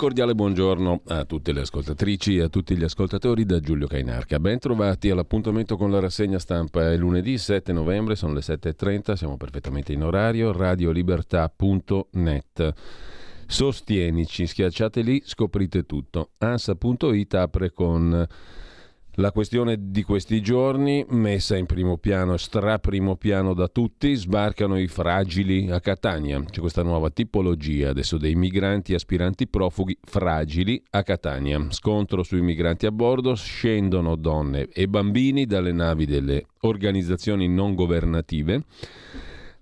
Cordiale buongiorno a tutte le ascoltatrici e a tutti gli ascoltatori da Giulio Cainarca. Ben trovati all'appuntamento con la rassegna stampa. È lunedì 7 novembre, sono le 7.30, siamo perfettamente in orario, radiolibertà.net. Sostienici, schiacciate lì, scoprite tutto. Ansa.it apre con la questione di questi giorni, messa in primo piano, straprimo piano da tutti, sbarcano i fragili a Catania. C'è questa nuova tipologia adesso dei migranti aspiranti profughi fragili a Catania. Scontro sui migranti a bordo, scendono donne e bambini dalle navi delle organizzazioni non governative.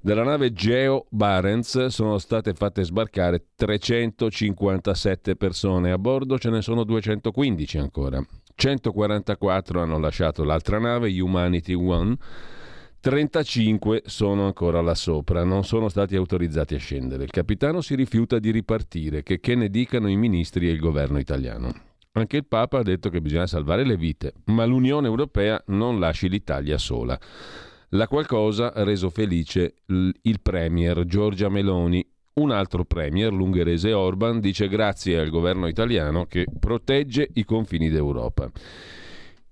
Dalla nave Geo Barents sono state fatte sbarcare 357 persone, a bordo ce ne sono 215 ancora. 144 hanno lasciato l'altra nave, Humanity One, 35 sono ancora là sopra, non sono stati autorizzati a scendere. Il capitano si rifiuta di ripartire, che, che ne dicano i ministri e il governo italiano. Anche il Papa ha detto che bisogna salvare le vite, ma l'Unione Europea non lasci l'Italia sola. La qualcosa ha reso felice il Premier Giorgia Meloni, un altro premier, l'ungherese Orban, dice grazie al governo italiano che protegge i confini d'Europa.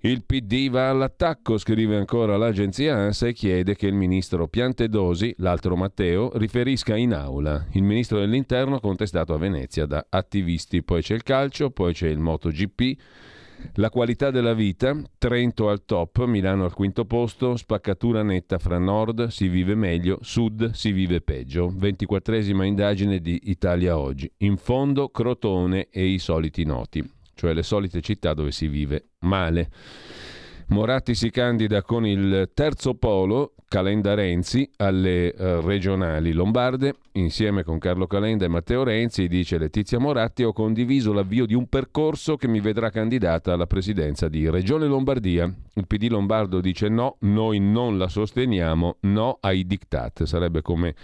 Il PD va all'attacco, scrive ancora l'agenzia ANSA e chiede che il ministro Piantedosi, l'altro Matteo, riferisca in aula. Il ministro dell'interno contestato a Venezia da attivisti. Poi c'è il calcio, poi c'è il MotoGP. La qualità della vita, Trento al top, Milano al quinto posto, spaccatura netta fra nord si vive meglio, sud si vive peggio. 24esima indagine di Italia Oggi. In fondo Crotone e i soliti noti, cioè le solite città dove si vive male. Moratti si candida con il terzo polo, Calenda Renzi, alle eh, regionali lombarde. Insieme con Carlo Calenda e Matteo Renzi, dice Letizia Moratti, ho condiviso l'avvio di un percorso che mi vedrà candidata alla presidenza di Regione Lombardia. Il PD lombardo dice no, noi non la sosteniamo, no ai diktat. Sarebbe come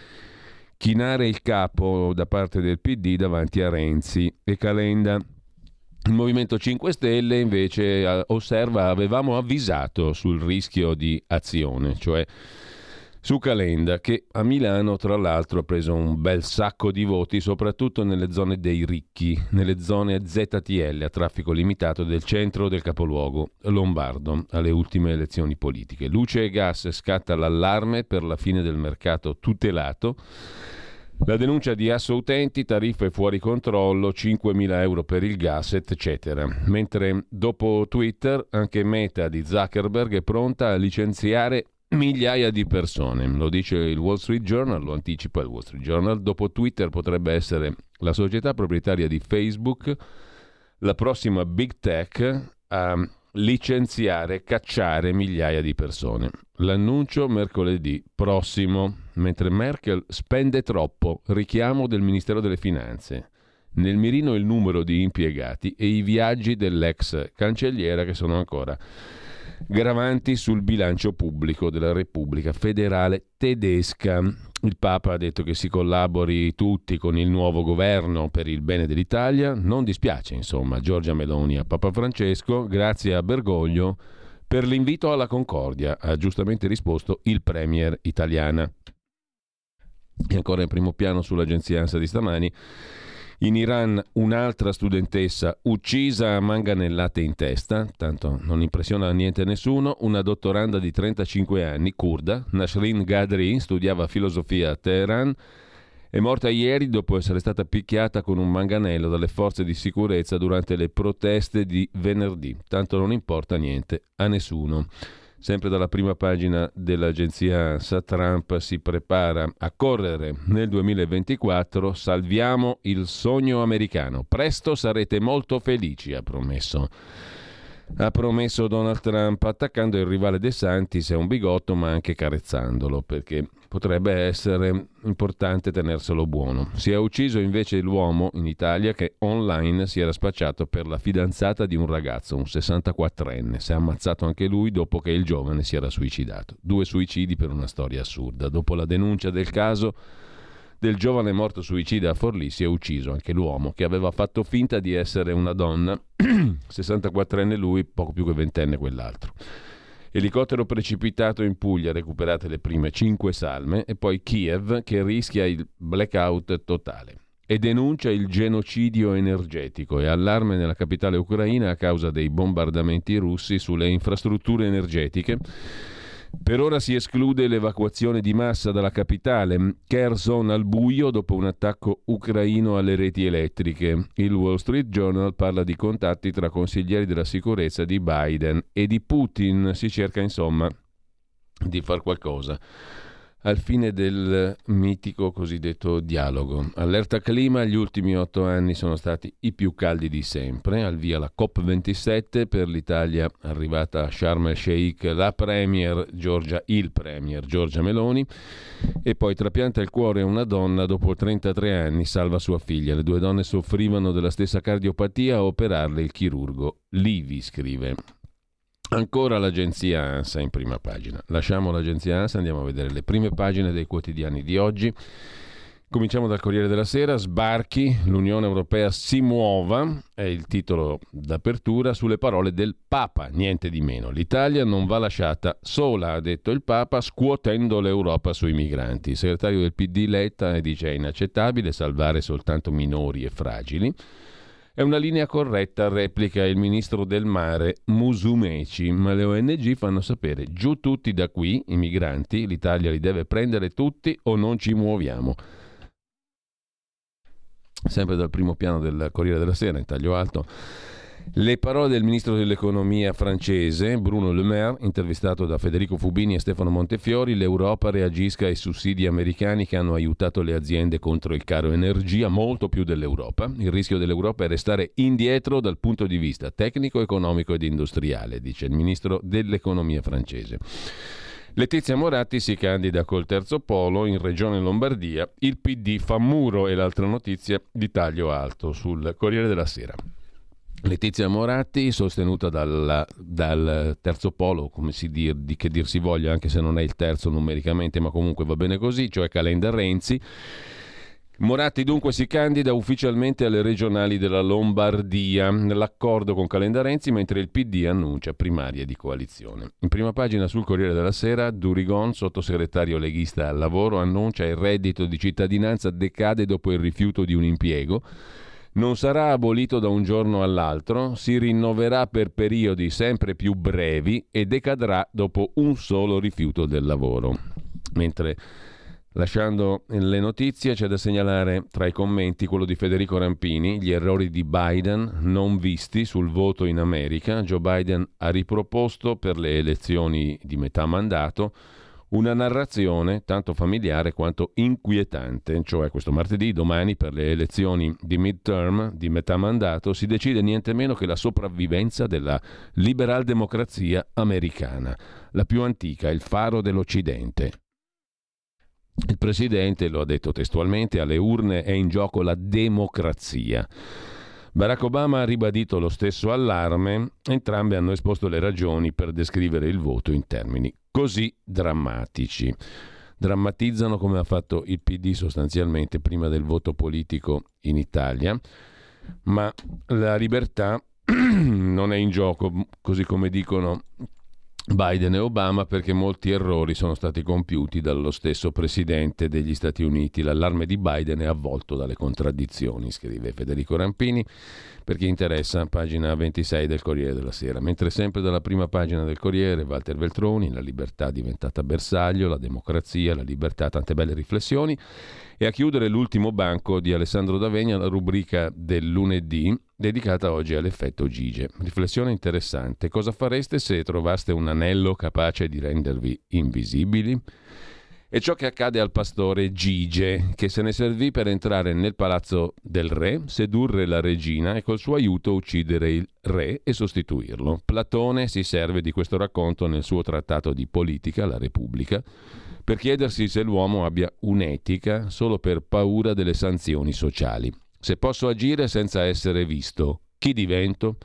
chinare il capo da parte del PD davanti a Renzi e Calenda. Il Movimento 5 Stelle invece eh, osserva avevamo avvisato sul rischio di azione, cioè su Calenda che a Milano tra l'altro ha preso un bel sacco di voti soprattutto nelle zone dei ricchi, nelle zone ZTL a traffico limitato del centro del capoluogo lombardo alle ultime elezioni politiche. Luce e gas scatta l'allarme per la fine del mercato tutelato la denuncia di Asso Utenti, tariffe fuori controllo, 5.000 euro per il gas, eccetera. Mentre dopo Twitter, anche Meta di Zuckerberg è pronta a licenziare migliaia di persone. Lo dice il Wall Street Journal, lo anticipa il Wall Street Journal. Dopo Twitter potrebbe essere la società proprietaria di Facebook la prossima big tech a licenziare, cacciare migliaia di persone. L'annuncio mercoledì prossimo, mentre Merkel spende troppo, richiamo del Ministero delle Finanze. Nel mirino il numero di impiegati e i viaggi dell'ex cancelliera che sono ancora gravanti sul bilancio pubblico della Repubblica federale tedesca. Il Papa ha detto che si collabori tutti con il nuovo governo per il bene dell'Italia. Non dispiace, insomma, Giorgia Meloni a Papa Francesco, grazie a Bergoglio per l'invito alla concordia, ha giustamente risposto il Premier italiana. E ancora in primo piano sull'agenzia ANSA di stamani. In Iran un'altra studentessa uccisa a manganellate in testa, tanto non impressiona niente nessuno, una dottoranda di 35 anni, kurda, Nasrin Gadri, studiava filosofia a Teheran, è morta ieri dopo essere stata picchiata con un manganello dalle forze di sicurezza durante le proteste di venerdì. Tanto non importa niente a nessuno. Sempre dalla prima pagina dell'agenzia ANSA, Trump si prepara a correre nel 2024. Salviamo il sogno americano. Presto sarete molto felici, ha promesso ha promesso Donald Trump attaccando il rivale De Santis è un bigotto ma anche carezzandolo perché potrebbe essere importante tenerselo buono. Si è ucciso invece l'uomo in Italia che online si era spacciato per la fidanzata di un ragazzo, un 64enne. Si è ammazzato anche lui dopo che il giovane si era suicidato. Due suicidi per una storia assurda. Dopo la denuncia del caso del giovane morto suicida a Forlì si è ucciso anche l'uomo che aveva fatto finta di essere una donna, 64enne lui, poco più che ventenne quell'altro. Elicottero precipitato in Puglia, recuperate le prime cinque salme, e poi Kiev che rischia il blackout totale. E denuncia il genocidio energetico e allarme nella capitale ucraina a causa dei bombardamenti russi sulle infrastrutture energetiche per ora si esclude l'evacuazione di massa dalla capitale, Kherson al buio dopo un attacco ucraino alle reti elettriche. Il Wall Street Journal parla di contatti tra consiglieri della sicurezza di Biden e di Putin. Si cerca insomma di far qualcosa al fine del mitico cosiddetto dialogo. Allerta clima, gli ultimi otto anni sono stati i più caldi di sempre, al via la COP27 per l'Italia arrivata a Sharm el Sheikh la Premier Giorgia, il Premier Giorgia Meloni e poi trapianta il cuore una donna dopo 33 anni salva sua figlia. Le due donne soffrivano della stessa cardiopatia a operarle il chirurgo. Livi scrive. Ancora l'agenzia ANSA in prima pagina. Lasciamo l'agenzia ANSA, andiamo a vedere le prime pagine dei quotidiani di oggi. Cominciamo dal Corriere della Sera, sbarchi, l'Unione Europea si muova, è il titolo d'apertura sulle parole del Papa, niente di meno. L'Italia non va lasciata sola, ha detto il Papa, scuotendo l'Europa sui migranti. Il segretario del PD Letta dice è inaccettabile salvare soltanto minori e fragili. È una linea corretta, replica il ministro del mare Musumeci, ma le ONG fanno sapere giù tutti da qui, i migranti, l'Italia li deve prendere tutti o non ci muoviamo. Sempre dal primo piano del Corriere della Sera, in taglio alto. Le parole del ministro dell'economia francese Bruno Le Maire, intervistato da Federico Fubini e Stefano Montefiori, l'Europa reagisca ai sussidi americani che hanno aiutato le aziende contro il caro energia molto più dell'Europa. Il rischio dell'Europa è restare indietro dal punto di vista tecnico, economico ed industriale, dice il ministro dell'economia francese. Letizia Moratti si candida col terzo polo in Regione Lombardia. Il PD fa muro e l'altra notizia di taglio alto sul Corriere della Sera. Letizia Moratti, sostenuta dal, dal terzo polo, come si dir, di che dir si voglia, anche se non è il terzo numericamente, ma comunque va bene così, cioè Calenda Renzi. Moratti dunque si candida ufficialmente alle regionali della Lombardia, nell'accordo con Calenda Renzi, mentre il PD annuncia primaria di coalizione. In prima pagina sul Corriere della Sera, Durigon, sottosegretario leghista al lavoro, annuncia il reddito di cittadinanza decade dopo il rifiuto di un impiego non sarà abolito da un giorno all'altro, si rinnoverà per periodi sempre più brevi e decadrà dopo un solo rifiuto del lavoro. Mentre Lasciando le notizie, c'è da segnalare tra i commenti quello di Federico Rampini, gli errori di Biden non visti sul voto in America. Joe Biden ha riproposto per le elezioni di metà mandato una narrazione tanto familiare quanto inquietante, cioè questo martedì, domani, per le elezioni di midterm, di metà mandato, si decide niente meno che la sopravvivenza della liberal democrazia americana, la più antica, il faro dell'Occidente. Il presidente, lo ha detto testualmente, alle urne è in gioco la democrazia. Barack Obama ha ribadito lo stesso allarme, entrambi hanno esposto le ragioni per descrivere il voto in termini così drammatici. Drammatizzano come ha fatto il PD sostanzialmente prima del voto politico in Italia, ma la libertà non è in gioco, così come dicono Biden e Obama perché molti errori sono stati compiuti dallo stesso Presidente degli Stati Uniti. L'allarme di Biden è avvolto dalle contraddizioni, scrive Federico Rampini, per chi interessa, pagina 26 del Corriere della Sera. Mentre sempre dalla prima pagina del Corriere, Walter Veltroni, la libertà diventata bersaglio, la democrazia, la libertà, tante belle riflessioni. E a chiudere l'ultimo banco di Alessandro D'Avegna, la rubrica del lunedì, dedicata oggi all'effetto Gige. Riflessione interessante. Cosa fareste se trovaste un anello capace di rendervi invisibili? È ciò che accade al pastore Gige, che se ne servì per entrare nel palazzo del re, sedurre la regina e col suo aiuto uccidere il re e sostituirlo. Platone si serve di questo racconto nel suo trattato di politica, la Repubblica, per chiedersi se l'uomo abbia un'etica solo per paura delle sanzioni sociali. Se posso agire senza essere visto, chi divento?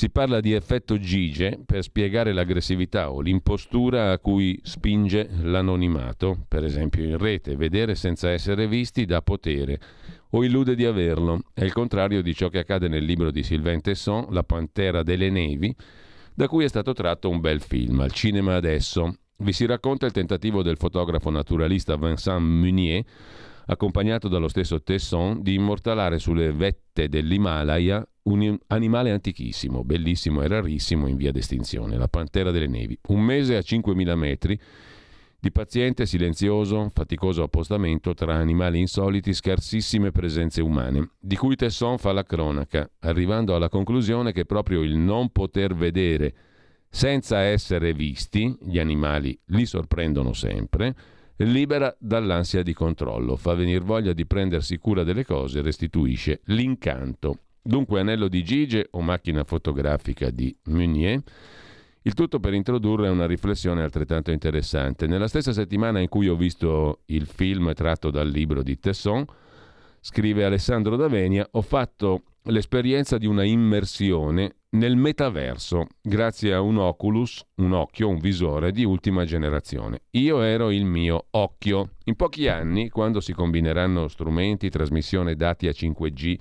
Si parla di effetto Gige per spiegare l'aggressività o l'impostura a cui spinge l'anonimato, per esempio in rete, vedere senza essere visti dà potere o illude di averlo. È il contrario di ciò che accade nel libro di Sylvain Tesson, La Pantera delle Nevi, da cui è stato tratto un bel film, al cinema adesso. Vi si racconta il tentativo del fotografo naturalista Vincent Munier accompagnato dallo stesso Tesson, di immortalare sulle vette dell'Himalaya un animale antichissimo, bellissimo e rarissimo in via d'estinzione, la pantera delle nevi. Un mese a 5.000 metri di paziente, silenzioso, faticoso appostamento tra animali insoliti, scarsissime presenze umane, di cui Tesson fa la cronaca, arrivando alla conclusione che proprio il non poter vedere senza essere visti, gli animali li sorprendono sempre, libera dall'ansia di controllo, fa venire voglia di prendersi cura delle cose, restituisce l'incanto. Dunque anello di Gige o macchina fotografica di Meunier. Il tutto per introdurre una riflessione altrettanto interessante. Nella stessa settimana in cui ho visto il film tratto dal libro di Tesson, scrive Alessandro Davenia, ho fatto l'esperienza di una immersione nel metaverso, grazie a un Oculus, un occhio, un visore di ultima generazione. Io ero il mio occhio. In pochi anni, quando si combineranno strumenti, trasmissione dati a 5G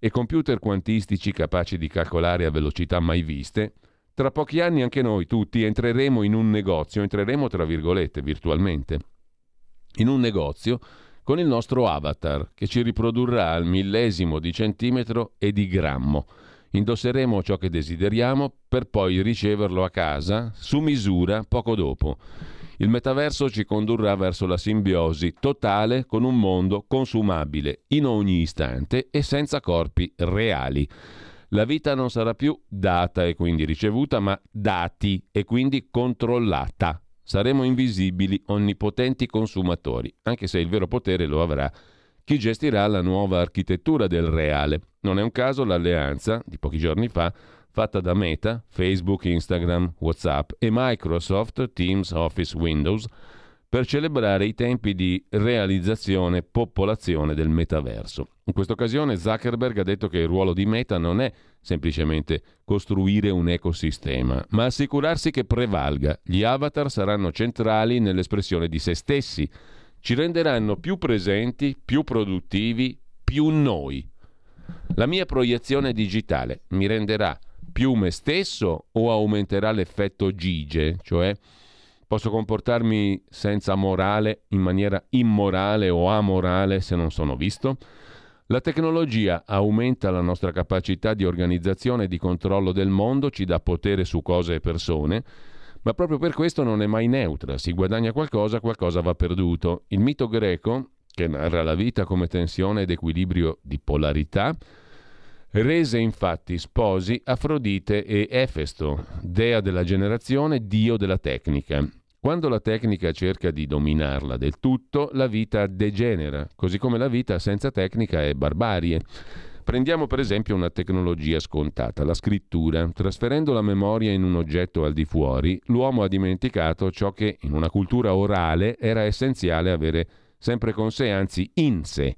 e computer quantistici capaci di calcolare a velocità mai viste, tra pochi anni anche noi tutti entreremo in un negozio, entreremo tra virgolette virtualmente, in un negozio con il nostro avatar che ci riprodurrà al millesimo di centimetro e di grammo Indosseremo ciò che desideriamo per poi riceverlo a casa su misura poco dopo. Il metaverso ci condurrà verso la simbiosi totale con un mondo consumabile in ogni istante e senza corpi reali. La vita non sarà più data e quindi ricevuta, ma dati e quindi controllata. Saremo invisibili, onnipotenti consumatori, anche se il vero potere lo avrà chi gestirà la nuova architettura del reale. Non è un caso l'alleanza di pochi giorni fa fatta da Meta, Facebook, Instagram, WhatsApp e Microsoft Teams Office Windows per celebrare i tempi di realizzazione popolazione del metaverso. In questa occasione Zuckerberg ha detto che il ruolo di Meta non è semplicemente costruire un ecosistema, ma assicurarsi che prevalga. Gli avatar saranno centrali nell'espressione di se stessi, ci renderanno più presenti, più produttivi, più noi. La mia proiezione digitale mi renderà più me stesso o aumenterà l'effetto Gige, cioè posso comportarmi senza morale in maniera immorale o amorale se non sono visto? La tecnologia aumenta la nostra capacità di organizzazione e di controllo del mondo, ci dà potere su cose e persone, ma proprio per questo non è mai neutra, si guadagna qualcosa, qualcosa va perduto. Il mito greco, che narra la vita come tensione ed equilibrio di polarità, rese infatti sposi Afrodite e Efesto, dea della generazione, dio della tecnica. Quando la tecnica cerca di dominarla del tutto, la vita degenera, così come la vita senza tecnica è barbarie. Prendiamo per esempio una tecnologia scontata, la scrittura. Trasferendo la memoria in un oggetto al di fuori, l'uomo ha dimenticato ciò che in una cultura orale era essenziale avere sempre con sé, anzi in sé.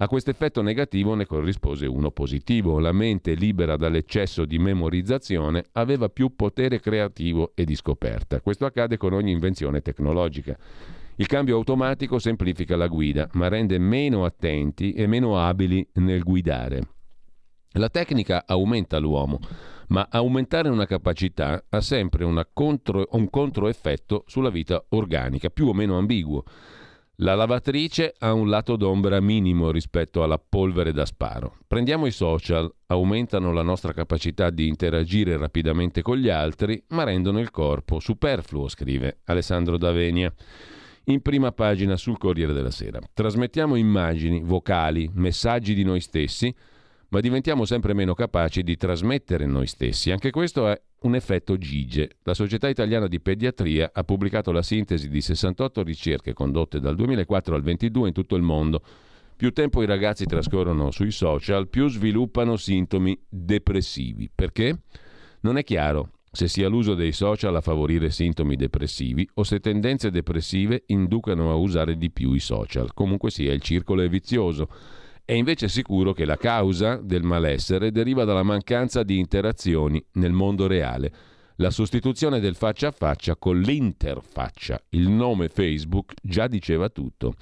A questo effetto negativo ne corrispose uno positivo. La mente libera dall'eccesso di memorizzazione aveva più potere creativo e di scoperta. Questo accade con ogni invenzione tecnologica. Il cambio automatico semplifica la guida, ma rende meno attenti e meno abili nel guidare. La tecnica aumenta l'uomo, ma aumentare una capacità ha sempre contro, un controeffetto sulla vita organica, più o meno ambiguo. La lavatrice ha un lato d'ombra minimo rispetto alla polvere da sparo. Prendiamo i social, aumentano la nostra capacità di interagire rapidamente con gli altri, ma rendono il corpo superfluo, scrive Alessandro Davenia. In prima pagina sul Corriere della Sera. Trasmettiamo immagini, vocali, messaggi di noi stessi, ma diventiamo sempre meno capaci di trasmettere noi stessi. Anche questo è un effetto Gige. La Società Italiana di Pediatria ha pubblicato la sintesi di 68 ricerche condotte dal 2004 al 2022 in tutto il mondo. Più tempo i ragazzi trascorrono sui social, più sviluppano sintomi depressivi. Perché? Non è chiaro se sia l'uso dei social a favorire sintomi depressivi o se tendenze depressive inducano a usare di più i social. Comunque sia, il circolo è vizioso. È invece sicuro che la causa del malessere deriva dalla mancanza di interazioni nel mondo reale. La sostituzione del faccia a faccia con l'interfaccia. Il nome Facebook già diceva tutto.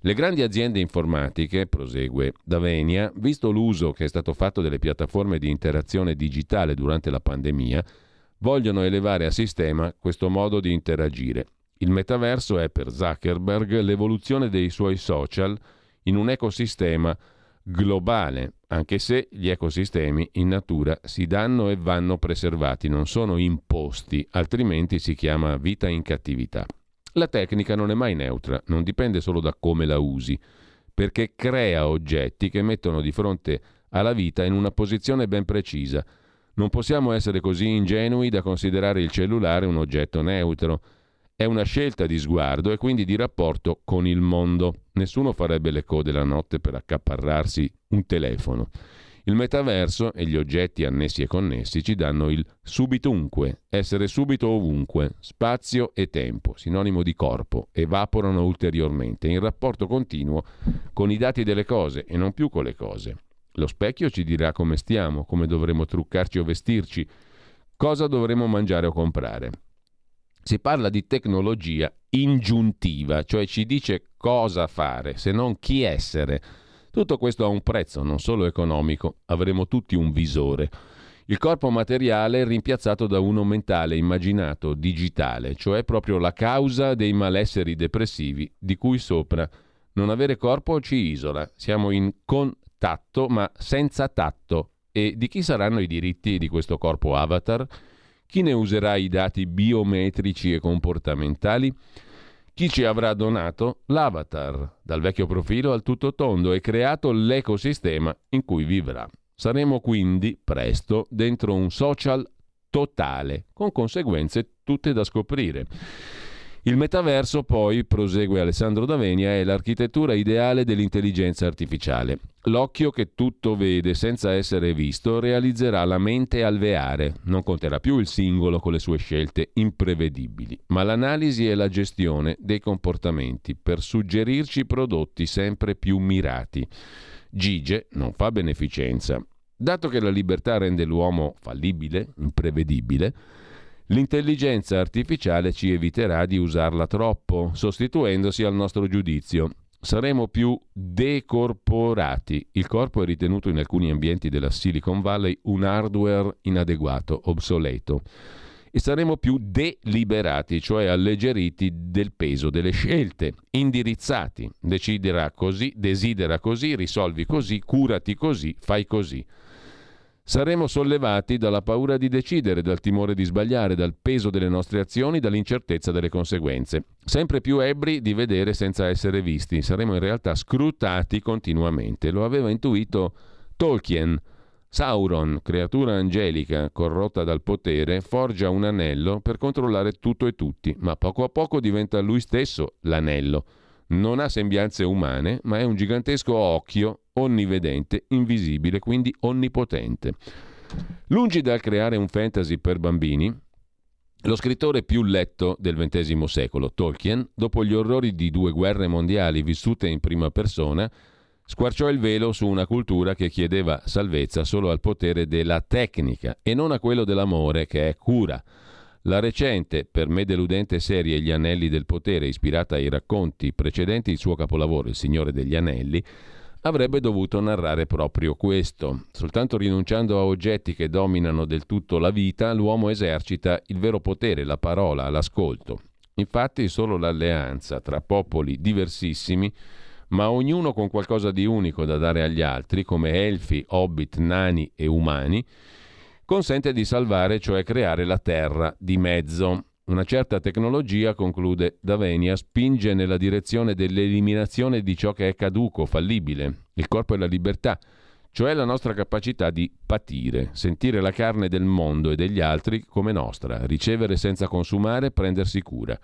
Le grandi aziende informatiche, prosegue Davenia, visto l'uso che è stato fatto delle piattaforme di interazione digitale durante la pandemia, vogliono elevare a sistema questo modo di interagire. Il metaverso è per Zuckerberg l'evoluzione dei suoi social in un ecosistema globale, anche se gli ecosistemi in natura si danno e vanno preservati, non sono imposti, altrimenti si chiama vita in cattività. La tecnica non è mai neutra, non dipende solo da come la usi, perché crea oggetti che mettono di fronte alla vita in una posizione ben precisa. Non possiamo essere così ingenui da considerare il cellulare un oggetto neutro. È una scelta di sguardo e quindi di rapporto con il mondo. Nessuno farebbe le code la notte per accaparrarsi un telefono. Il metaverso e gli oggetti annessi e connessi ci danno il subitunque, essere subito ovunque, spazio e tempo, sinonimo di corpo, evaporano ulteriormente in rapporto continuo con i dati delle cose e non più con le cose. Lo specchio ci dirà come stiamo, come dovremo truccarci o vestirci, cosa dovremo mangiare o comprare. Si parla di tecnologia ingiuntiva, cioè ci dice cosa fare, se non chi essere. Tutto questo ha un prezzo, non solo economico, avremo tutti un visore. Il corpo materiale è rimpiazzato da uno mentale, immaginato, digitale, cioè proprio la causa dei malesseri depressivi di cui sopra. Non avere corpo ci isola, siamo in contatto ma senza tatto. E di chi saranno i diritti di questo corpo avatar? Chi ne userà i dati biometrici e comportamentali? Chi ci avrà donato l'avatar, dal vecchio profilo al tutto tondo, e creato l'ecosistema in cui vivrà. Saremo quindi presto dentro un social totale, con conseguenze tutte da scoprire. Il metaverso, poi, prosegue Alessandro Davenia, è l'architettura ideale dell'intelligenza artificiale. L'occhio che tutto vede senza essere visto realizzerà la mente alveare. Non conterà più il singolo con le sue scelte imprevedibili, ma l'analisi e la gestione dei comportamenti per suggerirci prodotti sempre più mirati. Gige non fa beneficenza. Dato che la libertà rende l'uomo fallibile, imprevedibile, L'intelligenza artificiale ci eviterà di usarla troppo, sostituendosi al nostro giudizio. Saremo più decorporati. Il corpo è ritenuto in alcuni ambienti della Silicon Valley un hardware inadeguato, obsoleto. E saremo più deliberati, cioè alleggeriti del peso delle scelte, indirizzati. Deciderà così, desidera così, risolvi così, curati così, fai così. Saremo sollevati dalla paura di decidere, dal timore di sbagliare, dal peso delle nostre azioni, dall'incertezza delle conseguenze. Sempre più ebbri di vedere senza essere visti. Saremo in realtà scrutati continuamente. Lo aveva intuito Tolkien. Sauron, creatura angelica corrotta dal potere, forgia un anello per controllare tutto e tutti, ma poco a poco diventa lui stesso l'anello. Non ha sembianze umane, ma è un gigantesco occhio onnivedente, invisibile, quindi onnipotente. Lungi dal creare un fantasy per bambini, lo scrittore più letto del XX secolo, Tolkien, dopo gli orrori di due guerre mondiali vissute in prima persona, squarciò il velo su una cultura che chiedeva salvezza solo al potere della tecnica e non a quello dell'amore, che è cura. La recente, per me deludente serie Gli Anelli del Potere, ispirata ai racconti precedenti il suo capolavoro Il Signore degli Anelli, avrebbe dovuto narrare proprio questo. Soltanto rinunciando a oggetti che dominano del tutto la vita, l'uomo esercita il vero potere, la parola, l'ascolto. Infatti solo l'alleanza tra popoli diversissimi, ma ognuno con qualcosa di unico da dare agli altri, come elfi, hobbit, nani e umani, consente di salvare, cioè creare la terra di mezzo. Una certa tecnologia, conclude Davenia, spinge nella direzione dell'eliminazione di ciò che è caduco, fallibile, il corpo e la libertà, cioè la nostra capacità di patire, sentire la carne del mondo e degli altri come nostra, ricevere senza consumare, prendersi cura.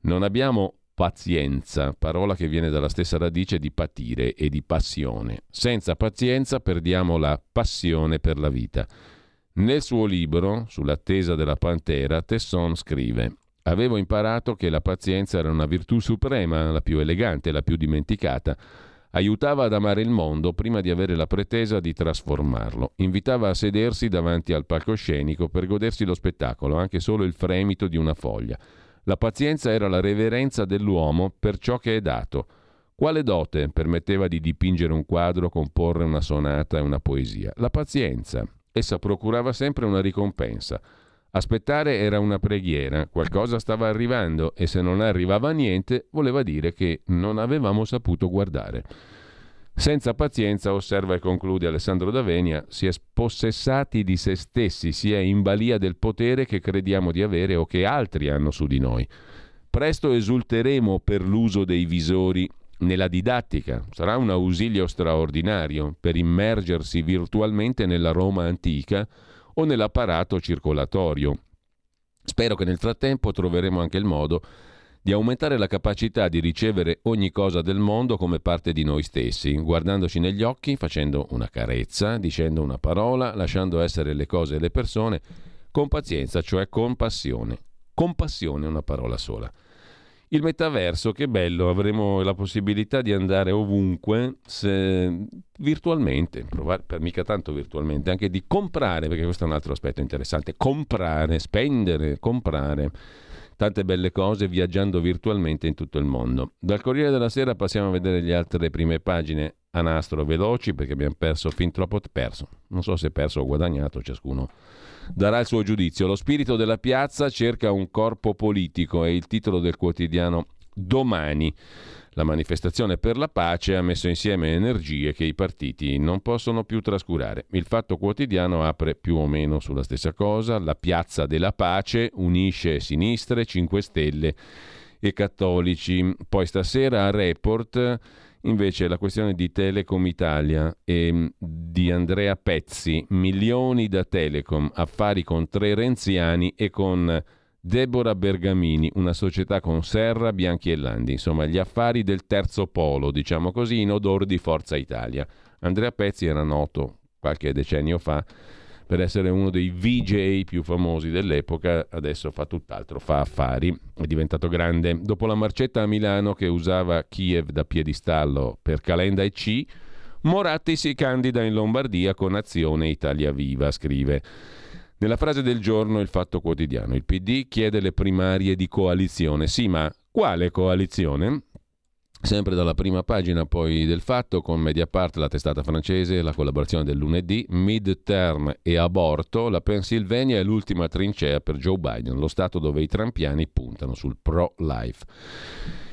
Non abbiamo pazienza, parola che viene dalla stessa radice di patire e di passione. Senza pazienza perdiamo la passione per la vita. Nel suo libro, Sull'attesa della pantera, Tesson scrive Avevo imparato che la pazienza era una virtù suprema, la più elegante, la più dimenticata. Aiutava ad amare il mondo prima di avere la pretesa di trasformarlo. Invitava a sedersi davanti al palcoscenico per godersi lo spettacolo, anche solo il fremito di una foglia. La pazienza era la reverenza dell'uomo per ciò che è dato. Quale dote permetteva di dipingere un quadro, comporre una sonata e una poesia? La pazienza, Essa procurava sempre una ricompensa. Aspettare era una preghiera, qualcosa stava arrivando e se non arrivava niente voleva dire che non avevamo saputo guardare. Senza pazienza, osserva e conclude Alessandro Davenia, si è spossessati di se stessi, si è in balia del potere che crediamo di avere o che altri hanno su di noi. Presto esulteremo per l'uso dei visori nella didattica. Sarà un ausilio straordinario per immergersi virtualmente nella Roma antica o nell'apparato circolatorio. Spero che nel frattempo troveremo anche il modo di aumentare la capacità di ricevere ogni cosa del mondo come parte di noi stessi, guardandoci negli occhi, facendo una carezza, dicendo una parola, lasciando essere le cose e le persone, con pazienza, cioè con passione. Compassione è una parola sola. Il metaverso, che bello, avremo la possibilità di andare ovunque se, virtualmente, provare, per mica tanto virtualmente, anche di comprare, perché questo è un altro aspetto interessante, comprare, spendere, comprare tante belle cose viaggiando virtualmente in tutto il mondo. Dal Corriere della Sera passiamo a vedere le altre prime pagine a nastro veloci perché abbiamo perso fin troppo perso. Non so se perso o guadagnato, ciascuno darà il suo giudizio. Lo spirito della piazza cerca un corpo politico, è il titolo del quotidiano Domani. La manifestazione per la pace ha messo insieme energie che i partiti non possono più trascurare. Il Fatto Quotidiano apre più o meno sulla stessa cosa. La piazza della pace unisce sinistre, 5 Stelle e cattolici. Poi stasera a Report Invece la questione di Telecom Italia e mm, di Andrea Pezzi, milioni da Telecom, affari con tre renziani e con Deborah Bergamini, una società con Serra, Bianchi e Landi, insomma gli affari del terzo polo, diciamo così, in odore di Forza Italia. Andrea Pezzi era noto qualche decennio fa per essere uno dei VJ più famosi dell'epoca, adesso fa tutt'altro, fa affari, è diventato grande. Dopo la marcetta a Milano che usava Kiev da piedistallo per Calenda e C, Moratti si candida in Lombardia con Azione Italia Viva, scrive. Nella frase del giorno il Fatto Quotidiano, il PD chiede le primarie di coalizione. Sì, ma quale coalizione? Sempre dalla prima pagina poi del fatto con Mediapart, la testata francese, la collaborazione del lunedì, midterm e aborto, la Pennsylvania è l'ultima trincea per Joe Biden, lo stato dove i trampiani puntano sul pro-life.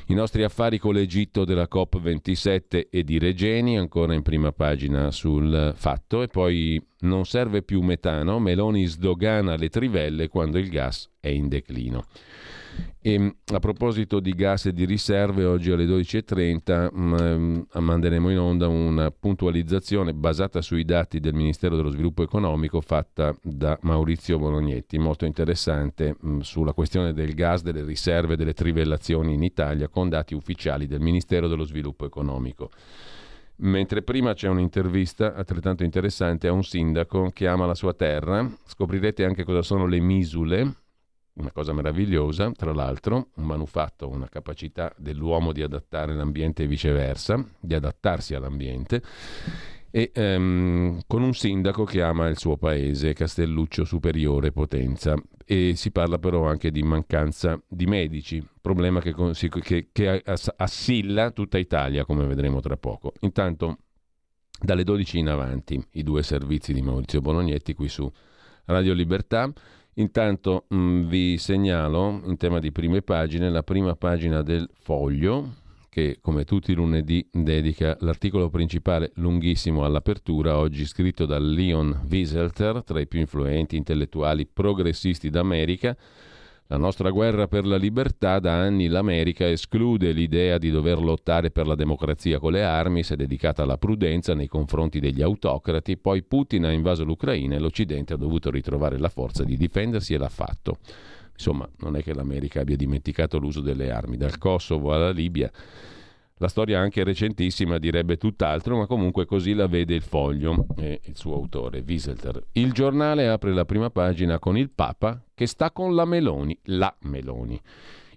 I nostri affari con l'Egitto della COP27 e di Regeni, ancora in prima pagina sul fatto, e poi non serve più metano, Meloni sdogana le trivelle quando il gas è in declino. E a proposito di gas e di riserve, oggi alle 12.30 mh, manderemo in onda una puntualizzazione basata sui dati del Ministero dello Sviluppo Economico fatta da Maurizio Bolognetti, molto interessante mh, sulla questione del gas, delle riserve, delle trivellazioni in Italia con dati ufficiali del Ministero dello Sviluppo Economico. Mentre prima c'è un'intervista altrettanto interessante a un sindaco che ama la sua terra, scoprirete anche cosa sono le misule, una cosa meravigliosa, tra l'altro, un manufatto, una capacità dell'uomo di adattare l'ambiente e viceversa, di adattarsi all'ambiente, e um, con un sindaco che ama il suo paese, Castelluccio Superiore Potenza. E si parla però anche di mancanza di medici, problema che, che, che assilla tutta Italia, come vedremo tra poco. Intanto dalle 12 in avanti, i due servizi di Maurizio Bolognetti qui su Radio Libertà. Intanto mh, mm, vi segnalo in tema di prime pagine la prima pagina del foglio che come tutti i lunedì dedica l'articolo principale lunghissimo all'apertura, oggi scritto da Leon Wieselter, tra i più influenti intellettuali progressisti d'America, la nostra guerra per la libertà da anni l'America esclude l'idea di dover lottare per la democrazia con le armi, si è dedicata alla prudenza nei confronti degli autocrati, poi Putin ha invaso l'Ucraina e l'Occidente ha dovuto ritrovare la forza di difendersi e l'ha fatto. Insomma, non è che l'America abbia dimenticato l'uso delle armi, dal Kosovo alla Libia. La storia anche recentissima direbbe tutt'altro, ma comunque così la vede il foglio e il suo autore, Wieselter. Il giornale apre la prima pagina con il Papa che sta con la Meloni, la Meloni.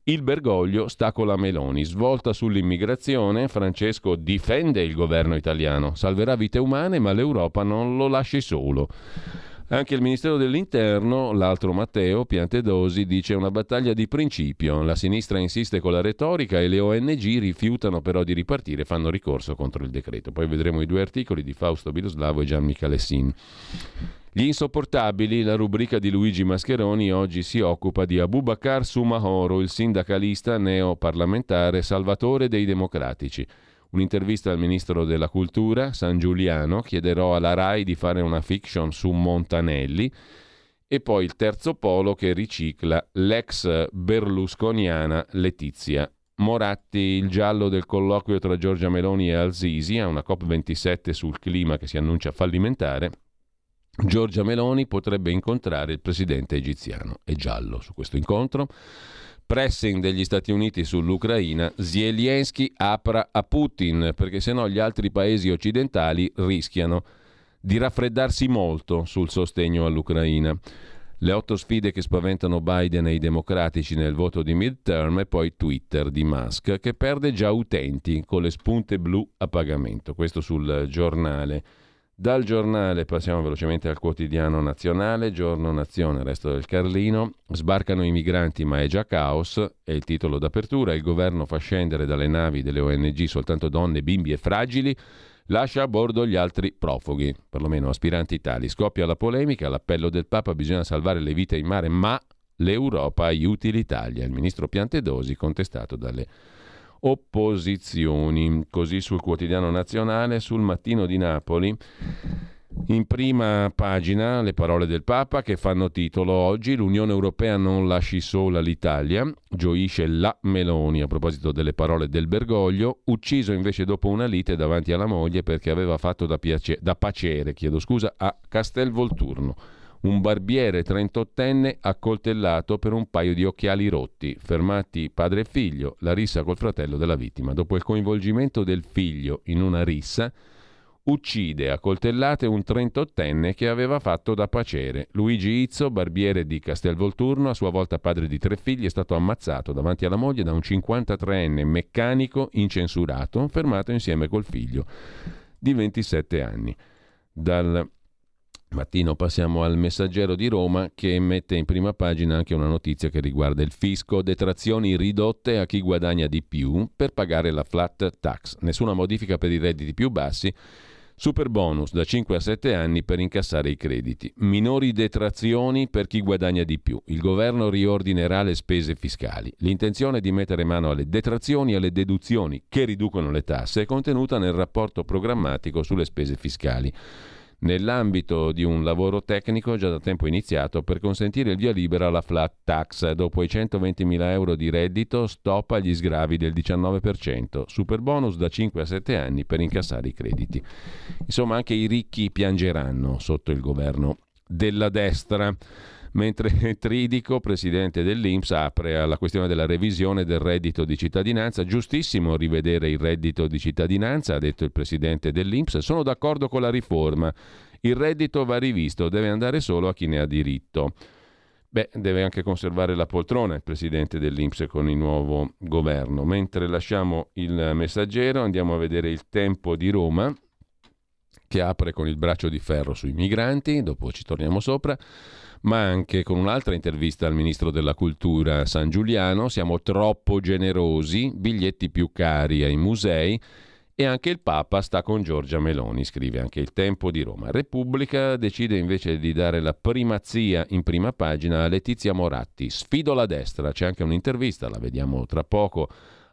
Il Bergoglio sta con la Meloni. Svolta sull'immigrazione, Francesco difende il governo italiano. Salverà vite umane, ma l'Europa non lo lasci solo. Anche il Ministero dell'Interno, l'altro Matteo Piantedosi, dice una battaglia di principio. La sinistra insiste con la retorica e le ONG rifiutano però di ripartire fanno ricorso contro il decreto. Poi vedremo i due articoli di Fausto Biloslavo e Gian Michalessin. Gli insopportabili, la rubrica di Luigi Mascheroni oggi si occupa di Abubakar Sumahoro, il sindacalista neoparlamentare salvatore dei democratici. Un'intervista al ministro della cultura, San Giuliano, chiederò alla RAI di fare una fiction su Montanelli e poi il terzo polo che ricicla l'ex berlusconiana Letizia. Moratti, il giallo del colloquio tra Giorgia Meloni e Al-Sisi a una COP27 sul clima che si annuncia fallimentare. Giorgia Meloni potrebbe incontrare il presidente egiziano. È giallo su questo incontro pressing degli Stati Uniti sull'Ucraina, Zelensky apra a Putin, perché se no gli altri paesi occidentali rischiano di raffreddarsi molto sul sostegno all'Ucraina. Le otto sfide che spaventano Biden e i democratici nel voto di midterm e poi Twitter di Musk, che perde già utenti con le spunte blu a pagamento. Questo sul giornale. Dal giornale passiamo velocemente al quotidiano nazionale, giorno nazione, resto del Carlino. Sbarcano i migranti ma è già caos, è il titolo d'apertura. Il governo fa scendere dalle navi delle ONG soltanto donne, bimbi e fragili. Lascia a bordo gli altri profughi, perlomeno aspiranti tali. Scoppia la polemica, l'appello del Papa, bisogna salvare le vite in mare, ma l'Europa aiuti l'Italia. Il ministro Piantedosi contestato dalle opposizioni. Così sul quotidiano nazionale, sul mattino di Napoli. In prima pagina le parole del Papa che fanno titolo oggi l'Unione Europea non lasci sola l'Italia, gioisce la Meloni a proposito delle parole del Bergoglio, ucciso invece dopo una lite davanti alla moglie perché aveva fatto da, piace- da pacere scusa, a Castelvolturno un barbiere trentottenne accoltellato per un paio di occhiali rotti, fermati padre e figlio, la rissa col fratello della vittima. Dopo il coinvolgimento del figlio in una rissa, uccide a coltellate un trentottenne che aveva fatto da pacere. Luigi Izzo, barbiere di Castelvolturno, a sua volta padre di tre figli, è stato ammazzato davanti alla moglie da un 53enne meccanico incensurato, fermato insieme col figlio di 27 anni. Dal Mattino passiamo al Messaggero di Roma che mette in prima pagina anche una notizia che riguarda il fisco, detrazioni ridotte a chi guadagna di più per pagare la flat tax, nessuna modifica per i redditi più bassi, super bonus da 5 a 7 anni per incassare i crediti, minori detrazioni per chi guadagna di più, il governo riordinerà le spese fiscali, l'intenzione di mettere mano alle detrazioni e alle deduzioni che riducono le tasse è contenuta nel rapporto programmatico sulle spese fiscali nell'ambito di un lavoro tecnico già da tempo iniziato per consentire il via libera alla flat tax. Dopo i 120.000 euro di reddito, stop agli sgravi del 19%, super bonus da 5 a 7 anni per incassare i crediti. Insomma, anche i ricchi piangeranno sotto il governo della destra mentre Tridico, presidente dell'Inps, apre alla questione della revisione del reddito di cittadinanza. Giustissimo rivedere il reddito di cittadinanza, ha detto il presidente dell'Inps. Sono d'accordo con la riforma. Il reddito va rivisto, deve andare solo a chi ne ha diritto. Beh, deve anche conservare la poltrona il presidente dell'Inps con il nuovo governo. Mentre lasciamo il messaggero, andiamo a vedere il tempo di Roma, che apre con il braccio di ferro sui migranti, dopo ci torniamo sopra ma anche con un'altra intervista al ministro della cultura San Giuliano, siamo troppo generosi, biglietti più cari ai musei e anche il Papa sta con Giorgia Meloni, scrive anche il Tempo di Roma. Repubblica decide invece di dare la primazia in prima pagina a Letizia Moratti. Sfido la destra, c'è anche un'intervista, la vediamo tra poco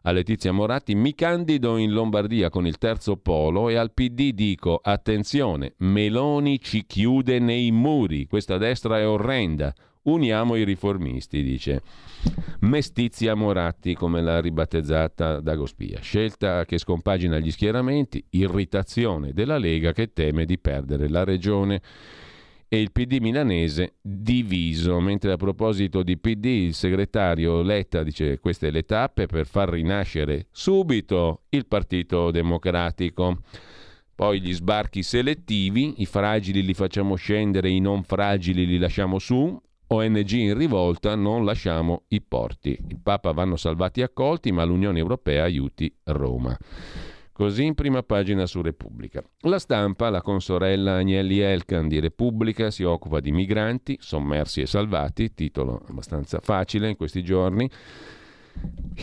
a Letizia Moratti, mi candido in Lombardia con il terzo polo e al PD dico attenzione, Meloni ci chiude nei muri, questa destra è orrenda, uniamo i riformisti, dice Mestizia Moratti, come l'ha ribattezzata Dagospia. Scelta che scompagina gli schieramenti, irritazione della Lega che teme di perdere la regione e il PD milanese diviso, mentre a proposito di PD il segretario Letta dice queste le tappe per far rinascere subito il Partito Democratico. Poi gli sbarchi selettivi, i fragili li facciamo scendere, i non fragili li lasciamo su, ONG in rivolta, non lasciamo i porti. Il Papa vanno salvati e accolti, ma l'Unione Europea aiuti Roma. Così in prima pagina su Repubblica. La stampa, la consorella Agnelli Elkan di Repubblica, si occupa di migranti sommersi e salvati, titolo abbastanza facile in questi giorni.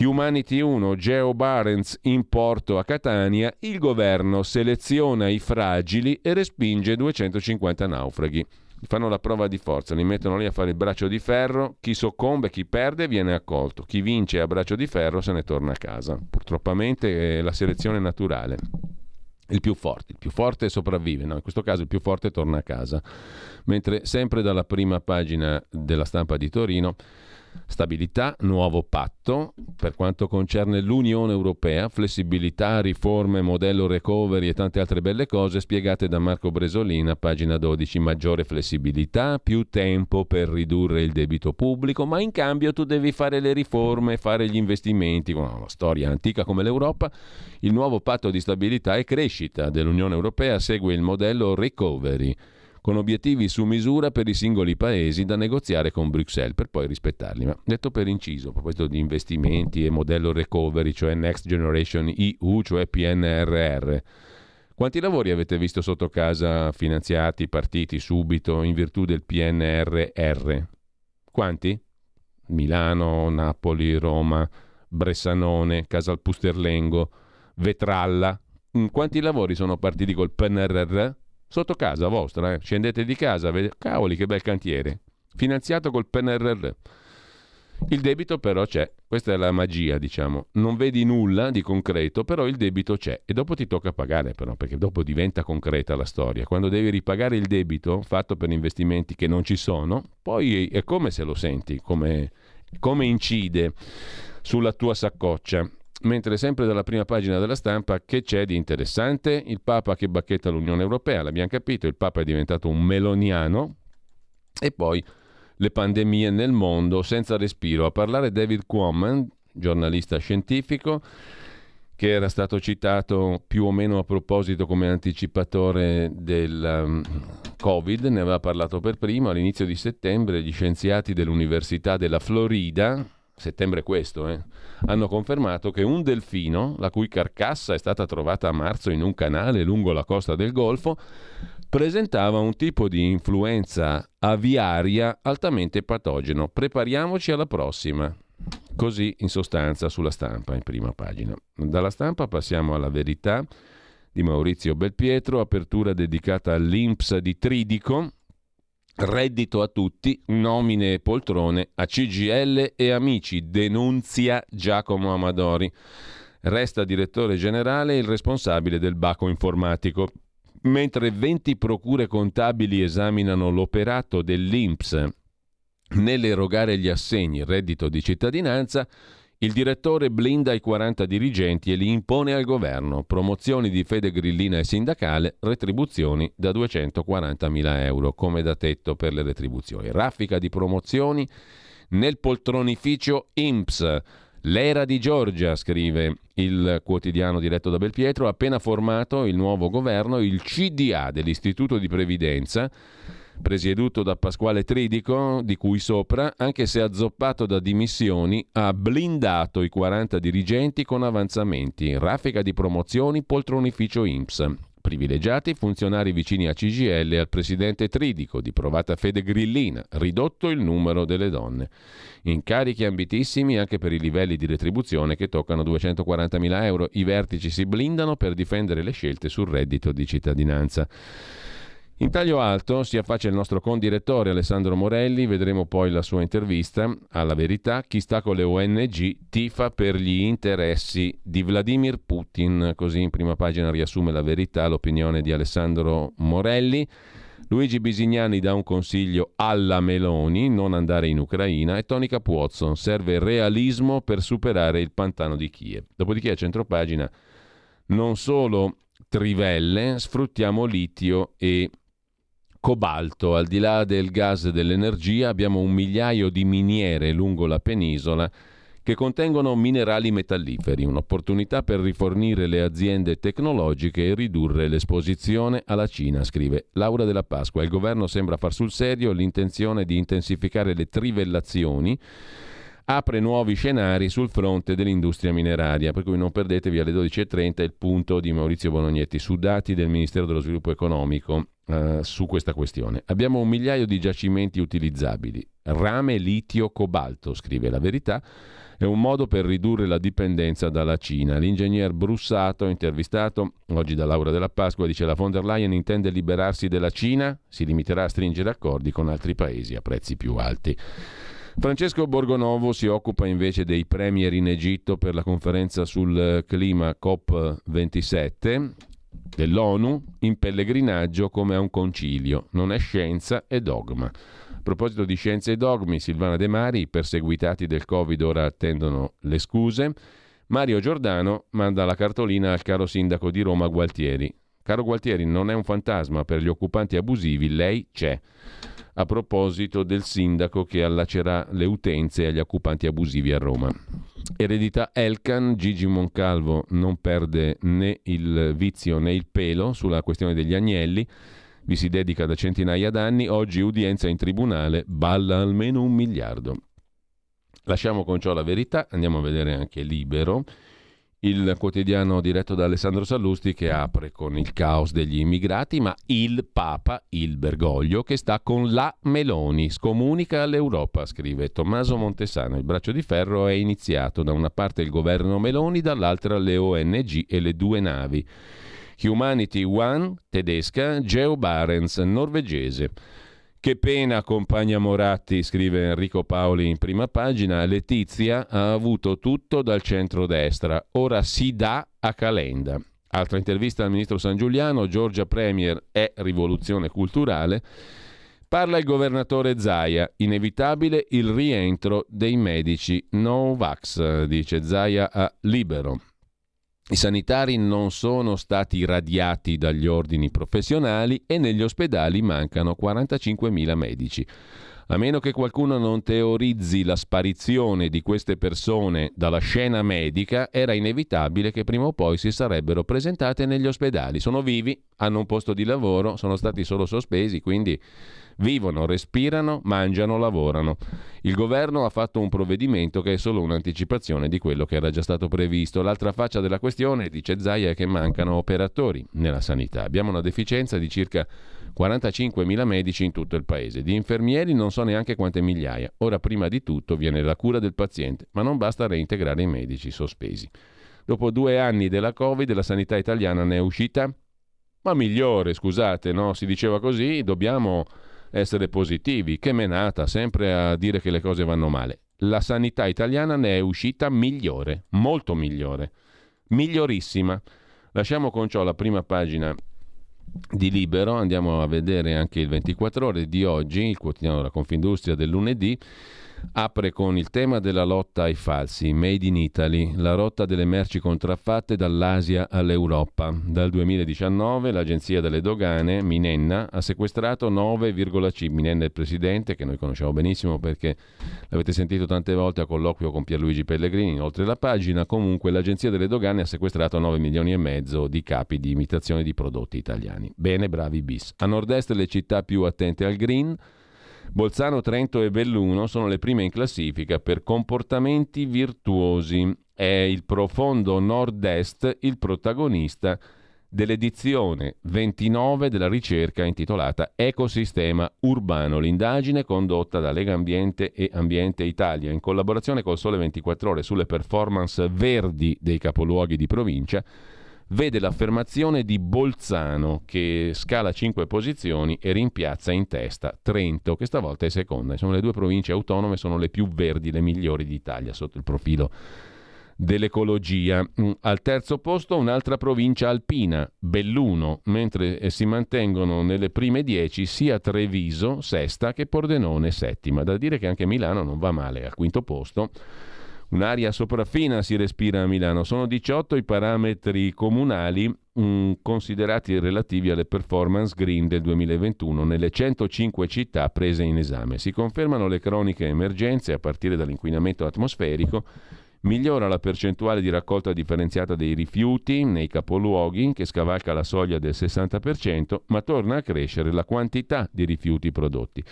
Humanity 1, Geo Barents in porto a Catania, il governo seleziona i fragili e respinge 250 naufraghi fanno la prova di forza, li mettono lì a fare il braccio di ferro, chi soccombe, chi perde viene accolto, chi vince a braccio di ferro se ne torna a casa. Purtroppamente è la selezione naturale. Il più forte, il più forte sopravvive, no? in questo caso il più forte torna a casa. Mentre sempre dalla prima pagina della stampa di Torino Stabilità, nuovo patto. Per quanto concerne l'Unione Europea, flessibilità, riforme, modello recovery e tante altre belle cose spiegate da Marco Bresolina, pagina 12, maggiore flessibilità, più tempo per ridurre il debito pubblico, ma in cambio tu devi fare le riforme, fare gli investimenti, una storia antica come l'Europa, il nuovo patto di stabilità e crescita dell'Unione Europea segue il modello recovery con obiettivi su misura per i singoli paesi da negoziare con Bruxelles per poi rispettarli. Ma detto per inciso, a proposito di investimenti e modello recovery, cioè Next Generation EU, cioè PNRR, quanti lavori avete visto sotto casa finanziati, partiti subito in virtù del PNRR? Quanti? Milano, Napoli, Roma, Bressanone, Casalpusterlengo, Vetralla. Mm, quanti lavori sono partiti col PNRR? Sotto casa vostra, eh. scendete di casa, vedete, cavoli che bel cantiere, finanziato col PNRR. Il debito però c'è, questa è la magia, diciamo. Non vedi nulla di concreto, però il debito c'è e dopo ti tocca pagare però, perché dopo diventa concreta la storia. Quando devi ripagare il debito fatto per investimenti che non ci sono, poi è come se lo senti, come, come incide sulla tua saccoccia. Mentre sempre dalla prima pagina della stampa, che c'è di interessante? Il Papa che bacchetta l'Unione Europea, l'abbiamo capito, il Papa è diventato un meloniano e poi le pandemie nel mondo senza respiro. A parlare David Quammen, giornalista scientifico, che era stato citato più o meno a proposito come anticipatore del um, Covid, ne aveva parlato per primo all'inizio di settembre, gli scienziati dell'Università della Florida, settembre questo, eh, hanno confermato che un delfino, la cui carcassa è stata trovata a marzo in un canale lungo la costa del Golfo, presentava un tipo di influenza aviaria altamente patogeno. Prepariamoci alla prossima. Così in sostanza sulla stampa, in prima pagina. Dalla stampa passiamo alla verità di Maurizio Belpietro, apertura dedicata all'Inps di Tridico, Reddito a tutti, nomine e poltrone a CGL e amici, denunzia Giacomo Amadori. Resta direttore generale il responsabile del baco informatico. Mentre 20 procure contabili esaminano l'operato dell'INPS nell'erogare gli assegni reddito di cittadinanza, il direttore blinda i 40 dirigenti e li impone al governo. Promozioni di fede grillina e sindacale, retribuzioni da 240.000 euro come da tetto per le retribuzioni. Raffica di promozioni nel poltronificio IMPS. L'era di Giorgia, scrive il quotidiano diretto da Belpietro, appena formato il nuovo governo, il CDA dell'Istituto di Previdenza presieduto da Pasquale Tridico, di cui sopra, anche se azzoppato da dimissioni, ha blindato i 40 dirigenti con avanzamenti, raffica di promozioni, poltronificio INPS. privilegiati funzionari vicini a CGL e al presidente Tridico, di provata fede grillina, ridotto il numero delle donne. Incarichi ambitissimi anche per i livelli di retribuzione che toccano 240.000 euro. I vertici si blindano per difendere le scelte sul reddito di cittadinanza. In taglio alto si affaccia il nostro condirettore Alessandro Morelli, vedremo poi la sua intervista alla verità. Chi sta con le ONG tifa per gli interessi di Vladimir Putin, così in prima pagina riassume la verità l'opinione di Alessandro Morelli. Luigi Bisignani dà un consiglio alla Meloni, non andare in Ucraina, e Tony Capuozzo, serve realismo per superare il pantano di Kiev. Dopodiché a centropagina non solo trivelle, sfruttiamo litio e cobalto. Al di là del gas e dell'energia abbiamo un migliaio di miniere lungo la penisola che contengono minerali metalliferi, un'opportunità per rifornire le aziende tecnologiche e ridurre l'esposizione alla Cina, scrive Laura della Pasqua. Il governo sembra far sul serio l'intenzione di intensificare le trivellazioni apre nuovi scenari sul fronte dell'industria mineraria, per cui non perdetevi alle 12.30 il punto di Maurizio Bonognetti su dati del Ministero dello Sviluppo Economico eh, su questa questione. Abbiamo un migliaio di giacimenti utilizzabili. Rame, litio, cobalto, scrive la verità. È un modo per ridurre la dipendenza dalla Cina. L'ingegner Brussato, intervistato oggi da Laura della Pasqua, dice la von der Leyen intende liberarsi della Cina, si limiterà a stringere accordi con altri paesi a prezzi più alti. Francesco Borgonovo si occupa invece dei premier in Egitto per la conferenza sul clima COP27 dell'ONU in pellegrinaggio come a un concilio. Non è scienza, è dogma. A proposito di scienze e dogmi, Silvana De Mari, i perseguitati del Covid ora attendono le scuse. Mario Giordano manda la cartolina al caro sindaco di Roma Gualtieri. Caro Gualtieri, non è un fantasma per gli occupanti abusivi, lei c'è. A proposito del sindaco che allacerà le utenze agli occupanti abusivi a Roma. Eredità Elkan, Gigi Moncalvo non perde né il vizio né il pelo sulla questione degli agnelli, vi si dedica da centinaia d'anni, oggi udienza in tribunale, balla almeno un miliardo. Lasciamo con ciò la verità, andiamo a vedere anche Libero il quotidiano diretto da Alessandro Sallusti che apre con il caos degli immigrati, ma il Papa, il Bergoglio, che sta con la Meloni, scomunica all'Europa, scrive Tommaso Montesano. Il braccio di ferro è iniziato da una parte il governo Meloni, dall'altra le ONG e le due navi. Humanity One, tedesca, Geo Barents, norvegese. Che pena, compagna Moratti, scrive Enrico Paoli in prima pagina. Letizia ha avuto tutto dal centro-destra, ora si dà a Calenda. Altra intervista al ministro San Giuliano, Giorgia Premier è rivoluzione culturale. Parla il governatore Zaia, inevitabile il rientro dei medici Novax, dice Zaia a Libero. I sanitari non sono stati radiati dagli ordini professionali e negli ospedali mancano 45.000 medici. A meno che qualcuno non teorizzi la sparizione di queste persone dalla scena medica, era inevitabile che prima o poi si sarebbero presentate negli ospedali. Sono vivi, hanno un posto di lavoro, sono stati solo sospesi, quindi Vivono, respirano, mangiano, lavorano. Il governo ha fatto un provvedimento che è solo un'anticipazione di quello che era già stato previsto. L'altra faccia della questione, dice Zaia, è che mancano operatori nella sanità. Abbiamo una deficienza di circa 45.000 medici in tutto il paese. Di infermieri non so neanche quante migliaia. Ora, prima di tutto, viene la cura del paziente, ma non basta reintegrare i medici sospesi. Dopo due anni della Covid, la sanità italiana ne è uscita, ma migliore, scusate, no? Si diceva così, dobbiamo essere positivi. Che menata, sempre a dire che le cose vanno male. La sanità italiana ne è uscita migliore, molto migliore, migliorissima. Lasciamo con ciò la prima pagina di Libero, andiamo a vedere anche il 24 ore di oggi, il quotidiano della Confindustria del lunedì apre con il tema della lotta ai falsi, Made in Italy, la rotta delle merci contraffatte dall'Asia all'Europa. Dal 2019 l'agenzia delle dogane, Minenna, ha sequestrato 9,5, Minenna è il presidente, che noi conosciamo benissimo perché l'avete sentito tante volte a colloquio con Pierluigi Pellegrini, oltre la pagina, comunque l'agenzia delle dogane ha sequestrato 9 milioni e mezzo di capi di imitazione di prodotti italiani. Bene, bravi bis. A nord-est le città più attente al green, Bolzano, Trento e Belluno sono le prime in classifica per comportamenti virtuosi. È il profondo nord-est il protagonista dell'edizione 29 della ricerca intitolata Ecosistema urbano, l'indagine condotta da Lega Ambiente e Ambiente Italia in collaborazione col Sole 24 ore sulle performance verdi dei capoluoghi di provincia vede l'affermazione di Bolzano che scala 5 posizioni e rimpiazza in testa Trento, che stavolta è seconda. Sono le due province autonome, sono le più verdi, le migliori d'Italia sotto il profilo dell'ecologia. Mm, al terzo posto un'altra provincia alpina, Belluno, mentre eh, si mantengono nelle prime dieci sia Treviso, sesta, che Pordenone, settima. Da dire che anche Milano non va male, al quinto posto. Un'aria sopraffina si respira a Milano. Sono 18 i parametri comunali mh, mm, considerati relativi alle performance green del 2021 nelle 105 città prese in esame. Si confermano le croniche emergenze a partire dall'inquinamento atmosferico Migliora la percentuale di raccolta differenziata dei rifiuti nei capoluoghi, che scavalca la soglia del 60%, ma torna a crescere la quantità di rifiuti prodotti.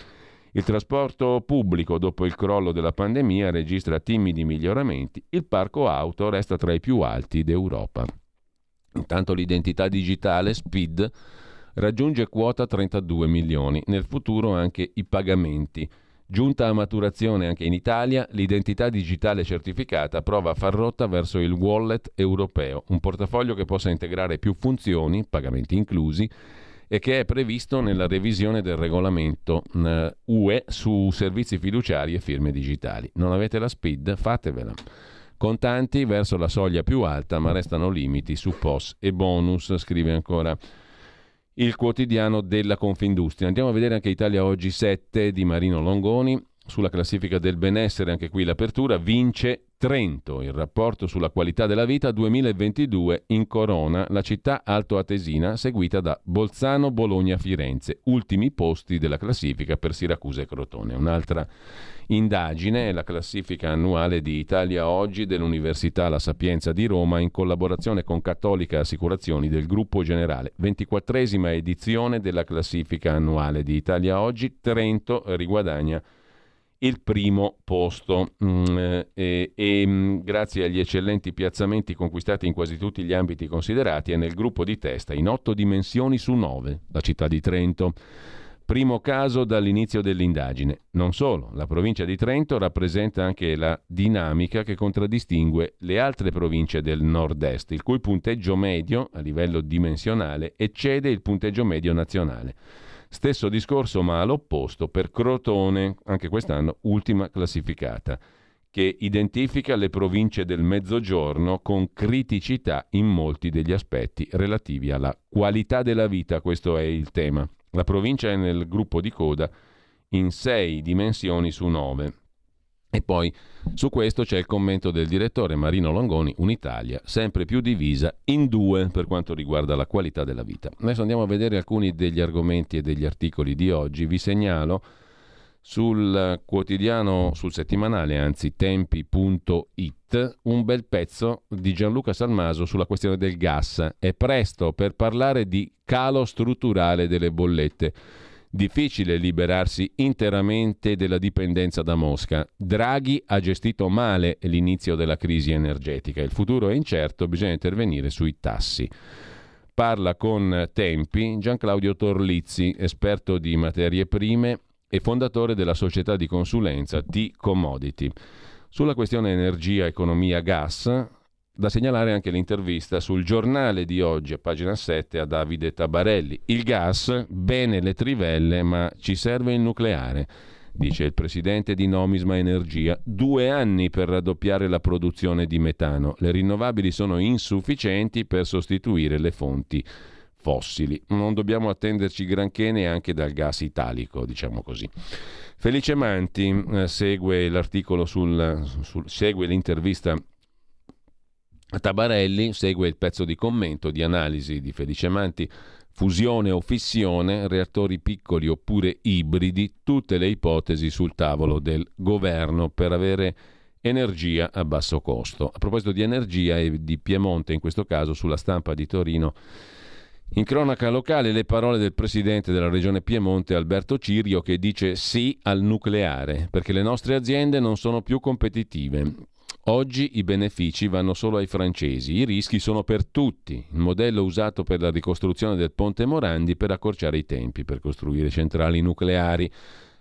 Il trasporto pubblico, dopo il crollo della pandemia, registra timidi miglioramenti. Il parco auto resta tra i più alti d'Europa. Intanto l'identità digitale, SPID, raggiunge quota 32 milioni. Nel futuro anche i pagamenti. Giunta a maturazione anche in Italia, l'identità digitale certificata prova a far rotta verso il wallet europeo, un portafoglio che possa integrare più funzioni, pagamenti inclusi, e che è previsto nella revisione del regolamento eh, UE su servizi fiduciari e firme digitali. Non avete la SPID? Fatevela. Contanti verso la soglia più alta, ma restano limiti su POS e bonus, scrive ancora il quotidiano della Confindustria. Andiamo a vedere anche Italia Oggi 7 di Marino Longoni. Sulla classifica del benessere, anche qui l'apertura, vince Trento, il rapporto sulla qualità della vita 2022 in Corona, la città altoatesina, seguita da Bolzano, Bologna, Firenze, ultimi posti della classifica per Siracusa e Crotone. Un'altra indagine è la classifica annuale di Italia Oggi dell'Università La Sapienza di Roma in collaborazione con Cattolica Assicurazioni del Gruppo Generale. 24esima edizione della classifica annuale di Italia Oggi, Trento riguadagna il primo posto mm, e, e mm, grazie agli eccellenti piazzamenti conquistati in quasi tutti gli ambiti considerati è nel gruppo di testa in otto dimensioni su nove, la città di Trento. Primo caso dall'inizio dell'indagine. Non solo, la provincia di Trento rappresenta anche la dinamica che contraddistingue le altre province del nord-est, il cui punteggio medio a livello dimensionale eccede il punteggio medio nazionale. Stesso discorso ma all'opposto per Crotone, anche quest'anno ultima classificata, che identifica le province del Mezzogiorno con criticità in molti degli aspetti relativi alla qualità della vita, questo è il tema. La provincia è nel gruppo di coda in sei dimensioni su nove. E poi su questo c'è il commento del direttore Marino Longoni, un'Italia sempre più divisa in due per quanto riguarda la qualità della vita. Adesso andiamo a vedere alcuni degli argomenti e degli articoli di oggi. Vi segnalo sul quotidiano, sul settimanale, anzi tempi.it, un bel pezzo di Gianluca Salmaso sulla questione del gas. È presto per parlare di calo strutturale delle bollette. Difficile liberarsi interamente della dipendenza da Mosca. Draghi ha gestito male l'inizio della crisi energetica. Il futuro è incerto, bisogna intervenire sui tassi. Parla con Tempi Gian Claudio Torlizzi, esperto di materie prime e fondatore della società di consulenza T-Commodity. Sulla questione energia, economia, gas, da segnalare anche l'intervista sul giornale di oggi, a pagina 7, a Davide Tabarelli. Il gas, bene le trivelle, ma ci serve il nucleare, dice il presidente di Nomisma Energia. Due anni per raddoppiare la produzione di metano. Le rinnovabili sono insufficienti per sostituire le fonti fossili. Non dobbiamo attenderci granché neanche dal gas italico, diciamo così. Felice Manti eh, segue sul, sul, segue l'intervista Tabarelli segue il pezzo di commento, di analisi di Felice Manti, fusione o fissione, reattori piccoli oppure ibridi, tutte le ipotesi sul tavolo del governo per avere energia a basso costo. A proposito di energia e di Piemonte, in questo caso sulla stampa di Torino, in cronaca locale le parole del presidente della regione Piemonte Alberto Cirio che dice sì al nucleare perché le nostre aziende non sono più competitive. Oggi i benefici vanno solo ai francesi, i rischi sono per tutti. Il modello usato per la ricostruzione del ponte Morandi per accorciare i tempi, per costruire centrali nucleari.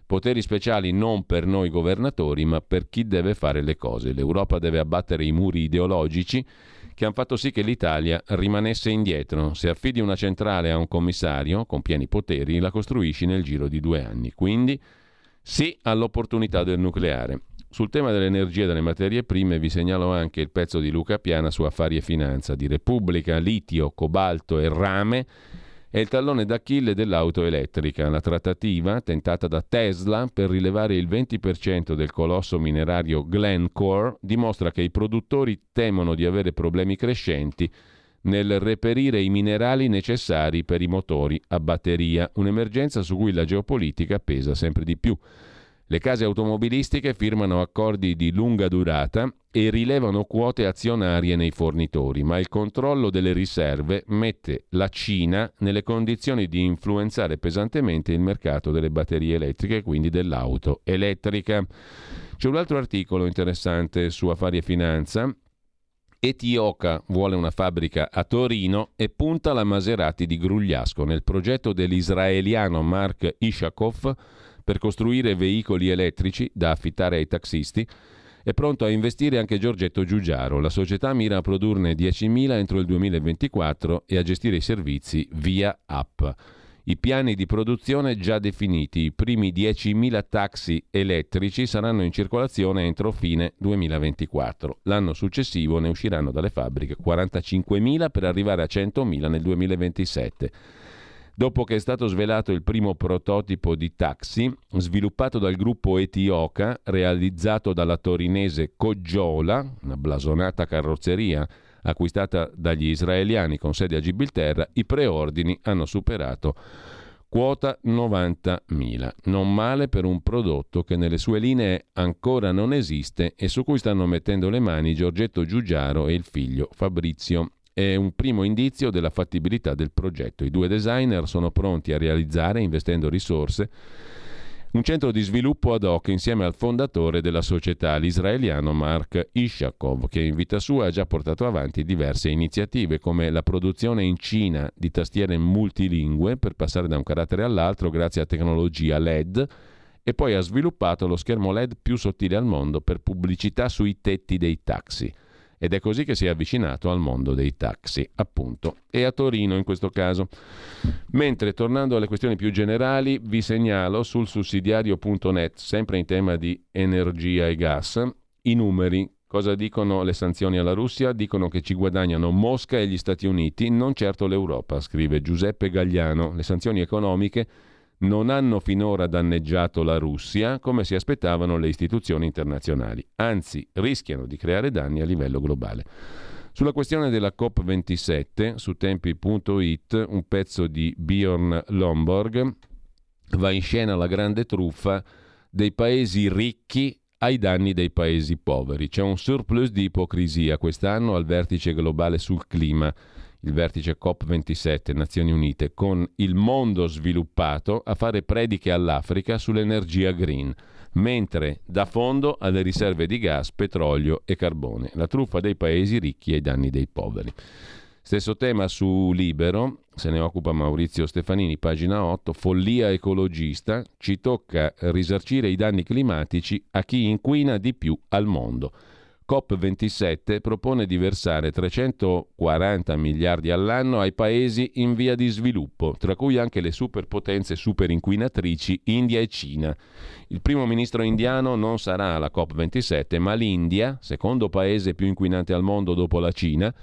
Poteri speciali non per noi governatori, ma per chi deve fare le cose. L'Europa deve abbattere i muri ideologici che hanno fatto sì che l'Italia rimanesse indietro. Se affidi una centrale a un commissario con pieni poteri, la costruisci nel giro di due anni. Quindi sì all'opportunità del nucleare. Sul tema dell'energia e delle materie prime vi segnalo anche il pezzo di Luca Piana su Affari e Finanza di Repubblica, litio, cobalto e rame è il tallone d'Achille dell'auto elettrica. La trattativa, tentata da Tesla per rilevare il 20% del colosso minerario Glencore, dimostra che i produttori temono di avere problemi crescenti nel reperire i minerali necessari per i motori a batteria, un'emergenza su cui la geopolitica pesa sempre di più. Le case automobilistiche firmano accordi di lunga durata e rilevano quote azionarie nei fornitori, ma il controllo delle riserve mette la Cina nelle condizioni di influenzare pesantemente il mercato delle batterie elettriche e quindi dell'auto elettrica. C'è un altro articolo interessante su Affari e Finanza. Etioca vuole una fabbrica a Torino e punta la Maserati di Grugliasco. Nel progetto dell'israeliano Mark Ishakov per costruire veicoli elettrici da affittare ai taxisti, è pronto a investire anche Giorgetto Giugiaro. La società mira a produrne 10.000 entro il 2024 e a gestire i servizi via app. I piani di produzione già definiti, i primi 10.000 taxi elettrici saranno in circolazione entro fine 2024. L'anno successivo ne usciranno dalle fabbriche 45.000 per arrivare a 100.000 nel 2027 dopo che è stato svelato il primo prototipo di taxi sviluppato dal gruppo Etioca, realizzato dalla torinese Coggiola, una blasonata carrozzeria acquistata dagli israeliani con sede a Gibilterra, i preordini hanno superato quota 90.000. Non male per un prodotto che nelle sue linee ancora non esiste e su cui stanno mettendo le mani Giorgetto Giugiaro e il figlio Fabrizio è un primo indizio della fattibilità del progetto. I due designer sono pronti a realizzare, investendo risorse, un centro di sviluppo ad hoc insieme al fondatore della società, l'israeliano Mark Ishakov, che in vita sua ha già portato avanti diverse iniziative come la produzione in Cina di tastiere multilingue per passare da un carattere all'altro grazie a tecnologia LED e poi ha sviluppato lo schermo LED più sottile al mondo per pubblicità sui tetti dei taxi. Ed è così che si è avvicinato al mondo dei taxi, appunto, e a Torino in questo caso. Mentre, tornando alle questioni più generali, vi segnalo sul sussidiario.net, sempre in tema di energia e gas, i numeri. Cosa dicono le sanzioni alla Russia? Dicono che ci guadagnano Mosca e gli Stati Uniti, non certo l'Europa, scrive Giuseppe Gagliano. Le sanzioni economiche non hanno finora danneggiato la Russia come si aspettavano le istituzioni internazionali, anzi rischiano di creare danni a livello globale. Sulla questione della COP27, su tempi.it, un pezzo di Bjorn Lomborg va in scena la grande truffa dei paesi ricchi ai danni dei paesi poveri. C'è un surplus di ipocrisia quest'anno al vertice globale sul clima il vertice COP27 Nazioni Unite, con il mondo sviluppato a fare prediche all'Africa sull'energia green, mentre da fondo alle riserve di gas, petrolio e carbone, la truffa dei paesi ricchi ai danni dei poveri. Stesso tema su Libero, se ne occupa Maurizio Stefanini, pagina 8, follia ecologista, ci tocca risarcire i danni climatici a chi inquina di più al mondo. COP27 propone di versare 340 miliardi all'anno ai paesi in via di sviluppo, tra cui anche le superpotenze superinquinatrici India e Cina. Il primo ministro indiano non sarà alla COP27, ma l'India, secondo paese più inquinante al mondo dopo la Cina,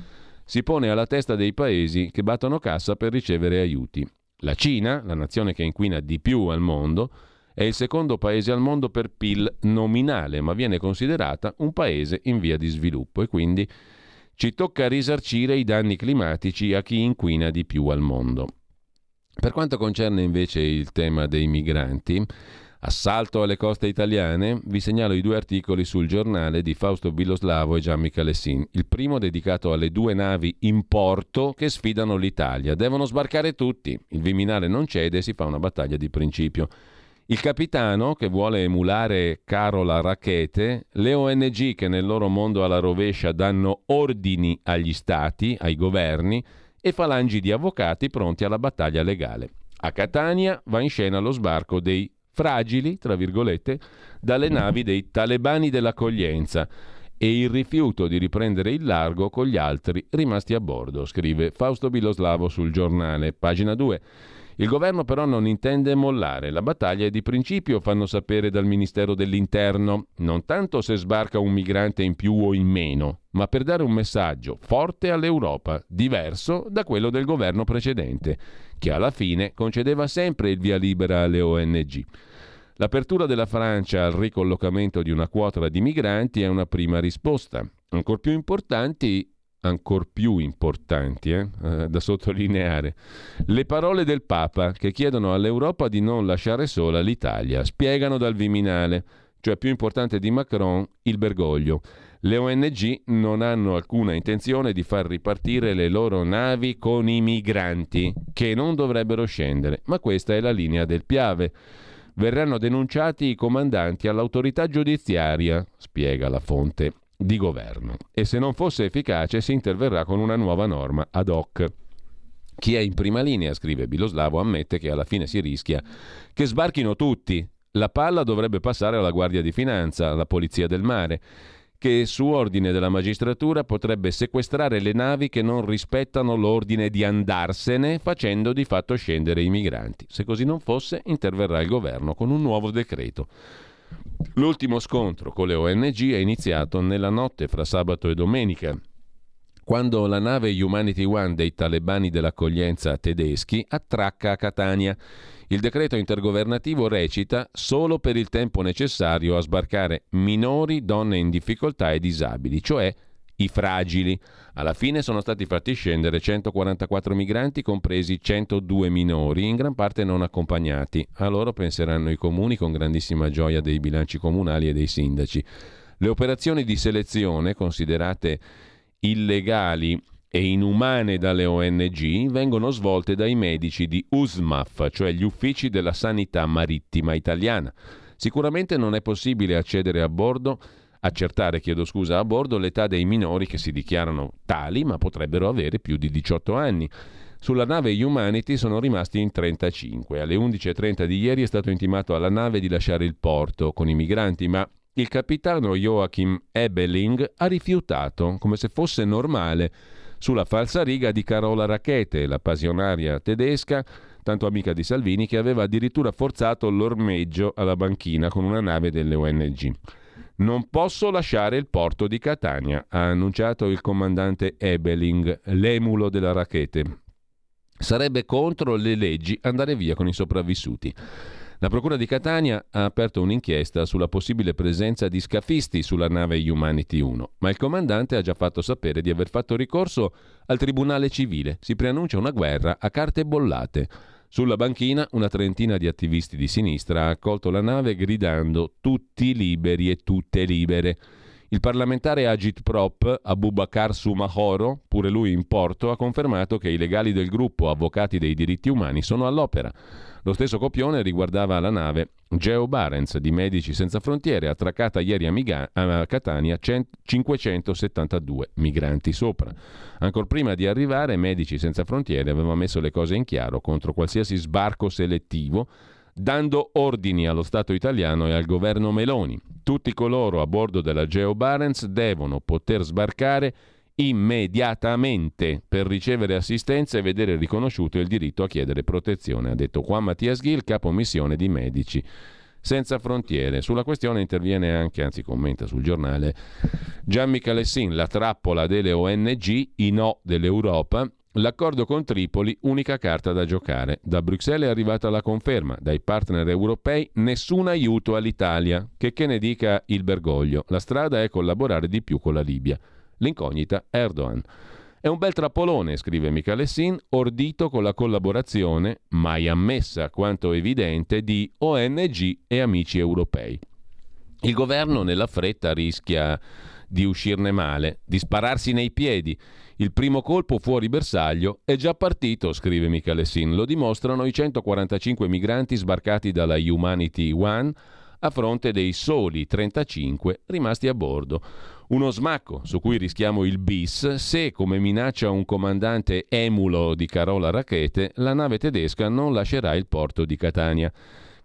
si pone alla testa dei paesi che battono cassa per ricevere aiuti. La Cina, la nazione che inquina di più al mondo, è il secondo paese al mondo per PIL nominale, ma viene considerata un paese in via di sviluppo e quindi ci tocca risarcire i danni climatici a chi inquina di più al mondo. Per quanto concerne invece il tema dei migranti, assalto alle coste italiane, vi segnalo i due articoli sul giornale di Fausto Biloslavo e Gianni Calessin. Il primo dedicato alle due navi in porto che sfidano l'Italia. Devono sbarcare tutti. Il Viminale non cede e si fa una battaglia di principio. Il capitano che vuole emulare Carola Racchete, le ONG che nel loro mondo alla rovescia danno ordini agli stati, ai governi e falangi di avvocati pronti alla battaglia legale. A Catania va in scena lo sbarco dei fragili, tra virgolette, dalle navi dei talebani dell'accoglienza e il rifiuto di riprendere il largo con gli altri rimasti a bordo, scrive Fausto Biloslavo sul giornale, pagina 2. Il governo però non intende mollare, la battaglia è di principio, fanno sapere dal Ministero dell'Interno, non tanto se sbarca un migrante in più o in meno, ma per dare un messaggio forte all'Europa, diverso da quello del governo precedente, che alla fine concedeva sempre il via libera alle ONG. L'apertura della Francia al ricollocamento di una quota di migranti è una prima risposta. Ancora più importanti, ancor più importanti eh, eh, da sottolineare, le parole del Papa che chiedono all'Europa di non lasciare sola l'Italia. Spiegano dal Viminale, cioè più importante di Macron, il Bergoglio. Le ONG non hanno alcuna intenzione di far ripartire le loro navi con i migranti, che non dovrebbero scendere, ma questa è la linea del Piave verranno denunciati i comandanti all'autorità giudiziaria, spiega la fonte di governo, e se non fosse efficace si interverrà con una nuova norma ad hoc. Chi è in prima linea, scrive Biloslavo, ammette che alla fine si rischia che sbarchino tutti. La palla dovrebbe passare alla Guardia di Finanza, alla Polizia del Mare che su ordine della magistratura potrebbe sequestrare le navi che non rispettano l'ordine di andarsene, facendo di fatto scendere i migranti. Se così non fosse, interverrà il governo con un nuovo decreto. L'ultimo scontro con le ONG è iniziato nella notte fra sabato e domenica, quando la nave Humanity One dei talebani dell'accoglienza tedeschi attracca a Catania. Il decreto intergovernativo recita solo per il tempo necessario a sbarcare minori, donne in difficoltà e disabili, cioè i fragili. Alla fine sono stati fatti scendere 144 migranti, compresi 102 minori, in gran parte non accompagnati. A loro penseranno i comuni con grandissima gioia dei bilanci comunali e dei sindaci. Le operazioni di selezione, considerate illegali e inumane dalle ONG vengono svolte dai medici di USMAF, cioè gli uffici della sanità marittima italiana. Sicuramente non è possibile accedere a bordo, accertare, chiedo scusa, a bordo l'età dei minori che si dichiarano tali, ma potrebbero avere più di 18 anni. Sulla nave Humanity sono rimasti in 35. Alle 11.30 di ieri è stato intimato alla nave di lasciare il porto con i migranti, ma il capitano Joachim Ebeling ha rifiutato, come se fosse normale sulla falsariga di Carola Racchete, la passionaria tedesca, tanto amica di Salvini, che aveva addirittura forzato l'ormeggio alla banchina con una nave delle ONG. Non posso lasciare il porto di Catania, ha annunciato il comandante Ebeling, l'emulo della Racchete. Sarebbe contro le leggi andare via con i sopravvissuti. La Procura di Catania ha aperto un'inchiesta sulla possibile presenza di scafisti sulla nave Humanity 1, ma il comandante ha già fatto sapere di aver fatto ricorso al Tribunale civile. Si preannuncia una guerra a carte bollate. Sulla banchina una trentina di attivisti di sinistra ha accolto la nave gridando tutti liberi e tutte libere. Il parlamentare Agit Prop, Abubakar Sumahoro, pure lui in porto, ha confermato che i legali del gruppo Avvocati dei diritti umani sono all'opera. Lo stesso copione riguardava la nave Geo Barents di Medici Senza Frontiere, attraccata ieri a, Miga- a Catania 572 migranti sopra. Ancora prima di arrivare, Medici Senza Frontiere aveva messo le cose in chiaro contro qualsiasi sbarco selettivo, dando ordini allo Stato italiano e al governo Meloni. Tutti coloro a bordo della Geo Barents devono poter sbarcare immediatamente per ricevere assistenza e vedere riconosciuto il diritto a chiedere protezione, ha detto Juan Mattias Gil, capo missione di Medici senza frontiere. Sulla questione interviene anche, anzi commenta sul giornale, Gianni Calessin, la trappola delle ONG, i no dell'Europa, l'accordo con Tripoli, unica carta da giocare. Da Bruxelles è arrivata la conferma, dai partner europei nessun aiuto all'Italia, che che ne dica il Bergoglio, la strada è collaborare di più con la Libia. L'incognita Erdogan. È un bel trappolone, scrive Michele Sin, ordito con la collaborazione, mai ammessa quanto evidente, di ONG e amici europei. Il governo nella fretta rischia di uscirne male, di spararsi nei piedi. Il primo colpo fuori bersaglio è già partito, scrive Michalessin. Lo dimostrano i 145 migranti sbarcati dalla Humanity One a fronte dei soli 35 rimasti a bordo. Uno smacco su cui rischiamo il bis se, come minaccia un comandante emulo di Carola Rachete, la nave tedesca non lascerà il porto di Catania.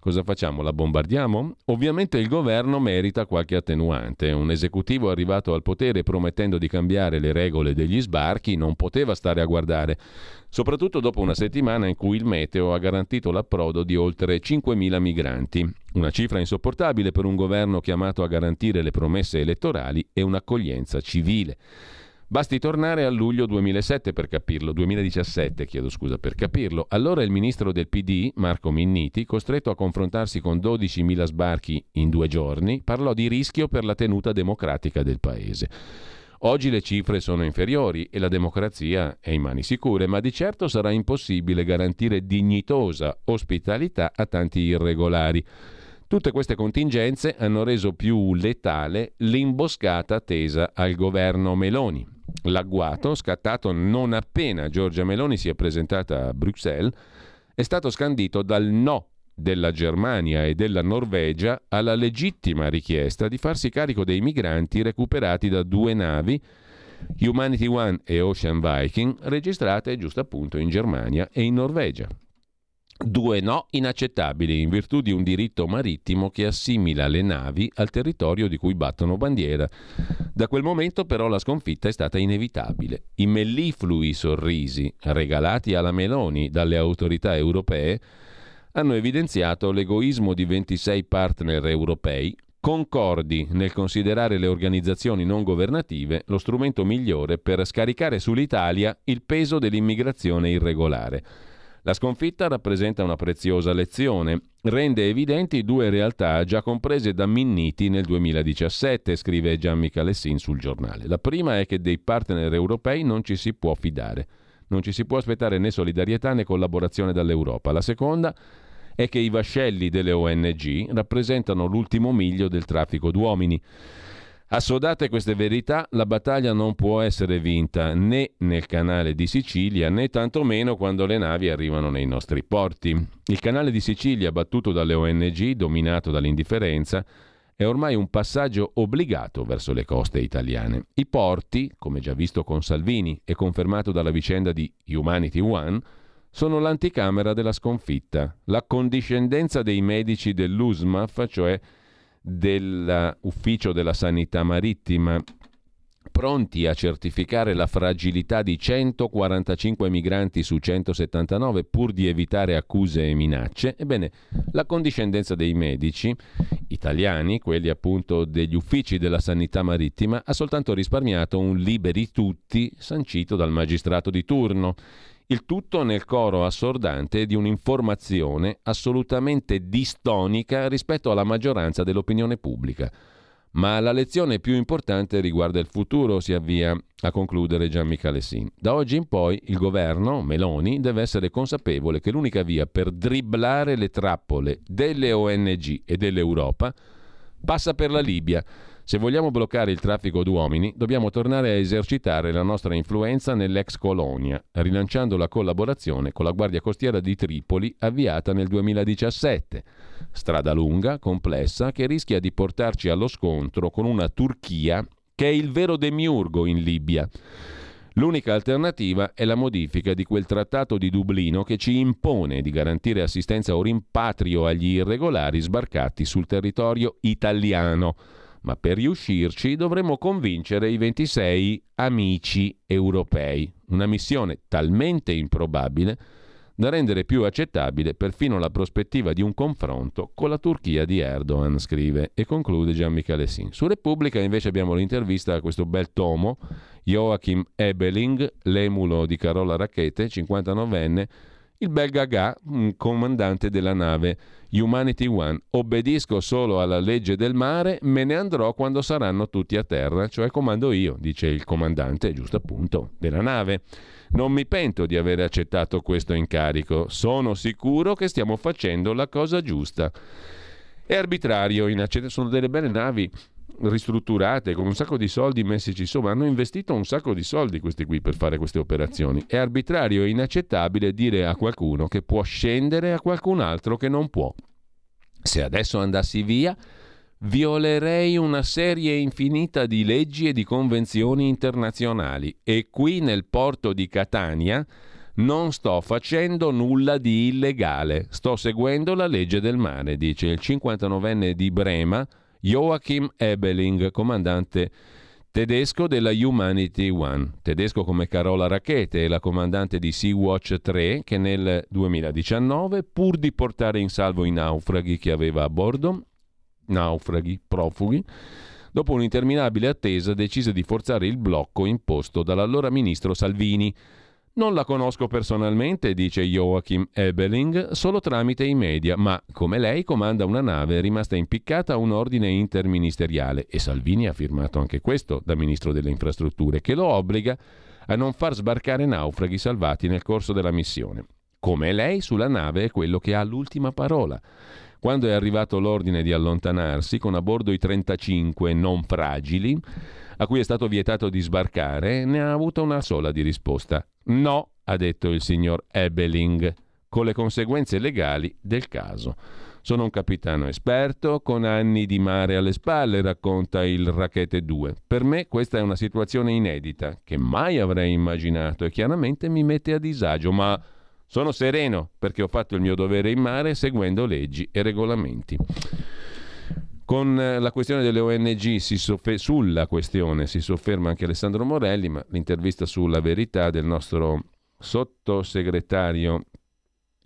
Cosa facciamo? La bombardiamo? Ovviamente il governo merita qualche attenuante. Un esecutivo arrivato al potere promettendo di cambiare le regole degli sbarchi non poteva stare a guardare, soprattutto dopo una settimana in cui il meteo ha garantito l'approdo di oltre 5.000 migranti. Una cifra insopportabile per un governo chiamato a garantire le promesse elettorali e un'accoglienza civile. Basti tornare a luglio 2007 per capirlo, 2017 chiedo scusa per capirlo. Allora il ministro del PD, Marco Minniti, costretto a confrontarsi con 12.000 sbarchi in due giorni, parlò di rischio per la tenuta democratica del paese. Oggi le cifre sono inferiori e la democrazia è in mani sicure, ma di certo sarà impossibile garantire dignitosa ospitalità a tanti irregolari. Tutte queste contingenze hanno reso più letale l'imboscata tesa al governo Meloni. L'agguato, scattato non appena Giorgia Meloni si è presentata a Bruxelles, è stato scandito dal no della Germania e della Norvegia alla legittima richiesta di farsi carico dei migranti recuperati da due navi, Humanity One e Ocean Viking, registrate giusto appunto in Germania e in Norvegia. Due no inaccettabili in virtù di un diritto marittimo che assimila le navi al territorio di cui battono bandiera. Da quel momento però la sconfitta è stata inevitabile. I melliflui sorrisi regalati alla Meloni dalle autorità europee hanno evidenziato l'egoismo di 26 partner europei concordi nel considerare le organizzazioni non governative lo strumento migliore per scaricare sull'Italia il peso dell'immigrazione irregolare. La sconfitta rappresenta una preziosa lezione, rende evidenti due realtà già comprese da Minniti nel 2017, scrive Gianmica Lessin sul giornale. La prima è che dei partner europei non ci si può fidare, non ci si può aspettare né solidarietà né collaborazione dall'Europa. La seconda è che i vascelli delle ONG rappresentano l'ultimo miglio del traffico d'uomini. Assodate queste verità, la battaglia non può essere vinta né nel canale di Sicilia né tantomeno quando le navi arrivano nei nostri porti. Il canale di Sicilia, battuto dalle ONG, dominato dall'indifferenza, è ormai un passaggio obbligato verso le coste italiane. I porti, come già visto con Salvini e confermato dalla vicenda di Humanity One, sono l'anticamera della sconfitta. La condiscendenza dei medici dell'USMAF, cioè dell'Ufficio della Sanità Marittima, pronti a certificare la fragilità di 145 migranti su 179 pur di evitare accuse e minacce, ebbene la condiscendenza dei medici italiani, quelli appunto degli uffici della sanità marittima, ha soltanto risparmiato un liberi tutti sancito dal magistrato di turno il tutto nel coro assordante di un'informazione assolutamente distonica rispetto alla maggioranza dell'opinione pubblica. Ma la lezione più importante riguarda il futuro, si avvia a concludere Gian Michalessin. Da oggi in poi il governo, Meloni, deve essere consapevole che l'unica via per dribblare le trappole delle ONG e dell'Europa passa per la Libia se vogliamo bloccare il traffico d'uomini, dobbiamo tornare a esercitare la nostra influenza nell'ex colonia, rilanciando la collaborazione con la Guardia Costiera di Tripoli avviata nel 2017. Strada lunga, complessa, che rischia di portarci allo scontro con una Turchia che è il vero demiurgo in Libia. L'unica alternativa è la modifica di quel trattato di Dublino che ci impone di garantire assistenza o rimpatrio agli irregolari sbarcati sul territorio italiano ma per riuscirci dovremo convincere i 26 amici europei, una missione talmente improbabile da rendere più accettabile perfino la prospettiva di un confronto con la Turchia di Erdogan, scrive e conclude Gian Michele Sin. Su Repubblica invece abbiamo l'intervista a questo bel tomo, Joachim Ebeling, l'emulo di Carola Racchete, 59enne, il bel Gaga, comandante della nave Humanity One. Obbedisco solo alla legge del mare, me ne andrò quando saranno tutti a terra, cioè comando io, dice il comandante, giusto appunto, della nave. Non mi pento di aver accettato questo incarico, sono sicuro che stiamo facendo la cosa giusta. È arbitrario, in accett- sono delle belle navi ristrutturate con un sacco di soldi messici, insomma hanno investito un sacco di soldi questi qui per fare queste operazioni. È arbitrario e inaccettabile dire a qualcuno che può scendere a qualcun altro che non può. Se adesso andassi via, violerei una serie infinita di leggi e di convenzioni internazionali e qui nel porto di Catania non sto facendo nulla di illegale, sto seguendo la legge del mare, dice il 59enne di Brema, Joachim Ebeling, comandante tedesco della Humanity One, tedesco come Carola Racchete, la comandante di Sea-Watch 3 che nel 2019, pur di portare in salvo i naufraghi che aveva a bordo, naufraghi, profughi, dopo un'interminabile attesa decise di forzare il blocco imposto dall'allora ministro Salvini, non la conosco personalmente, dice Joachim Ebeling, solo tramite i media, ma come lei comanda una nave rimasta impiccata a un ordine interministeriale e Salvini ha firmato anche questo da ministro delle infrastrutture, che lo obbliga a non far sbarcare naufraghi salvati nel corso della missione. Come lei sulla nave è quello che ha l'ultima parola. Quando è arrivato l'ordine di allontanarsi, con a bordo i 35 non fragili, a cui è stato vietato di sbarcare, ne ha avuto una sola di risposta. No, ha detto il signor Ebeling, con le conseguenze legali del caso. Sono un capitano esperto con anni di mare alle spalle, racconta il Rachete 2. Per me questa è una situazione inedita, che mai avrei immaginato e chiaramente mi mette a disagio, ma sono sereno perché ho fatto il mio dovere in mare seguendo leggi e regolamenti. Con eh, la questione delle ONG, soffer- sulla questione si sofferma anche Alessandro Morelli, ma l'intervista sulla verità del nostro sottosegretario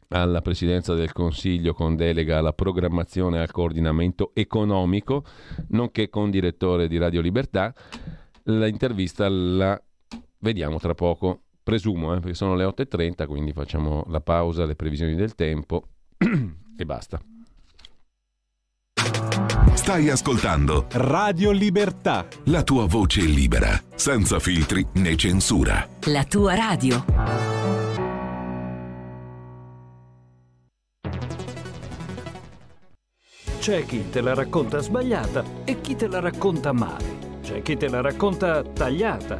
alla presidenza del Consiglio con delega alla programmazione e al coordinamento economico, nonché con direttore di Radio Libertà. L'intervista la vediamo tra poco, presumo, eh, perché sono le 8.30, quindi facciamo la pausa, le previsioni del tempo e basta. Stai ascoltando Radio Libertà. La tua voce libera, senza filtri né censura. La tua radio. C'è chi te la racconta sbagliata e chi te la racconta male. C'è chi te la racconta tagliata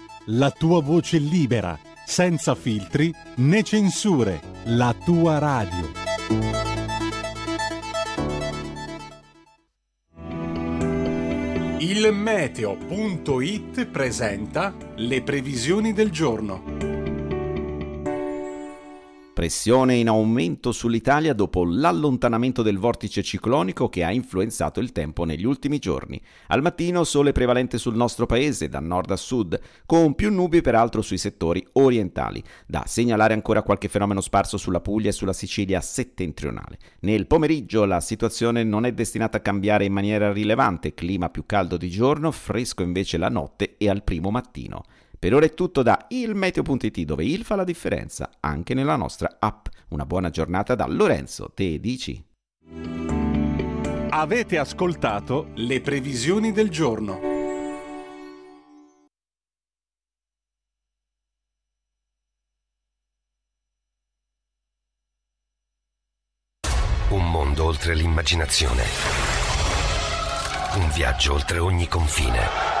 la tua voce libera, senza filtri né censure, la tua radio. Il meteo.it presenta le previsioni del giorno. Pressione in aumento sull'Italia dopo l'allontanamento del vortice ciclonico che ha influenzato il tempo negli ultimi giorni. Al mattino sole prevalente sul nostro paese, da nord a sud, con più nubi peraltro sui settori orientali. Da segnalare ancora qualche fenomeno sparso sulla Puglia e sulla Sicilia settentrionale. Nel pomeriggio la situazione non è destinata a cambiare in maniera rilevante, clima più caldo di giorno, fresco invece la notte e al primo mattino. Per ora è tutto da ilmeteo.it dove il fa la differenza anche nella nostra app. Una buona giornata da Lorenzo, te dici. Avete ascoltato le previsioni del giorno. Un mondo oltre l'immaginazione. Un viaggio oltre ogni confine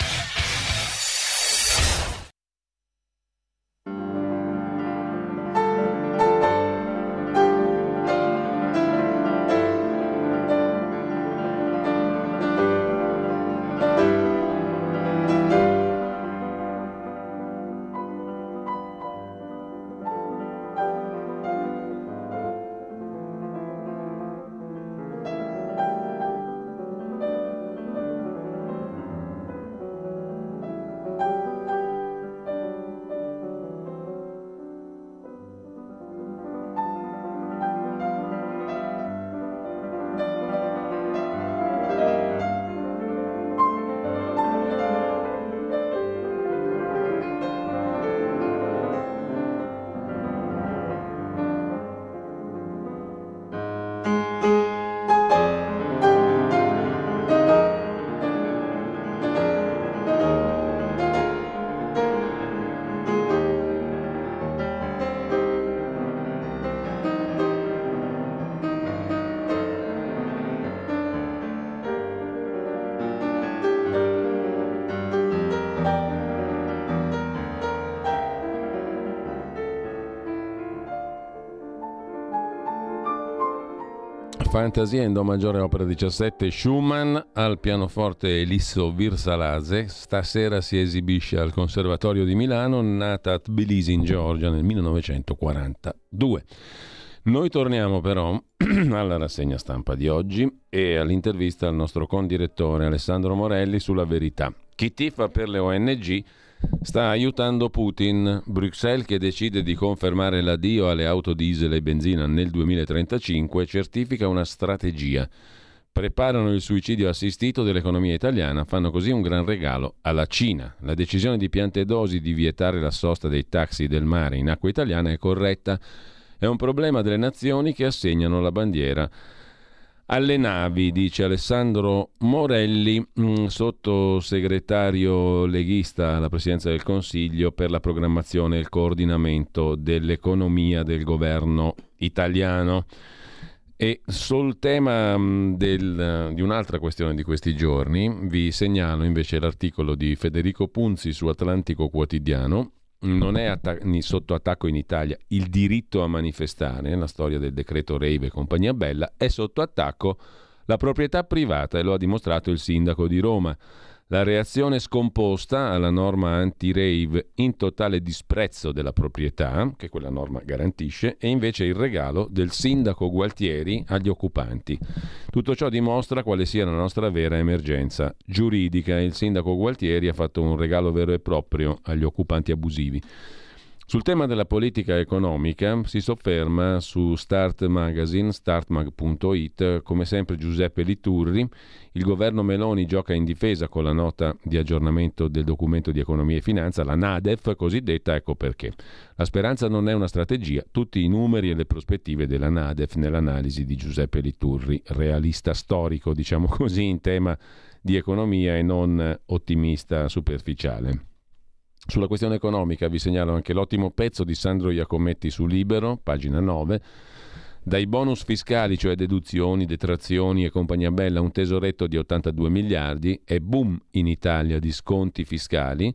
Fantasia in Do maggiore opera 17 Schumann al pianoforte Elisso Virsalase. Stasera si esibisce al Conservatorio di Milano nata a Tbilisi in Georgia nel 1942 noi torniamo però alla rassegna stampa di oggi e all'intervista al nostro condirettore Alessandro Morelli sulla verità. Chi tifa per le ONG sta aiutando Putin. Bruxelles, che decide di confermare l'addio alle auto diesel e benzina nel 2035, certifica una strategia. Preparano il suicidio assistito dell'economia italiana, fanno così un gran regalo alla Cina. La decisione di Piantedosi di vietare la sosta dei taxi del mare in acqua italiana è corretta. È un problema delle nazioni che assegnano la bandiera alle navi, dice Alessandro Morelli, mm, sottosegretario leghista alla Presidenza del Consiglio per la programmazione e il coordinamento dell'economia del governo italiano. E sul tema mm, del, di un'altra questione di questi giorni vi segnalo invece l'articolo di Federico Punzi su Atlantico Quotidiano non è attac- sotto attacco in Italia il diritto a manifestare, la storia del decreto Rave e compagnia bella, è sotto attacco la proprietà privata e lo ha dimostrato il sindaco di Roma. La reazione scomposta alla norma anti-rave in totale disprezzo della proprietà, che quella norma garantisce, e invece il regalo del sindaco Gualtieri agli occupanti. Tutto ciò dimostra quale sia la nostra vera emergenza giuridica. Il sindaco Gualtieri ha fatto un regalo vero e proprio agli occupanti abusivi. Sul tema della politica economica si sofferma su Start Magazine, startmag.it, come sempre Giuseppe Liturri. Il governo Meloni gioca in difesa con la nota di aggiornamento del documento di economia e finanza, la NADEF cosiddetta, ecco perché. La speranza non è una strategia, tutti i numeri e le prospettive della NADEF nell'analisi di Giuseppe Liturri, realista storico, diciamo così, in tema di economia e non ottimista superficiale. Sulla questione economica vi segnalo anche l'ottimo pezzo di Sandro Iacometti su Libero, pagina 9. Dai bonus fiscali, cioè deduzioni, detrazioni e compagnia bella, un tesoretto di 82 miliardi e boom in Italia di sconti fiscali.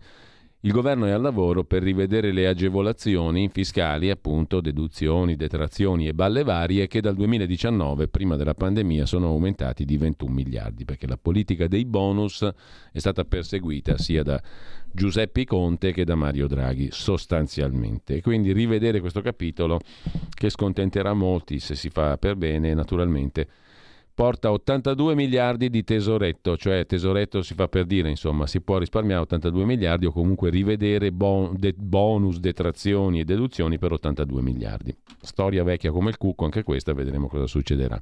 Il governo è al lavoro per rivedere le agevolazioni fiscali, appunto deduzioni, detrazioni e balle varie che dal 2019, prima della pandemia, sono aumentati di 21 miliardi, perché la politica dei bonus è stata perseguita sia da Giuseppe Conte che da Mario Draghi, sostanzialmente. quindi rivedere questo capitolo, che scontenterà molti se si fa per bene, naturalmente porta 82 miliardi di tesoretto, cioè tesoretto si fa per dire, insomma, si può risparmiare 82 miliardi o comunque rivedere bon, de, bonus, detrazioni e deduzioni per 82 miliardi. Storia vecchia come il cucco, anche questa, vedremo cosa succederà.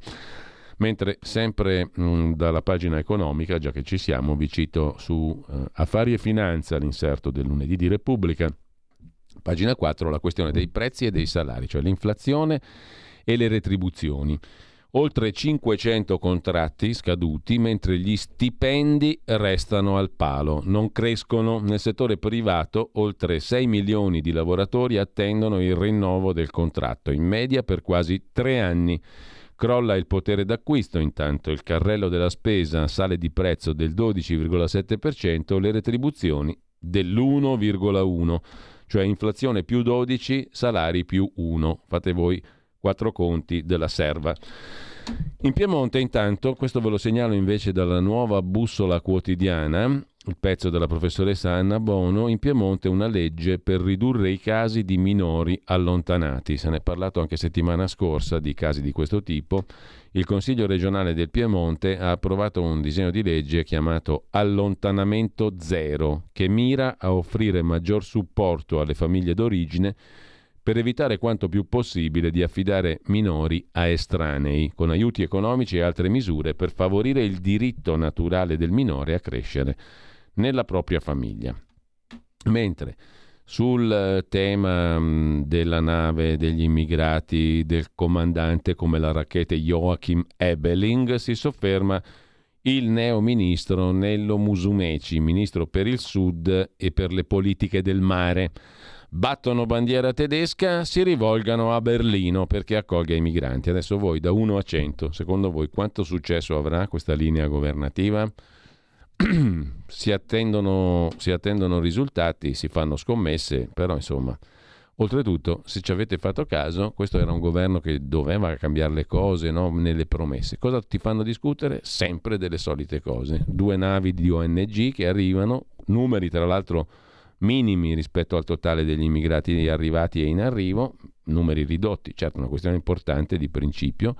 Mentre sempre mh, dalla pagina economica, già che ci siamo, vi cito su uh, Affari e Finanza, l'inserto del lunedì di Repubblica, pagina 4, la questione dei prezzi e dei salari, cioè l'inflazione e le retribuzioni oltre 500 contratti scaduti, mentre gli stipendi restano al palo, non crescono. Nel settore privato oltre 6 milioni di lavoratori attendono il rinnovo del contratto, in media per quasi tre anni. Crolla il potere d'acquisto, intanto il carrello della spesa sale di prezzo del 12,7%, le retribuzioni dell'1,1%, cioè inflazione più 12, salari più 1. Fate voi quattro conti della serva. In Piemonte intanto, questo ve lo segnalo invece dalla nuova bussola quotidiana, il pezzo della professoressa Anna Bono, in Piemonte una legge per ridurre i casi di minori allontanati. Se ne è parlato anche settimana scorsa di casi di questo tipo. Il Consiglio regionale del Piemonte ha approvato un disegno di legge chiamato Allontanamento Zero, che mira a offrire maggior supporto alle famiglie d'origine per evitare quanto più possibile di affidare minori a estranei, con aiuti economici e altre misure per favorire il diritto naturale del minore a crescere nella propria famiglia. Mentre sul tema mm, della nave degli immigrati del comandante come la racchete Joachim Ebeling si sofferma il neo ministro Nello Musumeci, ministro per il Sud e per le politiche del mare battono bandiera tedesca, si rivolgano a Berlino perché accolga i migranti. Adesso voi da 1 a 100, secondo voi quanto successo avrà questa linea governativa? si, attendono, si attendono risultati, si fanno scommesse, però insomma Oltretutto, se ci avete fatto caso, questo era un governo che doveva cambiare le cose no? nelle promesse. Cosa ti fanno discutere? Sempre delle solite cose. Due navi di ONG che arrivano, numeri tra l'altro minimi rispetto al totale degli immigrati arrivati e in arrivo, numeri ridotti, certo una questione importante di principio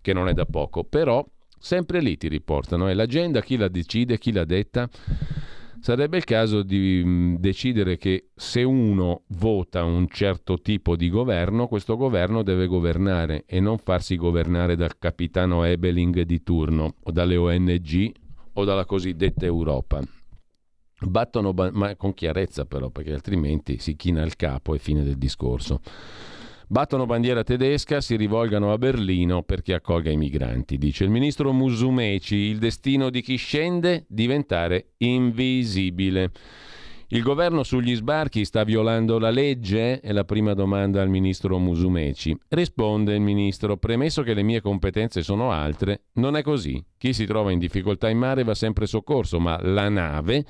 che non è da poco, però sempre lì ti riportano, è l'agenda chi la decide, chi l'ha detta Sarebbe il caso di mm, decidere che se uno vota un certo tipo di governo, questo governo deve governare e non farsi governare dal capitano Ebeling di turno o dalle ONG o dalla cosiddetta Europa. Battono, ma con chiarezza però, perché altrimenti si china il capo e fine del discorso. Battono bandiera tedesca, si rivolgano a Berlino perché accolga i migranti. Dice il ministro Musumeci, il destino di chi scende diventare invisibile. Il governo sugli sbarchi sta violando la legge? È la prima domanda al ministro Musumeci. Risponde il ministro, premesso che le mie competenze sono altre, non è così. Chi si trova in difficoltà in mare va sempre soccorso, ma la nave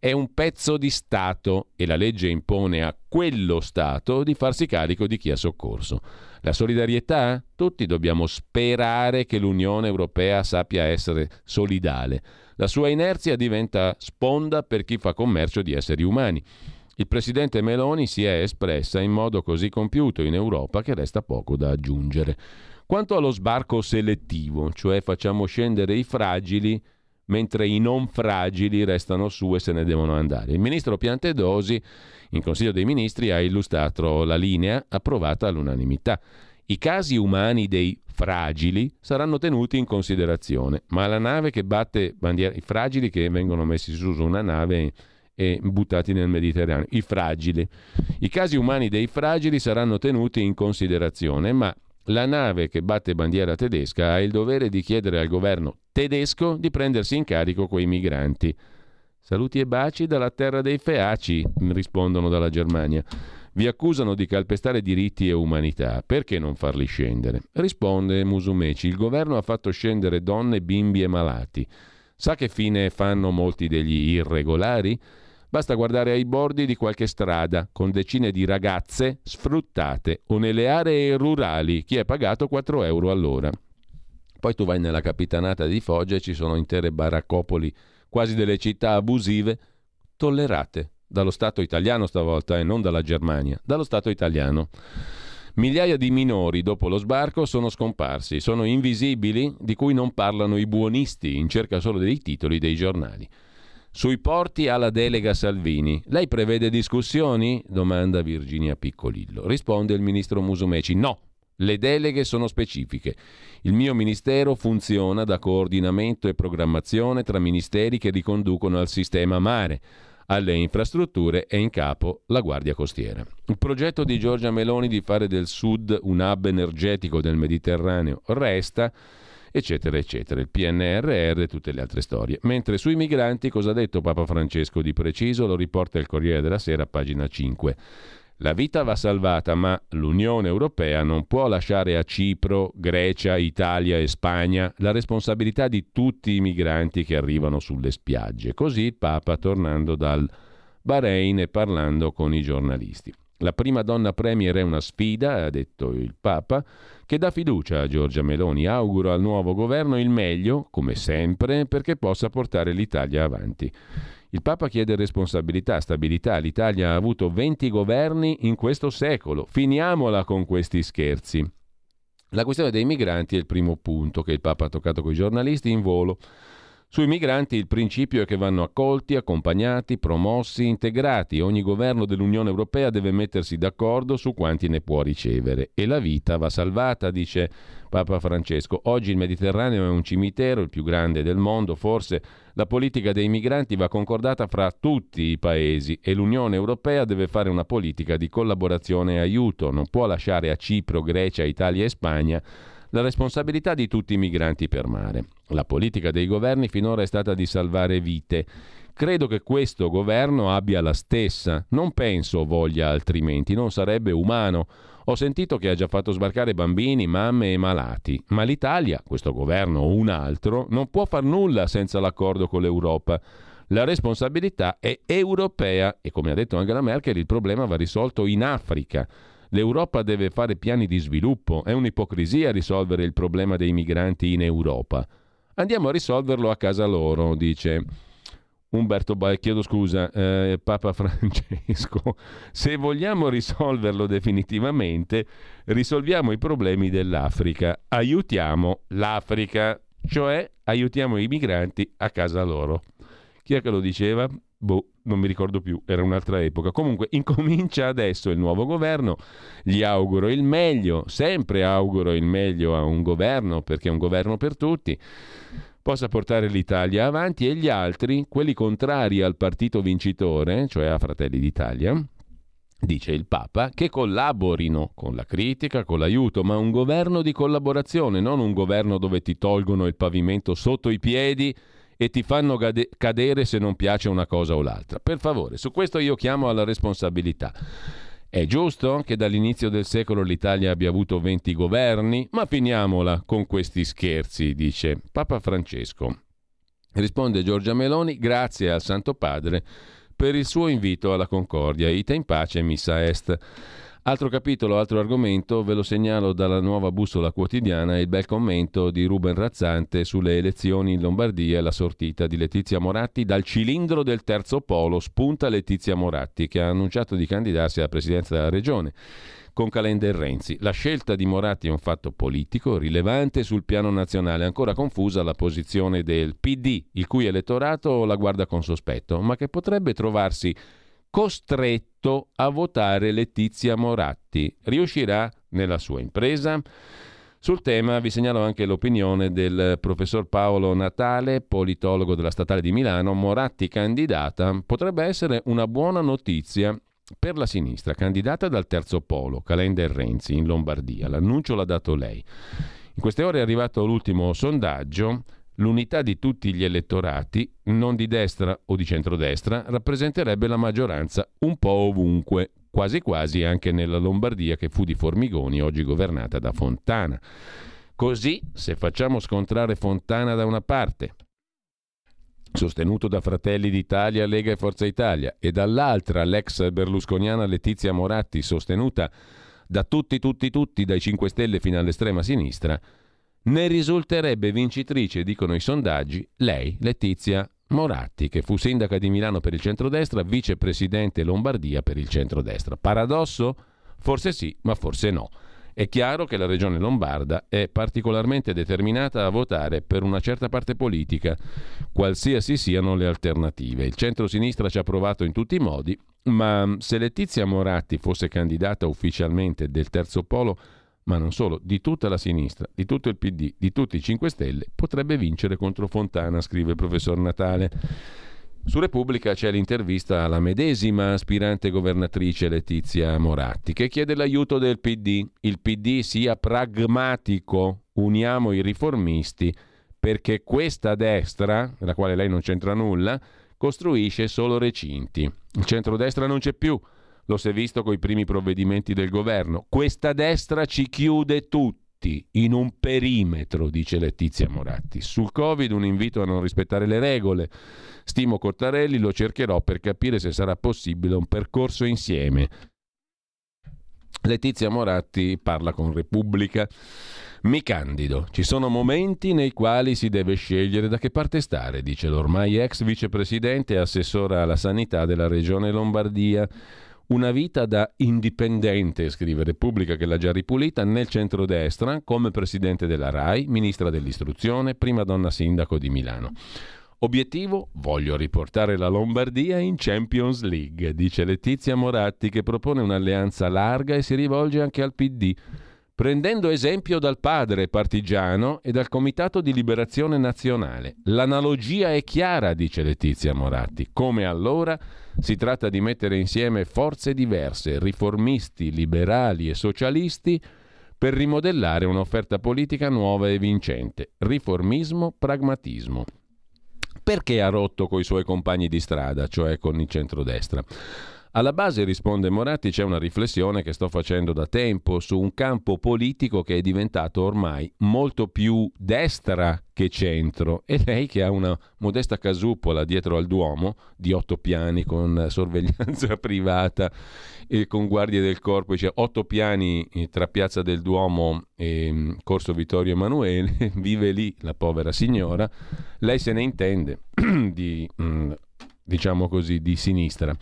è un pezzo di Stato e la legge impone a quello Stato di farsi carico di chi ha soccorso. La solidarietà? Tutti dobbiamo sperare che l'Unione Europea sappia essere solidale. La sua inerzia diventa sponda per chi fa commercio di esseri umani. Il presidente Meloni si è espressa in modo così compiuto in Europa che resta poco da aggiungere. Quanto allo sbarco selettivo, cioè facciamo scendere i fragili mentre i non fragili restano su e se ne devono andare. Il ministro Piantedosi in Consiglio dei Ministri ha illustrato la linea approvata all'unanimità. I casi umani dei fragili saranno tenuti in considerazione, ma la nave che batte bandiera, i fragili che vengono messi su una nave e buttati nel Mediterraneo, i fragili. I casi umani dei fragili saranno tenuti in considerazione, ma la nave che batte bandiera tedesca ha il dovere di chiedere al governo tedesco di prendersi in carico quei migranti. Saluti e baci dalla terra dei feaci, rispondono dalla Germania. Vi accusano di calpestare diritti e umanità, perché non farli scendere? Risponde Musumeci, il governo ha fatto scendere donne, bimbi e malati. Sa che fine fanno molti degli irregolari? Basta guardare ai bordi di qualche strada con decine di ragazze sfruttate o nelle aree rurali chi è pagato 4 euro all'ora. Poi tu vai nella capitanata di Foggia e ci sono intere baraccopoli, quasi delle città abusive, tollerate dallo Stato italiano stavolta e non dalla Germania, dallo Stato italiano. Migliaia di minori dopo lo sbarco sono scomparsi, sono invisibili, di cui non parlano i buonisti in cerca solo dei titoli dei giornali. Sui porti alla delega Salvini. Lei prevede discussioni? domanda Virginia Piccolillo. Risponde il ministro Musumeci. No, le deleghe sono specifiche. Il mio ministero funziona da coordinamento e programmazione tra ministeri che riconducono al sistema mare. Alle infrastrutture è in capo la Guardia Costiera. Il progetto di Giorgia Meloni di fare del Sud un hub energetico del Mediterraneo resta eccetera, eccetera. Il PNRR e tutte le altre storie. Mentre sui migranti, cosa ha detto Papa Francesco di preciso? Lo riporta il Corriere della Sera, pagina 5. La vita va salvata, ma l'Unione Europea non può lasciare a Cipro, Grecia, Italia e Spagna la responsabilità di tutti i migranti che arrivano sulle spiagge. Così il Papa tornando dal Bahrain e parlando con i giornalisti. La prima donna premier è una sfida, ha detto il Papa, che dà fiducia a Giorgia Meloni. Auguro al nuovo governo il meglio, come sempre, perché possa portare l'Italia avanti. Il Papa chiede responsabilità, stabilità. L'Italia ha avuto 20 governi in questo secolo. Finiamola con questi scherzi. La questione dei migranti è il primo punto che il Papa ha toccato con i giornalisti in volo. Sui migranti il principio è che vanno accolti, accompagnati, promossi, integrati. Ogni governo dell'Unione Europea deve mettersi d'accordo su quanti ne può ricevere. E la vita va salvata, dice Papa Francesco. Oggi il Mediterraneo è un cimitero, il più grande del mondo. Forse la politica dei migranti va concordata fra tutti i paesi e l'Unione Europea deve fare una politica di collaborazione e aiuto. Non può lasciare a Cipro, Grecia, Italia e Spagna la responsabilità di tutti i migranti per mare. La politica dei governi finora è stata di salvare vite. Credo che questo governo abbia la stessa. Non penso voglia altrimenti, non sarebbe umano. Ho sentito che ha già fatto sbarcare bambini, mamme e malati, ma l'Italia, questo governo o un altro, non può far nulla senza l'accordo con l'Europa. La responsabilità è europea e come ha detto Angela Merkel il problema va risolto in Africa. L'Europa deve fare piani di sviluppo, è un'ipocrisia risolvere il problema dei migranti in Europa. Andiamo a risolverlo a casa loro, dice Umberto Bae, chiedo scusa, eh, Papa Francesco, se vogliamo risolverlo definitivamente, risolviamo i problemi dell'Africa, aiutiamo l'Africa, cioè aiutiamo i migranti a casa loro. Chi è che lo diceva? Boh, non mi ricordo più, era un'altra epoca. Comunque, incomincia adesso il nuovo governo, gli auguro il meglio, sempre auguro il meglio a un governo, perché è un governo per tutti possa portare l'Italia avanti e gli altri, quelli contrari al partito vincitore, cioè a Fratelli d'Italia, dice il Papa, che collaborino con la critica, con l'aiuto, ma un governo di collaborazione, non un governo dove ti tolgono il pavimento sotto i piedi e ti fanno cadere se non piace una cosa o l'altra. Per favore, su questo io chiamo alla responsabilità. È giusto che dall'inizio del secolo l'Italia abbia avuto 20 governi? Ma finiamola con questi scherzi, dice Papa Francesco. Risponde Giorgia Meloni, grazie al Santo Padre per il suo invito alla concordia. Ita in pace, missa est. Altro capitolo, altro argomento, ve lo segnalo dalla nuova bussola quotidiana, il bel commento di Ruben Razzante sulle elezioni in Lombardia e la sortita di Letizia Moratti. Dal cilindro del terzo polo spunta Letizia Moratti, che ha annunciato di candidarsi alla presidenza della regione con Calenda Renzi. La scelta di Moratti è un fatto politico rilevante sul piano nazionale, ancora confusa la posizione del PD, il cui elettorato la guarda con sospetto, ma che potrebbe trovarsi costretto a votare Letizia Moratti. Riuscirà nella sua impresa? Sul tema vi segnalo anche l'opinione del professor Paolo Natale, politologo della Statale di Milano. Moratti candidata potrebbe essere una buona notizia per la sinistra, candidata dal terzo polo, Calenda e Renzi, in Lombardia. L'annuncio l'ha dato lei. In queste ore è arrivato l'ultimo sondaggio l'unità di tutti gli elettorati, non di destra o di centrodestra, rappresenterebbe la maggioranza un po' ovunque, quasi quasi anche nella Lombardia che fu di Formigoni, oggi governata da Fontana. Così, se facciamo scontrare Fontana da una parte, sostenuto da Fratelli d'Italia, Lega e Forza Italia, e dall'altra l'ex berlusconiana Letizia Moratti, sostenuta da tutti, tutti, tutti, dai 5 Stelle fino all'estrema sinistra, ne risulterebbe vincitrice, dicono i sondaggi, lei, Letizia Moratti, che fu sindaca di Milano per il centrodestra, vicepresidente Lombardia per il centrodestra. Paradosso? Forse sì, ma forse no. È chiaro che la regione lombarda è particolarmente determinata a votare per una certa parte politica, qualsiasi siano le alternative. Il centro-sinistra ci ha provato in tutti i modi, ma se Letizia Moratti fosse candidata ufficialmente del terzo polo, ma non solo, di tutta la sinistra, di tutto il PD, di tutti i 5 Stelle, potrebbe vincere contro Fontana, scrive il professor Natale. Su Repubblica c'è l'intervista alla medesima aspirante governatrice Letizia Moratti, che chiede l'aiuto del PD. Il PD sia pragmatico, uniamo i riformisti, perché questa destra, della quale lei non c'entra nulla, costruisce solo recinti. Il centrodestra non c'è più lo si è visto con i primi provvedimenti del governo. Questa destra ci chiude tutti in un perimetro, dice Letizia Moratti. Sul Covid un invito a non rispettare le regole. Stimo Cottarelli, lo cercherò per capire se sarà possibile un percorso insieme. Letizia Moratti parla con Repubblica. Mi candido. Ci sono momenti nei quali si deve scegliere da che parte stare, dice l'ormai ex vicepresidente e assessora alla sanità della regione Lombardia. Una vita da indipendente, scrive Repubblica che l'ha già ripulita, nel centrodestra, come presidente della RAI, ministra dell'istruzione, prima donna sindaco di Milano. Obiettivo? Voglio riportare la Lombardia in Champions League, dice Letizia Moratti che propone un'alleanza larga e si rivolge anche al PD prendendo esempio dal padre partigiano e dal Comitato di Liberazione Nazionale. L'analogia è chiara, dice Letizia Moratti. Come allora si tratta di mettere insieme forze diverse, riformisti, liberali e socialisti, per rimodellare un'offerta politica nuova e vincente. Riformismo, pragmatismo. Perché ha rotto coi suoi compagni di strada, cioè con il centrodestra? Alla base, risponde Moratti, c'è una riflessione che sto facendo da tempo su un campo politico che è diventato ormai molto più destra che centro e lei che ha una modesta casupola dietro al Duomo di otto piani con sorveglianza privata e con guardie del corpo, cioè otto piani eh, tra Piazza del Duomo e mm, Corso Vittorio Emanuele, vive lì la povera signora, lei se ne intende di, mm, diciamo così, di sinistra.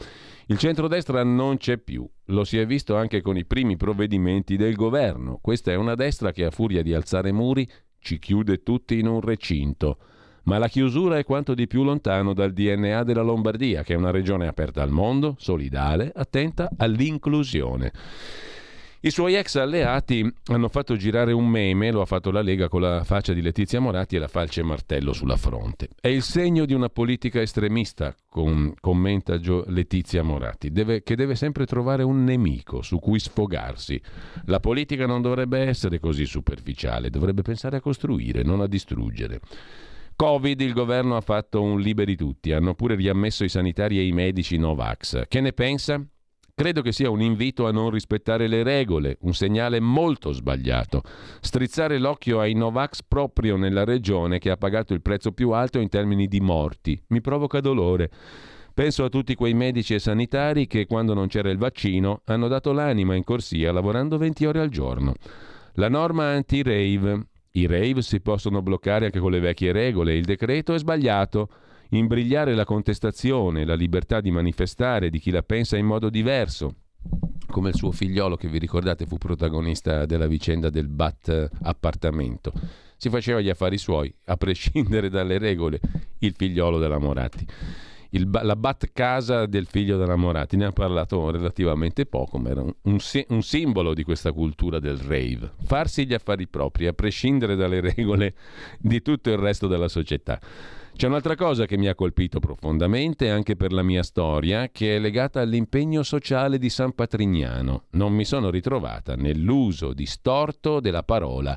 Il centrodestra non c'è più, lo si è visto anche con i primi provvedimenti del governo. Questa è una destra che a furia di alzare muri ci chiude tutti in un recinto. Ma la chiusura è quanto di più lontano dal DNA della Lombardia, che è una regione aperta al mondo, solidale, attenta all'inclusione. I suoi ex alleati hanno fatto girare un meme, lo ha fatto la Lega con la faccia di Letizia Moratti e la falce martello sulla fronte. È il segno di una politica estremista, com- commenta Gio Letizia Moratti, deve, che deve sempre trovare un nemico su cui sfogarsi. La politica non dovrebbe essere così superficiale, dovrebbe pensare a costruire, non a distruggere. Covid, il governo ha fatto un liberi tutti, hanno pure riammesso i sanitari e i medici Novax. Che ne pensa? Credo che sia un invito a non rispettare le regole, un segnale molto sbagliato. Strizzare l'occhio ai Novax proprio nella regione che ha pagato il prezzo più alto in termini di morti. Mi provoca dolore. Penso a tutti quei medici e sanitari che, quando non c'era il vaccino, hanno dato l'anima in corsia lavorando 20 ore al giorno. La norma anti-rave. I rave si possono bloccare anche con le vecchie regole. Il decreto è sbagliato imbrigliare la contestazione, la libertà di manifestare di chi la pensa in modo diverso, come il suo figliolo che vi ricordate fu protagonista della vicenda del Bat appartamento. Si faceva gli affari suoi, a prescindere dalle regole, il figliolo della Moratti. Il, la Bat casa del figlio della Moratti, ne ha parlato relativamente poco, ma era un, un, un, simbolo di questa cultura del rave. Farsi gli affari propri, a prescindere dalle regole di tutto il resto della società. C'è un'altra cosa che mi ha colpito profondamente anche per la mia storia, che è legata all'impegno sociale di San Patrignano. Non mi sono ritrovata nell'uso distorto della parola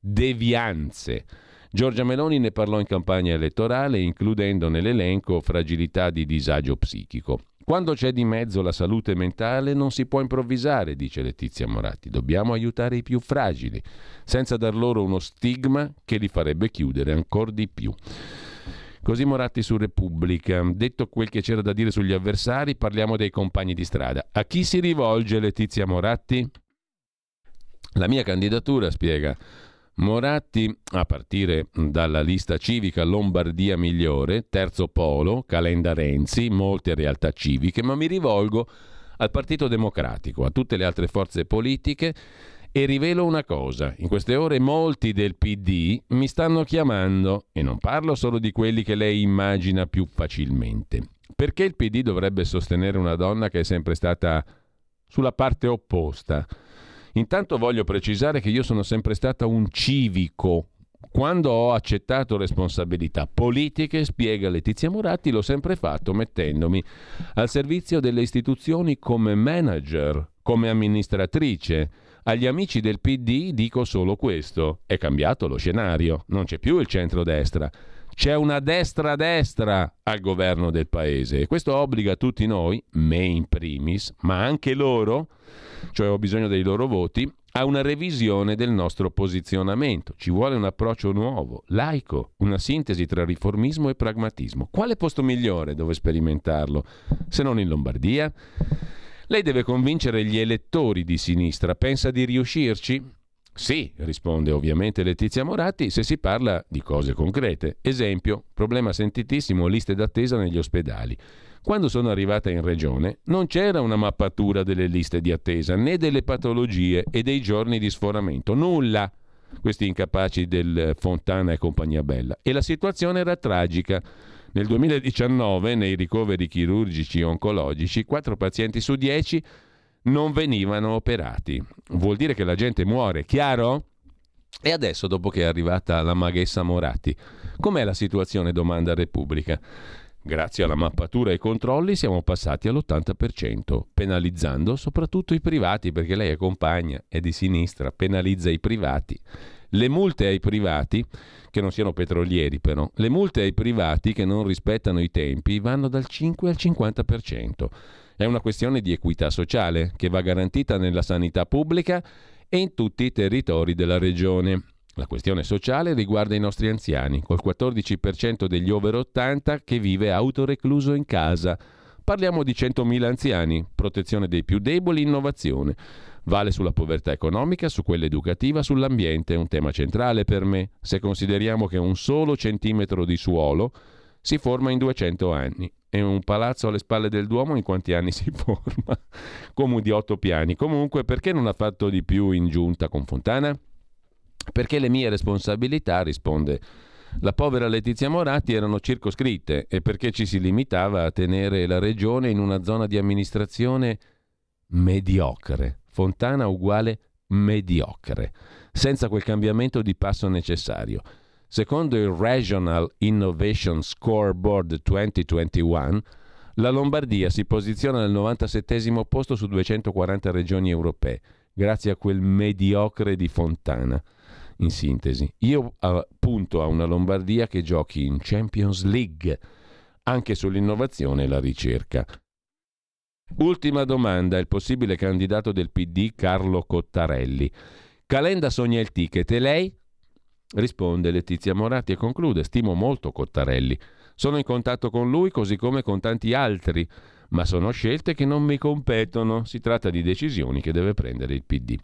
devianze. Giorgia Meloni ne parlò in campagna elettorale, includendo nell'elenco fragilità di disagio psichico. Quando c'è di mezzo la salute mentale non si può improvvisare, dice Letizia Moratti. Dobbiamo aiutare i più fragili, senza dar loro uno stigma che li farebbe chiudere ancora di più. Così Moratti su Repubblica. Detto quel che c'era da dire sugli avversari, parliamo dei compagni di strada. A chi si rivolge Letizia Moratti? La mia candidatura, spiega Moratti, a partire dalla lista civica Lombardia Migliore, Terzo Polo, Calenda Renzi, molte realtà civiche, ma mi rivolgo al Partito Democratico, a tutte le altre forze politiche e rivelo una cosa, in queste ore molti del PD mi stanno chiamando, e non parlo solo di quelli che lei immagina più facilmente. Perché il PD dovrebbe sostenere una donna che è sempre stata sulla parte opposta? Intanto voglio precisare che io sono sempre stata un civico. Quando ho accettato responsabilità politiche, spiega Letizia Moratti, l'ho sempre fatto mettendomi al servizio delle istituzioni come manager, come amministratrice agli amici del PD dico solo questo. È cambiato lo scenario, non c'è più il centro-destra. C'è una destra-destra al governo del paese e questo obbliga tutti noi, me in primis, ma anche loro, cioè ho bisogno dei loro voti, a una revisione del nostro posizionamento. Ci vuole un approccio nuovo, laico, una sintesi tra riformismo e pragmatismo. Quale posto migliore dove sperimentarlo se non in Lombardia? Lei deve convincere gli elettori di sinistra. Pensa di riuscirci? Sì, risponde ovviamente Letizia Moratti, se si parla di cose concrete. Esempio, problema sentitissimo, liste d'attesa negli ospedali. Quando sono arrivata in regione non c'era una mappatura delle liste di attesa, né delle patologie e dei giorni di sforamento, nulla. Questi incapaci del Fontana e compagnia bella. E la situazione era tragica. Nel 2019, nei ricoveri chirurgici oncologici, 4 pazienti su 10 non venivano operati. Vuol dire che la gente muore, chiaro? E adesso, dopo che è arrivata la maghessa Moratti, com'è la situazione? Domanda Repubblica. Grazie alla mappatura e ai controlli siamo passati all'80%, penalizzando soprattutto i privati, perché lei è compagna, è di sinistra, penalizza i privati. Le multe ai privati, che non siano petrolieri però, le multe ai privati che non rispettano i tempi vanno dal 5 al 50%. È una questione di equità sociale che va garantita nella sanità pubblica e in tutti i territori della regione. La questione sociale riguarda i nostri anziani, col 14% degli over 80 che vive autorecluso in casa. Parliamo di 100.000 anziani, protezione dei più deboli, innovazione. Vale sulla povertà economica, su quella educativa, sull'ambiente, è un tema centrale per me, se consideriamo che un solo centimetro di suolo si forma in 200 anni e un palazzo alle spalle del Duomo in quanti anni si forma? Come di otto piani. Comunque, perché non ha fatto di più in giunta con Fontana? Perché le mie responsabilità, risponde la povera Letizia Moratti, erano circoscritte e perché ci si limitava a tenere la regione in una zona di amministrazione mediocre. Fontana uguale mediocre, senza quel cambiamento di passo necessario. Secondo il Regional Innovation Scoreboard 2021, la Lombardia si posiziona al 97 posto su 240 regioni europee, grazie a quel mediocre di Fontana. In sintesi, io punto a una Lombardia che giochi in Champions League, anche sull'innovazione e la ricerca. Ultima domanda, il possibile candidato del PD Carlo Cottarelli. Calenda sogna il ticket e lei? Risponde Letizia Moratti e conclude: Stimo molto Cottarelli. Sono in contatto con lui così come con tanti altri, ma sono scelte che non mi competono. Si tratta di decisioni che deve prendere il PD.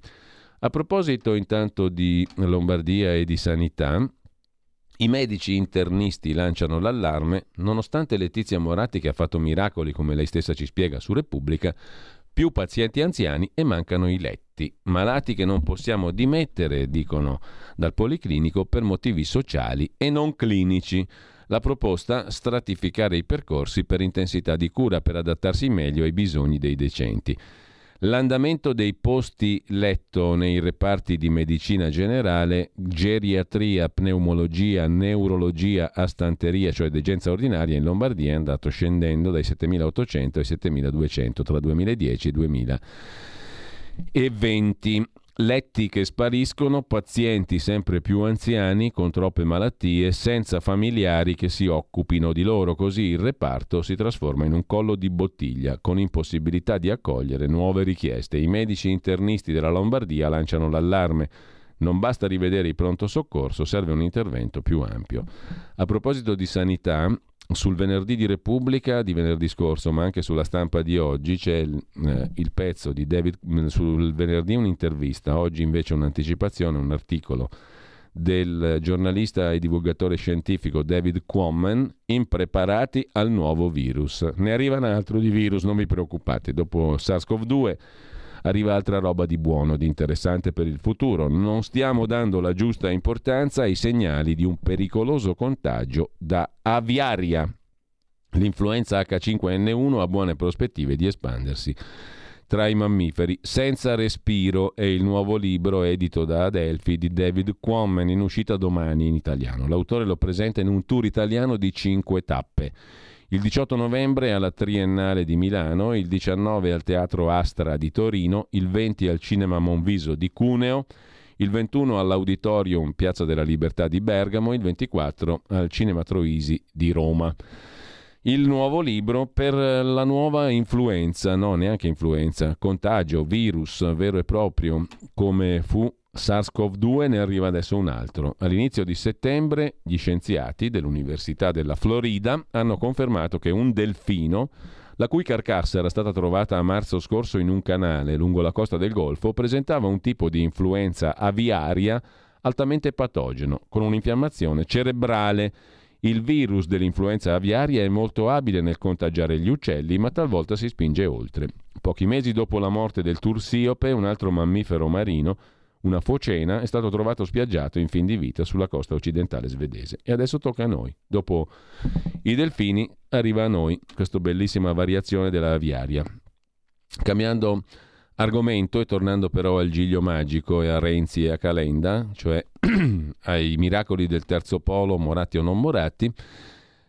A proposito intanto di Lombardia e di sanità, i medici internisti lanciano l'allarme, nonostante Letizia Moratti che ha fatto miracoli, come lei stessa ci spiega su Repubblica, più pazienti anziani e mancano i letti. Malati che non possiamo dimettere, dicono dal Policlinico, per motivi sociali e non clinici. La proposta stratificare i percorsi per intensità di cura per adattarsi meglio ai bisogni dei decenti. L'andamento dei posti letto nei reparti di medicina generale, geriatria, pneumologia, neurologia, astanteria, cioè degenza ordinaria in Lombardia è andato scendendo dai 7.800 ai 7.200 tra 2010 e 2020 letti che spariscono, pazienti sempre più anziani con troppe malattie, senza familiari che si occupino di loro, così il reparto si trasforma in un collo di bottiglia, con impossibilità di accogliere nuove richieste. I medici internisti della Lombardia lanciano l'allarme. Non basta rivedere il pronto soccorso, serve un intervento più ampio. A proposito di sanità, sul venerdì di Repubblica di venerdì scorso, ma anche sulla stampa di oggi, c'è il, eh, il pezzo di David, mm, sul venerdì un'intervista, oggi invece un'anticipazione, un articolo del giornalista e divulgatore scientifico David Quammen, impreparati al nuovo virus. Ne arriva un altro di virus, non vi preoccupate, dopo SARS-CoV-2 arriva altra roba di buono, di interessante per il futuro. Non stiamo dando la giusta importanza ai segnali di un pericoloso contagio da aviaria. L'influenza H5N1 ha buone prospettive di espandersi tra i mammiferi. Senza respiro è il nuovo libro edito da Adelphi di David Quammen in uscita domani in italiano. L'autore lo presenta in un tour italiano di cinque tappe. Il 18 novembre alla Triennale di Milano, il 19 al Teatro Astra di Torino, il 20 al Cinema Monviso di Cuneo, il 21 all'Auditorium Piazza della Libertà di Bergamo, il 24 al Cinema Troisi di Roma. Il nuovo libro per la nuova influenza, no neanche influenza, contagio, virus vero e proprio, come fu SARS-CoV-2 ne arriva adesso un altro. All'inizio di settembre gli scienziati dell'Università della Florida hanno confermato che un delfino, la cui carcassa era stata trovata a marzo scorso in un canale lungo la costa del Golfo, presentava un tipo di influenza aviaria altamente patogeno, con un'infiammazione cerebrale. Il virus dell'influenza aviaria è molto abile nel contagiare gli uccelli, ma talvolta si spinge oltre. Pochi mesi dopo la morte del tursiope, un altro mammifero marino, una focena, è stato trovato spiaggiato in fin di vita sulla costa occidentale svedese. E adesso tocca a noi. Dopo i delfini arriva a noi questa bellissima variazione della aviaria. Cambiando argomento e tornando però al Giglio Magico e a Renzi e a Calenda, cioè ai miracoli del terzo polo, Moratti o non Moratti,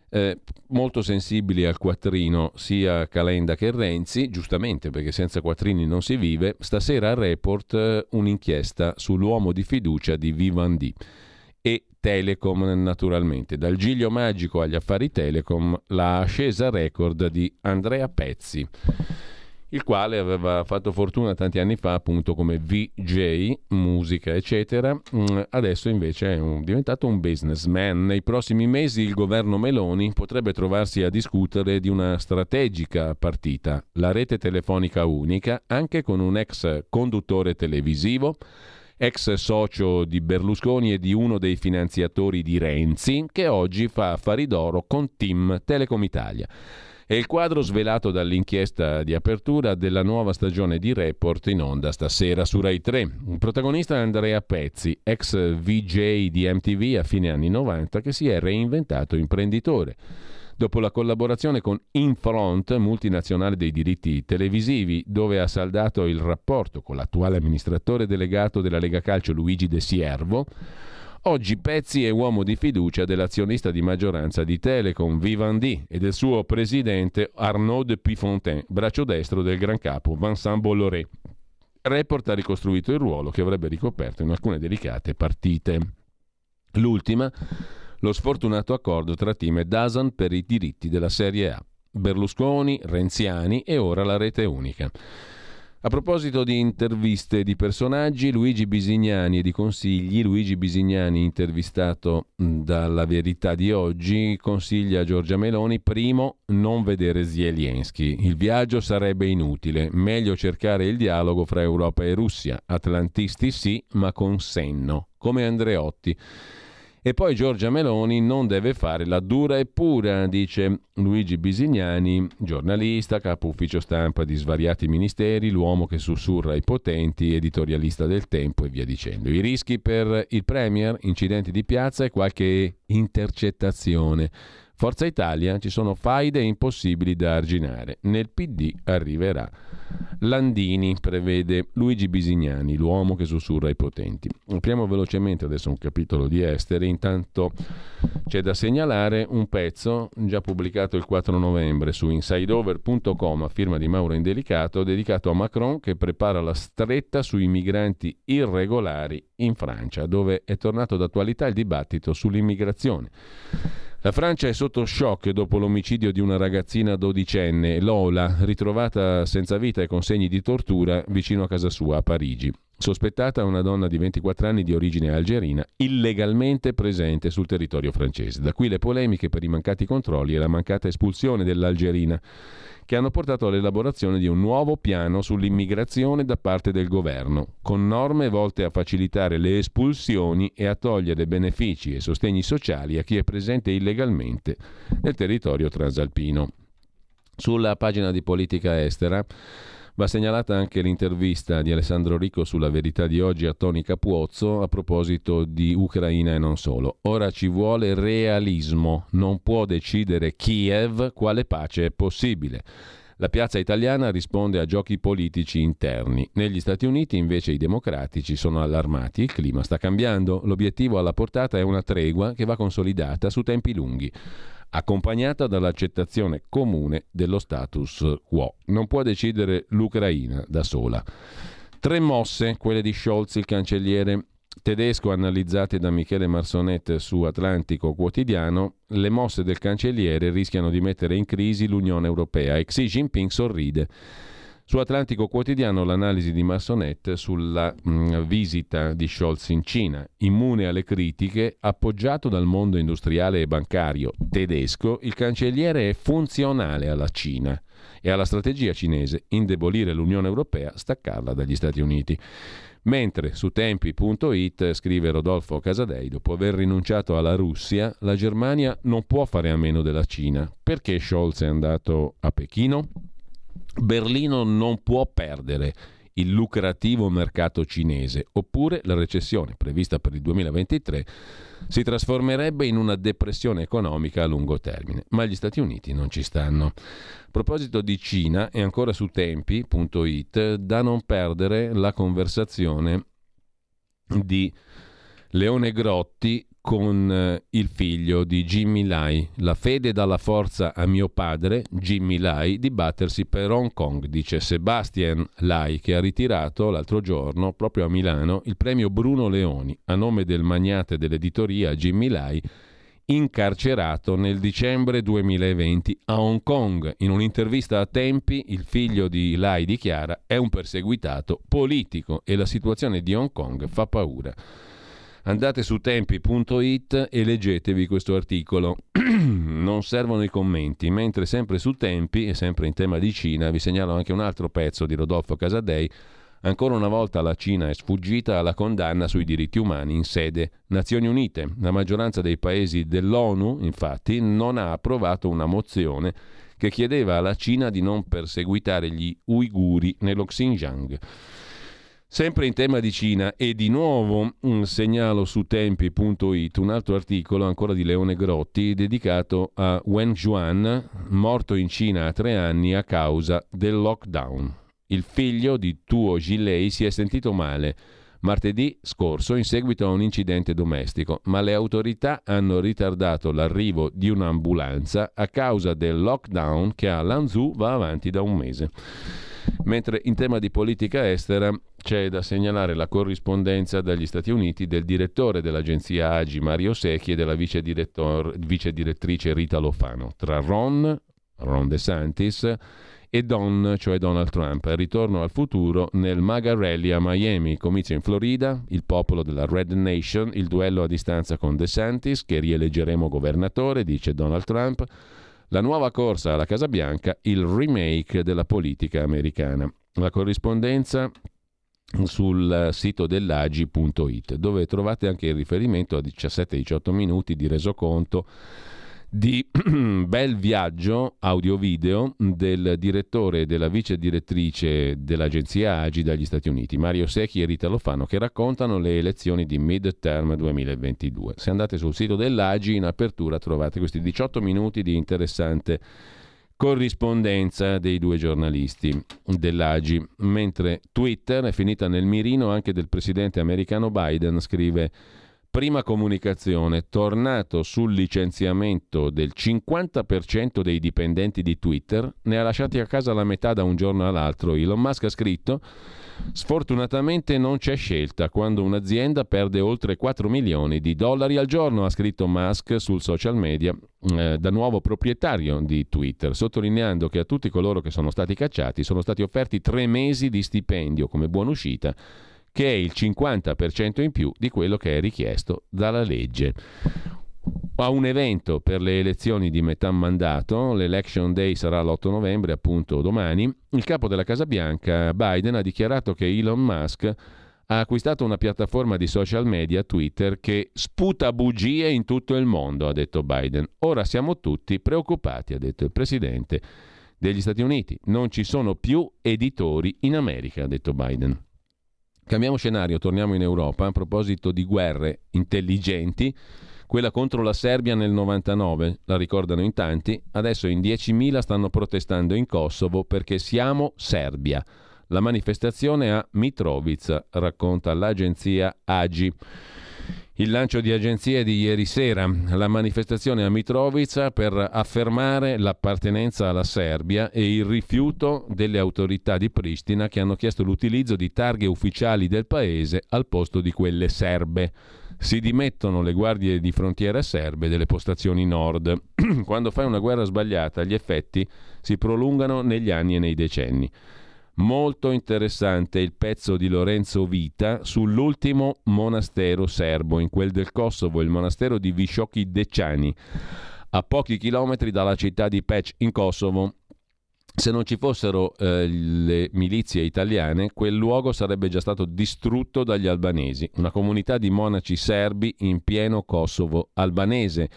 eh, molto sensibili al quattrino sia Calenda che Renzi, giustamente perché senza quattrini non si vive, stasera al report eh, un'inchiesta sull'uomo di fiducia di Vivendi e Telecom naturalmente. Dal giglio magico agli affari Telecom, la ascesa record di Andrea Pezzi. Il quale aveva fatto fortuna tanti anni fa appunto come VJ, musica eccetera, mm, adesso invece è un, diventato un businessman. Nei prossimi mesi il governo Meloni potrebbe trovarsi a discutere di una strategica partita, la rete telefonica unica, anche con un ex conduttore televisivo ex socio di Berlusconi e di uno dei finanziatori di Renzi, che oggi fa affari d'oro con Team Telecom Italia. È il quadro svelato dall'inchiesta di apertura della nuova stagione di Report in onda stasera su Rai 3. Il protagonista è Andrea Pezzi, ex VJ di MTV a fine anni 90, che si è reinventato imprenditore. Dopo la collaborazione con Infront, multinazionale dei diritti televisivi, dove ha saldato il rapporto con l'attuale amministratore delegato della Lega Calcio Luigi De Siervo, Oggi Pezzi è uomo di fiducia dell'azionista di maggioranza di Telecom, Vivendi, e del suo presidente Arnaud Pifontaine, braccio destro del gran capo Vincent Bolloré. Report ha ricostruito il ruolo che avrebbe ricoperto in alcune delicate partite. L'ultima, lo sfortunato accordo tra team e Dasan per i diritti della Serie A. Berlusconi, Renziani e ora la rete unica. A proposito di interviste di personaggi, Luigi Bisignani e di consigli, Luigi Bisignani intervistato dalla Verità di oggi consiglia a Giorgia Meloni primo non vedere Zelensky, il viaggio sarebbe inutile, meglio cercare il dialogo fra Europa e Russia, atlantisti sì, ma con senno, come Andreotti. E poi Giorgia Meloni non deve fare la dura e pura, dice Luigi Bisignani, giornalista, capo ufficio stampa di svariati ministeri, l'uomo che sussurra ai potenti, editorialista del tempo e via dicendo. I rischi per il Premier, incidenti di piazza e qualche intercettazione. Forza Italia ci sono faide impossibili da arginare. Nel PD arriverà. Landini prevede Luigi Bisignani, l'uomo che sussurra ai potenti. Apriamo velocemente adesso un capitolo di esteri, intanto c'è da segnalare un pezzo già pubblicato il 4 novembre su insideover.com a firma di Mauro Indelicato dedicato a Macron che prepara la stretta sui migranti irregolari in Francia, dove è tornato d'attualità il dibattito sull'immigrazione. La Francia è sotto shock dopo l'omicidio di una ragazzina dodicenne, Lola, ritrovata senza vita e con segni di tortura vicino a casa sua a Parigi. Sospettata una donna di 24 anni di origine algerina, illegalmente presente sul territorio francese. Da qui le polemiche per i mancati controlli e la mancata espulsione dell'algerina che hanno portato all'elaborazione di un nuovo piano sull'immigrazione da parte del governo, con norme volte a facilitare le espulsioni e a togliere benefici e sostegni sociali a chi è presente illegalmente nel territorio transalpino. Sulla pagina di politica estera Va segnalata anche l'intervista di Alessandro Ricco sulla verità di oggi a Toni Capuozzo a proposito di Ucraina e non solo. Ora ci vuole realismo, non può decidere Kiev quale pace è possibile. La piazza italiana risponde a giochi politici interni. Negli Stati Uniti invece i democratici sono allarmati, il clima sta cambiando, l'obiettivo alla portata è una tregua che va consolidata su tempi lunghi accompagnata dall'accettazione comune dello status quo. Non può decidere l'Ucraina da sola. Tre mosse, quelle di Scholz, il cancelliere tedesco, analizzate da Michele Marsonet su Atlantico Quotidiano, le mosse del cancelliere rischiano di mettere in crisi l'Unione Europea e Xi Jinping sorride. Su Atlantico Quotidiano l'analisi di Massonet sulla mh, mm, visita di Scholz in Cina. Immune alle critiche, appoggiato dal mondo industriale e bancario tedesco, il cancelliere è funzionale alla Cina e alla strategia cinese indebolire l'Unione Europea, staccarla dagli Stati Uniti. Mentre su tempi.it scrive Rodolfo Casadei, dopo aver rinunciato alla Russia, la Germania non può fare a meno della Cina. Perché Scholz è andato a Pechino? Berlino non può perdere il lucrativo mercato cinese, oppure la recessione prevista per il 2023 si trasformerebbe in una depressione economica a lungo termine, ma gli Stati Uniti non ci stanno. A proposito di Cina, e ancora su tempi.it, da non perdere la conversazione di Leone Grotti con eh, il figlio di Jimmy Lai. La fede dà la forza a mio padre, Jimmy Lai, di battersi per Hong Kong, dice Sebastian Lai, che ha ritirato l'altro giorno, proprio a Milano, il premio Bruno Leoni, a nome del magnate dell'editoria Jimmy Lai, incarcerato nel dicembre 2020 a Hong Kong. In un'intervista a Tempi, il figlio di Lai dichiara è un perseguitato politico e la situazione di Hong Kong fa paura. Andate su tempi.it e leggetevi questo articolo. non servono i commenti, mentre sempre su Tempi e sempre in tema di Cina vi segnalo anche un altro pezzo di Rodolfo Casadei. Ancora una volta la Cina è sfuggita alla condanna sui diritti umani in sede Nazioni Unite. La maggioranza dei paesi dell'ONU, infatti, non ha approvato una mozione che chiedeva alla Cina di non perseguitare gli uiguri nello Xinjiang. Sempre in tema di Cina e di nuovo segnalo su tempi.it, un altro articolo ancora di Leone Grotti dedicato a Wen Juan, morto in Cina a tre anni a causa del lockdown. Il figlio di Tuo Gilei si è sentito male martedì scorso in seguito a un incidente domestico, ma le autorità hanno ritardato l'arrivo di un'ambulanza a causa del lockdown che a Lanzhou va avanti da un mese. Mentre in tema di politica estera c'è da segnalare la corrispondenza dagli Stati Uniti del direttore dell'agenzia AGI Mario Secchi e della vice, vice direttrice Rita Lofano. Tra Ron, Ron DeSantis, e Don, cioè Donald Trump. Ritorno al futuro nel MAGA Rally a Miami, comizio in Florida, il popolo della Red Nation, il duello a distanza con DeSantis, che rieleggeremo governatore, dice Donald Trump la nuova corsa alla Casa Bianca, il remake della politica americana. La corrispondenza sul sito dell'agi.it dove trovate anche il riferimento a 17-18 minuti di resoconto di bel viaggio audio-video del direttore e della vice direttrice dell'agenzia AGI dagli Stati Uniti, Mario Secchi e Rita Lofano, che raccontano le elezioni di mid-term 2022. Se andate sul sito dell'AGI in apertura trovate questi 18 minuti di interessante corrispondenza dei due giornalisti dell'AGI, mentre Twitter è finita nel mirino anche del presidente americano Biden, scrive Prima comunicazione, tornato sul licenziamento del 50% dei dipendenti di Twitter, ne ha lasciati a casa la metà da un giorno all'altro. Elon Musk ha scritto Sfortunatamente non c'è scelta quando un'azienda perde oltre 4 milioni di dollari al giorno, ha scritto Musk sul social media, eh, da nuovo proprietario di Twitter, sottolineando che a tutti coloro che sono stati cacciati sono stati offerti tre mesi di stipendio come buona uscita che è il 50% in più di quello che è richiesto dalla legge. A un evento per le elezioni di metà mandato, l'Election Day sarà l'8 novembre, appunto domani, il capo della Casa Bianca, Biden, ha dichiarato che Elon Musk ha acquistato una piattaforma di social media, Twitter, che sputa bugie in tutto il mondo, ha detto Biden. Ora siamo tutti preoccupati, ha detto il presidente degli Stati Uniti. Non ci sono più editori in America, ha detto Biden. Cambiamo scenario, torniamo in Europa. A proposito di guerre intelligenti, quella contro la Serbia nel 99, la ricordano in tanti, adesso in 10.000 stanno protestando in Kosovo perché siamo Serbia. La manifestazione a Mitrovica, racconta l'agenzia AGI. Il lancio di agenzie di ieri sera, la manifestazione a Mitrovica per affermare l'appartenenza alla Serbia e il rifiuto delle autorità di Pristina che hanno chiesto l'utilizzo di targhe ufficiali del paese al posto di quelle serbe. Si dimettono le guardie di frontiera serbe delle postazioni nord. Quando fai una guerra sbagliata, gli effetti si prolungano negli anni e nei decenni. Molto interessante il pezzo di Lorenzo Vita sull'ultimo monastero serbo, in quel del Kosovo, il monastero di Vishoki Deciani, a pochi chilometri dalla città di Pec in Kosovo. Se non ci fossero eh, le milizie italiane, quel luogo sarebbe già stato distrutto dagli albanesi, una comunità di monaci serbi in pieno Kosovo albanese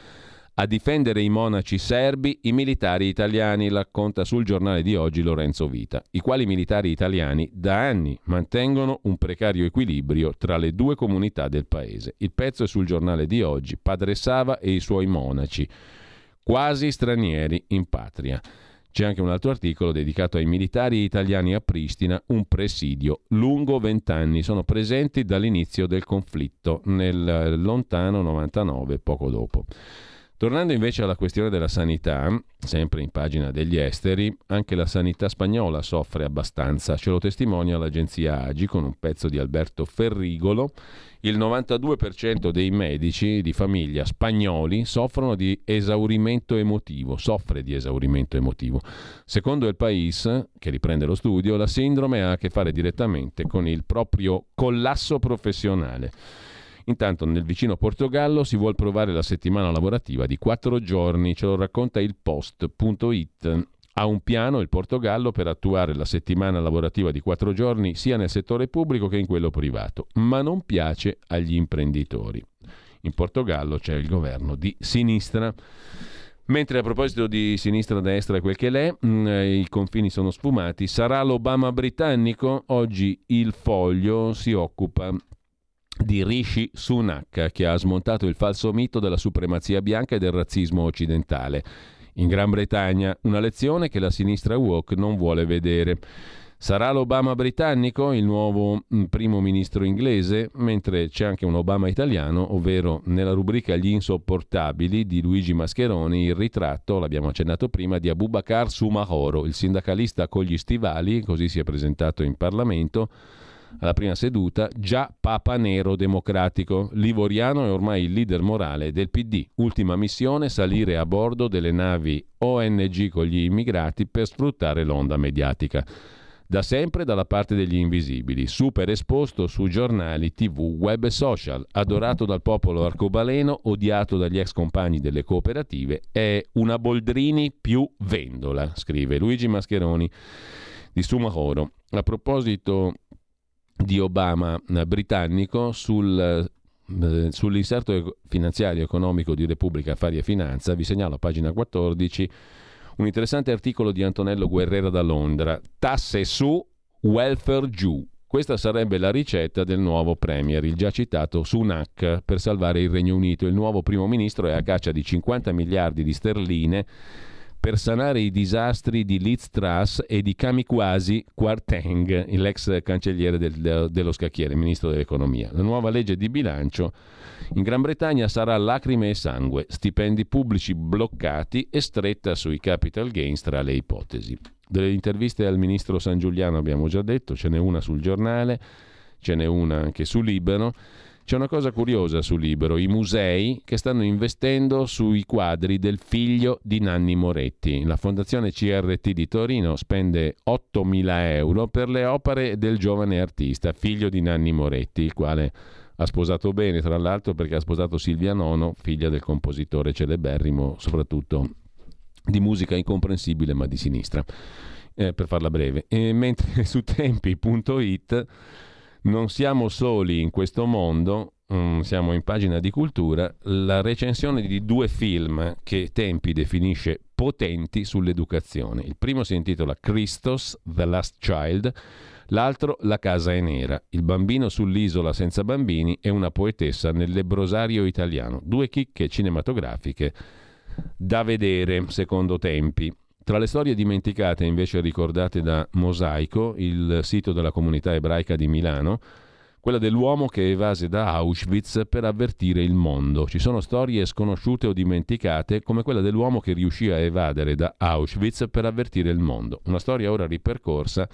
a difendere i monaci serbi i militari italiani, racconta sul giornale di oggi Lorenzo Vita, i quali militari italiani da anni mantengono un precario equilibrio tra le due comunità del paese. Il pezzo è sul giornale di oggi, Padre Sava e i suoi monaci, quasi stranieri in patria. C'è anche un altro articolo dedicato ai militari italiani a Pristina, un presidio lungo vent'anni. Sono presenti dall'inizio del conflitto, nel lontano 99, poco dopo. Tornando invece alla questione della sanità, sempre in pagina degli esteri, anche la sanità spagnola soffre abbastanza, ce lo testimonia l'agenzia Agi con un pezzo di Alberto Ferrigolo. Il 92% dei medici di famiglia spagnoli soffrono di esaurimento emotivo, soffre di esaurimento emotivo. Secondo il País, che riprende lo studio, la sindrome ha a che fare direttamente con il proprio collasso professionale. Intanto nel vicino Portogallo si vuole provare la settimana lavorativa di quattro giorni, ce lo racconta il post.it. Ha un piano il Portogallo per attuare la settimana lavorativa di quattro giorni sia nel settore pubblico che in quello privato, ma non piace agli imprenditori. In Portogallo c'è il governo di sinistra. Mentre a proposito di sinistra-destra quel che l'è, mh, i confini sono sfumati, sarà l'Obama britannico? Oggi il foglio si occupa di Rishi Sunak, che ha smontato il falso mito della supremazia bianca e del razzismo occidentale. In Gran Bretagna, una lezione che la sinistra woke non vuole vedere. Sarà l'Obama britannico il nuovo mm, primo ministro inglese, mentre c'è anche un Obama italiano, ovvero nella rubrica Gli insopportabili di Luigi Mascheroni il ritratto, l'abbiamo accennato prima, di Abubakar Sumahoro, il sindacalista con gli stivali, così si è presentato in Parlamento, alla prima seduta, già Papa Nero democratico. Livoriano è ormai il leader morale del PD. Ultima missione, salire a bordo delle navi ONG con gli immigrati per sfruttare l'onda mediatica. Da sempre dalla parte degli invisibili, super esposto su giornali, tv, web e social, adorato dal popolo arcobaleno, odiato dagli ex compagni delle cooperative, è una Boldrini più vendola, scrive Luigi Mascheroni di Sumahoro. A proposito di Obama eh, britannico sul, eh, sull'inserto finanziario economico di Repubblica Affari e Finanza, vi segnalo a pagina 14 un interessante articolo di Antonello Guerrera da Londra, tasse su, welfare giù. Questa sarebbe la ricetta del nuovo Premier, il già citato Sunak, per salvare il Regno Unito. Il nuovo primo ministro è a caccia di 50 miliardi di sterline per sanare i disastri di Liz Truss e di Kamikwasi Kwarteng, l'ex cancelliere del, dello scacchiere, ministro dell'economia. La nuova legge di bilancio in Gran Bretagna sarà lacrime e sangue, stipendi pubblici bloccati e stretta sui capital gains tra le ipotesi. Delle interviste al ministro San Giuliano abbiamo già detto, ce n'è una sul giornale, ce n'è una anche su Libero. C'è una cosa curiosa su Libero, i musei che stanno investendo sui quadri del figlio di Nanni Moretti. La Fondazione CRT di Torino spende 8.000 euro per le opere del giovane artista, figlio di Nanni Moretti, il quale ha sposato bene, tra l'altro perché ha sposato Silvia Nono, figlia del compositore celeberrimo, soprattutto di musica incomprensibile ma di sinistra, eh, per farla breve. E mentre su tempi.it non siamo soli in questo mondo, um, siamo in pagina di cultura, la recensione di due film che Tempi definisce potenti sull'educazione. Il primo si intitola Christos, The Last Child, l'altro La casa è nera, il bambino sull'isola senza bambini e una poetessa nel lebrosario italiano. Due chicche cinematografiche da vedere secondo Tempi. Tra le storie dimenticate invece ricordate da Mosaico, il sito della comunità ebraica di Milano, quella dell'uomo che evase da Auschwitz per avvertire il mondo. Ci sono storie sconosciute o dimenticate come quella dell'uomo che riuscì a evadere da Auschwitz per avvertire il mondo. Una storia ora ripercorsa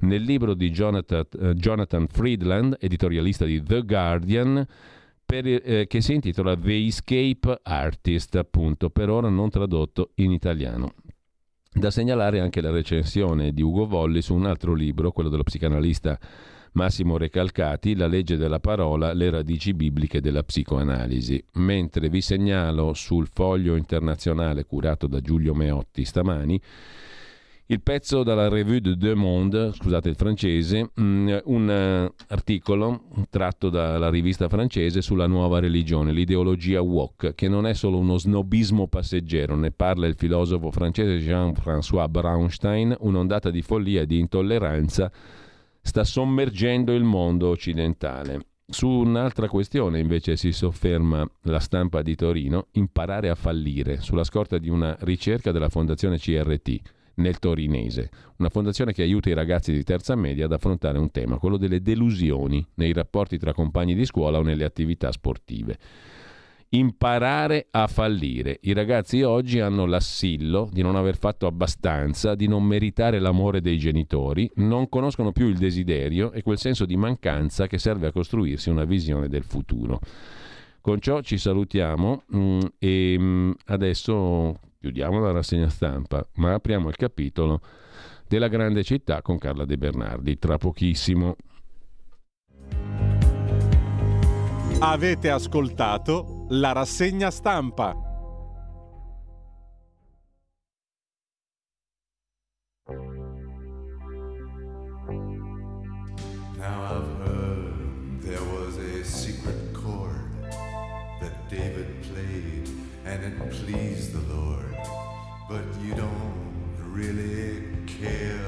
nel libro di Jonathan, uh, Jonathan Friedland, editorialista di The Guardian, per, eh, che si intitola The Escape Artist, appunto, per ora non tradotto in italiano. Da segnalare anche la recensione di Ugo Volli su un altro libro, quello dello psicanalista Massimo Recalcati, La legge della parola, le radici bibliche della psicoanalisi. Mentre vi segnalo sul foglio internazionale curato da Giulio Meotti stamani il pezzo dalla Revue de Deux Mondes, scusate il francese, mm, un uh, articolo tratto dalla rivista francese sulla nuova religione, l'ideologia woke, che non è solo uno snobismo passeggero, ne parla il filosofo francese Jean-François Braunstein, un'ondata di follia e di intolleranza sta sommergendo il mondo occidentale. Su un'altra questione invece si sofferma la stampa di Torino, imparare a fallire, sulla scorta di una ricerca della Fondazione CRT nel torinese, una fondazione che aiuta i ragazzi di terza media ad affrontare un tema, quello delle delusioni nei rapporti tra compagni di scuola o nelle attività sportive. imparare a fallire. I ragazzi oggi hanno l'assillo di non aver fatto abbastanza, di non meritare l'amore dei genitori, non conoscono più il desiderio e quel senso di mancanza che serve a costruirsi una visione del futuro. Con ciò ci salutiamo mm, e mm, adesso chiudiamo la rassegna stampa, ma apriamo il capitolo della grande città con Carla De Bernardi tra pochissimo. Avete ascoltato la rassegna stampa. Now I've heard there was a secret chord that David played and it pleased. But you don't really care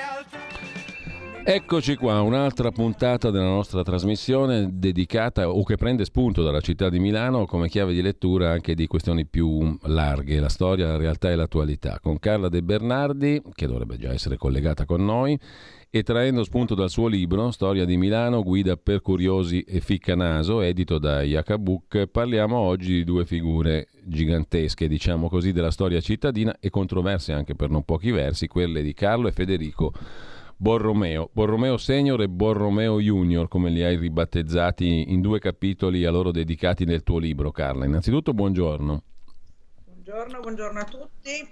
Eccoci qua, un'altra puntata della nostra trasmissione dedicata o che prende spunto dalla città di Milano come chiave di lettura anche di questioni più larghe, la storia, la realtà e l'attualità, con Carla De Bernardi, che dovrebbe già essere collegata con noi, e traendo spunto dal suo libro Storia di Milano, guida per curiosi e ficcanaso, edito da Iacabuc, parliamo oggi di due figure gigantesche, diciamo così, della storia cittadina e controverse anche per non pochi versi, quelle di Carlo e Federico Borromeo, Borromeo Senior e Borromeo Junior, come li hai ribattezzati in due capitoli a loro dedicati nel tuo libro, Carla. Innanzitutto, buongiorno. Buongiorno, buongiorno a tutti.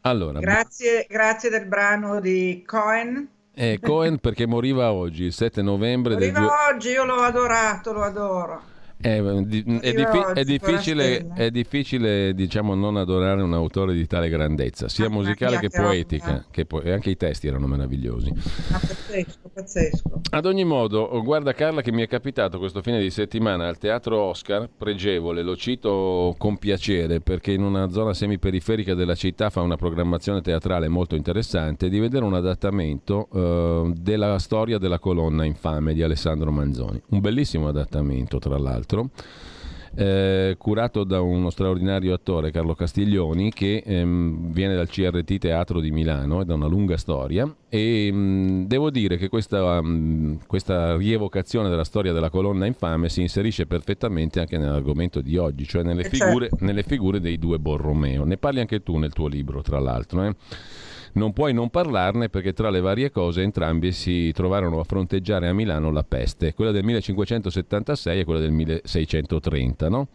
Allora, Grazie, grazie del brano di Cohen. eh, Cohen perché moriva oggi, il 7 novembre del Arriva due- oggi, io l'ho adorato, lo adoro. Eh, di- è, Arriva diffi- oggi, è difficile, è difficile, diciamo, non adorare un autore di tale grandezza, sia Mamma musicale che poetica, che po- e anche i testi erano meravigliosi. Ah, pazzesco, pazzesco. Ad ogni modo, oh, guarda Carla che mi è capitato questo fine di settimana al Teatro Oscar, pregevole, lo cito con piacere perché in una zona semiperiferica della città fa una programmazione teatrale molto interessante, di vedere un adattamento eh, della storia della colonna infame di Alessandro Manzoni. Un bellissimo adattamento, tra l'altro. Eh, curato da uno straordinario attore, Carlo Castiglioni, che ehm, viene dal CRT Teatro di Milano, è da una lunga storia e mh, devo dire che questa, mh, questa rievocazione della storia della colonna infame si inserisce perfettamente anche nell'argomento di oggi, cioè nelle, Eh, figure, certo. nelle figure dei due Borromeo. Ne parli anche tu nel tuo libro, tra l'altro. eh? Non puoi non parlarne perché tra le varie cose entrambi si trovarono a fronteggiare a Milano la peste, quella del 1576 e quella del 1630, no?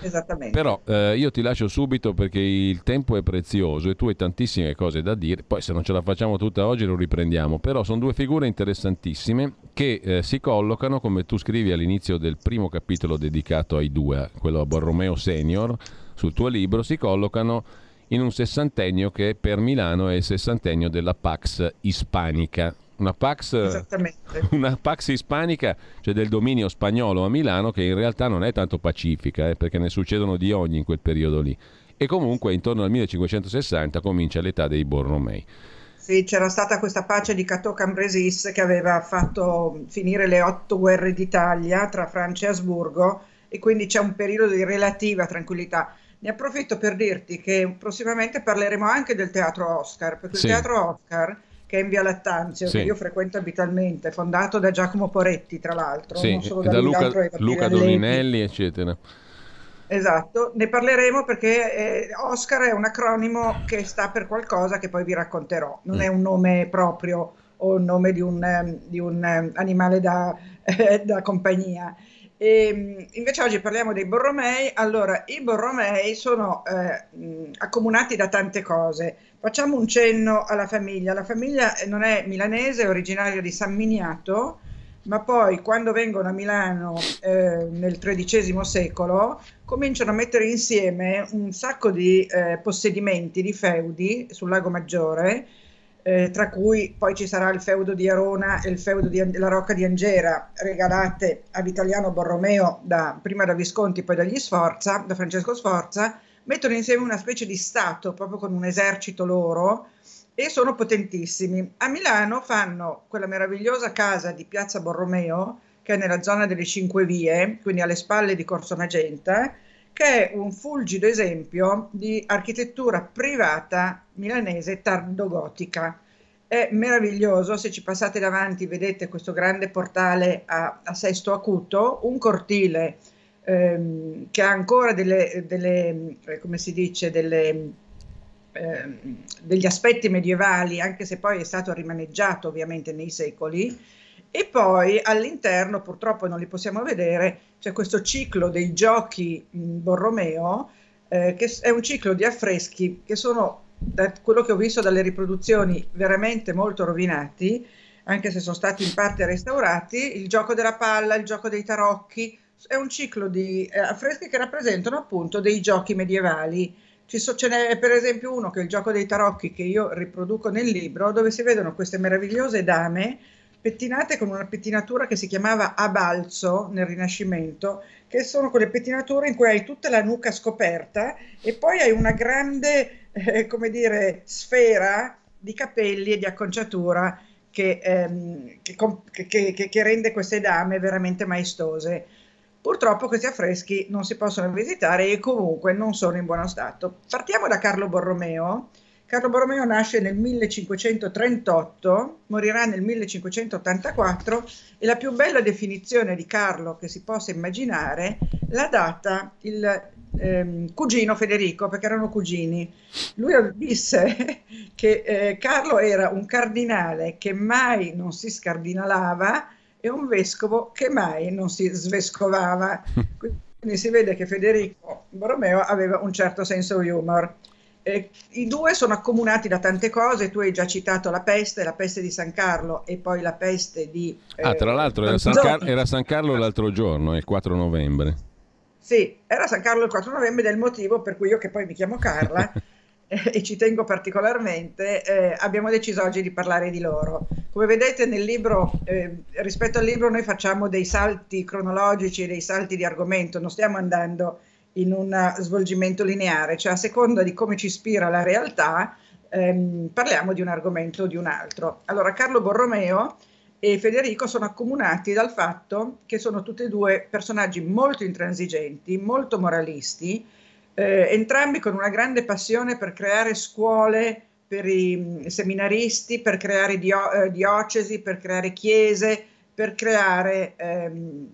Esattamente. Però eh, io ti lascio subito perché il tempo è prezioso e tu hai tantissime cose da dire, poi se non ce la facciamo tutta oggi lo riprendiamo, però sono due figure interessantissime che eh, si collocano, come tu scrivi all'inizio del primo capitolo dedicato ai due, quello a Borromeo Senior, sul tuo libro, si collocano in un sessantennio che per Milano è il sessantennio della Pax Hispanica. una Pax, una Pax ispanica, cioè del dominio spagnolo a Milano, che in realtà non è tanto pacifica, eh, perché ne succedono di ogni in quel periodo lì. E comunque intorno al 1560 comincia l'età dei Borromei. Sì, c'era stata questa pace di Cateau Cambresis che aveva fatto finire le otto guerre d'Italia tra Francia e Asburgo e quindi c'è un periodo di relativa tranquillità. Ne approfitto per dirti che prossimamente parleremo anche del teatro Oscar, perché Sì. il teatro Oscar, che è in via Lattanzio, Sì. che io frequento abitualmente, fondato da Giacomo Poretti, tra l'altro, Sì, non solo da, da Luca, Luca. Doninelli, eccetera. Esatto, ne parleremo perché eh, Oscar è un acronimo che sta per qualcosa che poi vi racconterò, non è un nome proprio o il nome di un, ehm, di un, ehm, animale da, eh, da compagnia. E, mh, invece oggi parliamo dei Borromei. Allora, i Borromei sono eh, accomunati da tante cose. Facciamo un cenno alla famiglia. La famiglia non è milanese, è originaria di San Miniato, ma poi quando vengono a Milano eh, nel XIII secolo cominciano a mettere insieme un sacco di eh, possedimenti, di feudi sul Lago Maggiore, eh, tra cui poi ci sarà il feudo di Arona e il feudo di An- la Rocca di Angera, regalate all'italiano Borromeo da- prima da Visconti, poi dagli Sforza, da Francesco Sforza, mettono insieme una specie di stato, proprio con un esercito loro, e sono potentissimi. A Milano fanno quella meravigliosa casa di Piazza Borromeo, che è nella zona delle Cinque Vie, quindi alle spalle di Corso Magenta, che è un fulgido esempio di architettura privata milanese tardogotica. È meraviglioso, se ci passate davanti vedete questo grande portale a, a sesto acuto, un cortile ehm, che ha ancora delle, delle, eh, come si dice, delle, ehm, degli aspetti medievali, anche se poi è stato rimaneggiato ovviamente nei secoli. E poi all'interno, purtroppo non li possiamo vedere, c'è questo ciclo dei giochi Borromeo, eh, che è un ciclo di affreschi che sono, da quello che ho visto dalle riproduzioni, veramente molto rovinati, anche se sono stati in parte restaurati. Il gioco della palla, il gioco dei tarocchi, è un ciclo di eh, affreschi che rappresentano appunto dei giochi medievali. Ci so- ce n'è per esempio uno che è il gioco dei tarocchi che io riproduco nel libro, dove si vedono queste meravigliose dame pettinate con una pettinatura che si chiamava a balzo nel Rinascimento, che sono quelle pettinature in cui hai tutta la nuca scoperta e poi hai una grande, eh, come dire, sfera di capelli e di acconciatura che, ehm, che che- che rende queste dame veramente maestose. Purtroppo questi affreschi non si possono visitare e comunque non sono in buono stato. Partiamo da Carlo Borromeo. Carlo Borromeo nasce nel 1538, morirà nel 1584 e la più bella definizione di Carlo che si possa immaginare l'ha data il ehm, cugino Federico, perché erano cugini. Lui disse che eh, Carlo era un cardinale che mai non si scardinalava e un vescovo che mai non si svescovava. Quindi si vede che Federico Borromeo aveva un certo senso di humor. Eh, I due sono accomunati da tante cose, tu hai già citato la peste, la peste di San Carlo e poi la peste di... Ah, tra eh, l'altro era San. Car- era San Carlo l'altro giorno, il 4 novembre. Sì, era San Carlo il 4 novembre del motivo per cui io che poi mi chiamo Carla eh, e ci tengo particolarmente, eh, abbiamo deciso oggi di parlare di loro. Come vedete nel libro, eh, rispetto al libro noi facciamo dei salti cronologici, dei salti di argomento, non stiamo andando in un eh, svolgimento lineare, cioè a seconda di come ci ispira la realtà ehm, parliamo di un argomento o di un altro. Allora Carlo Borromeo e Federico sono accomunati dal fatto che sono tutti e due personaggi molto intransigenti, molto moralisti, eh, entrambi con una grande passione per creare scuole per i mh, seminaristi, per creare dio- eh, diocesi, per creare chiese, per creare ehm,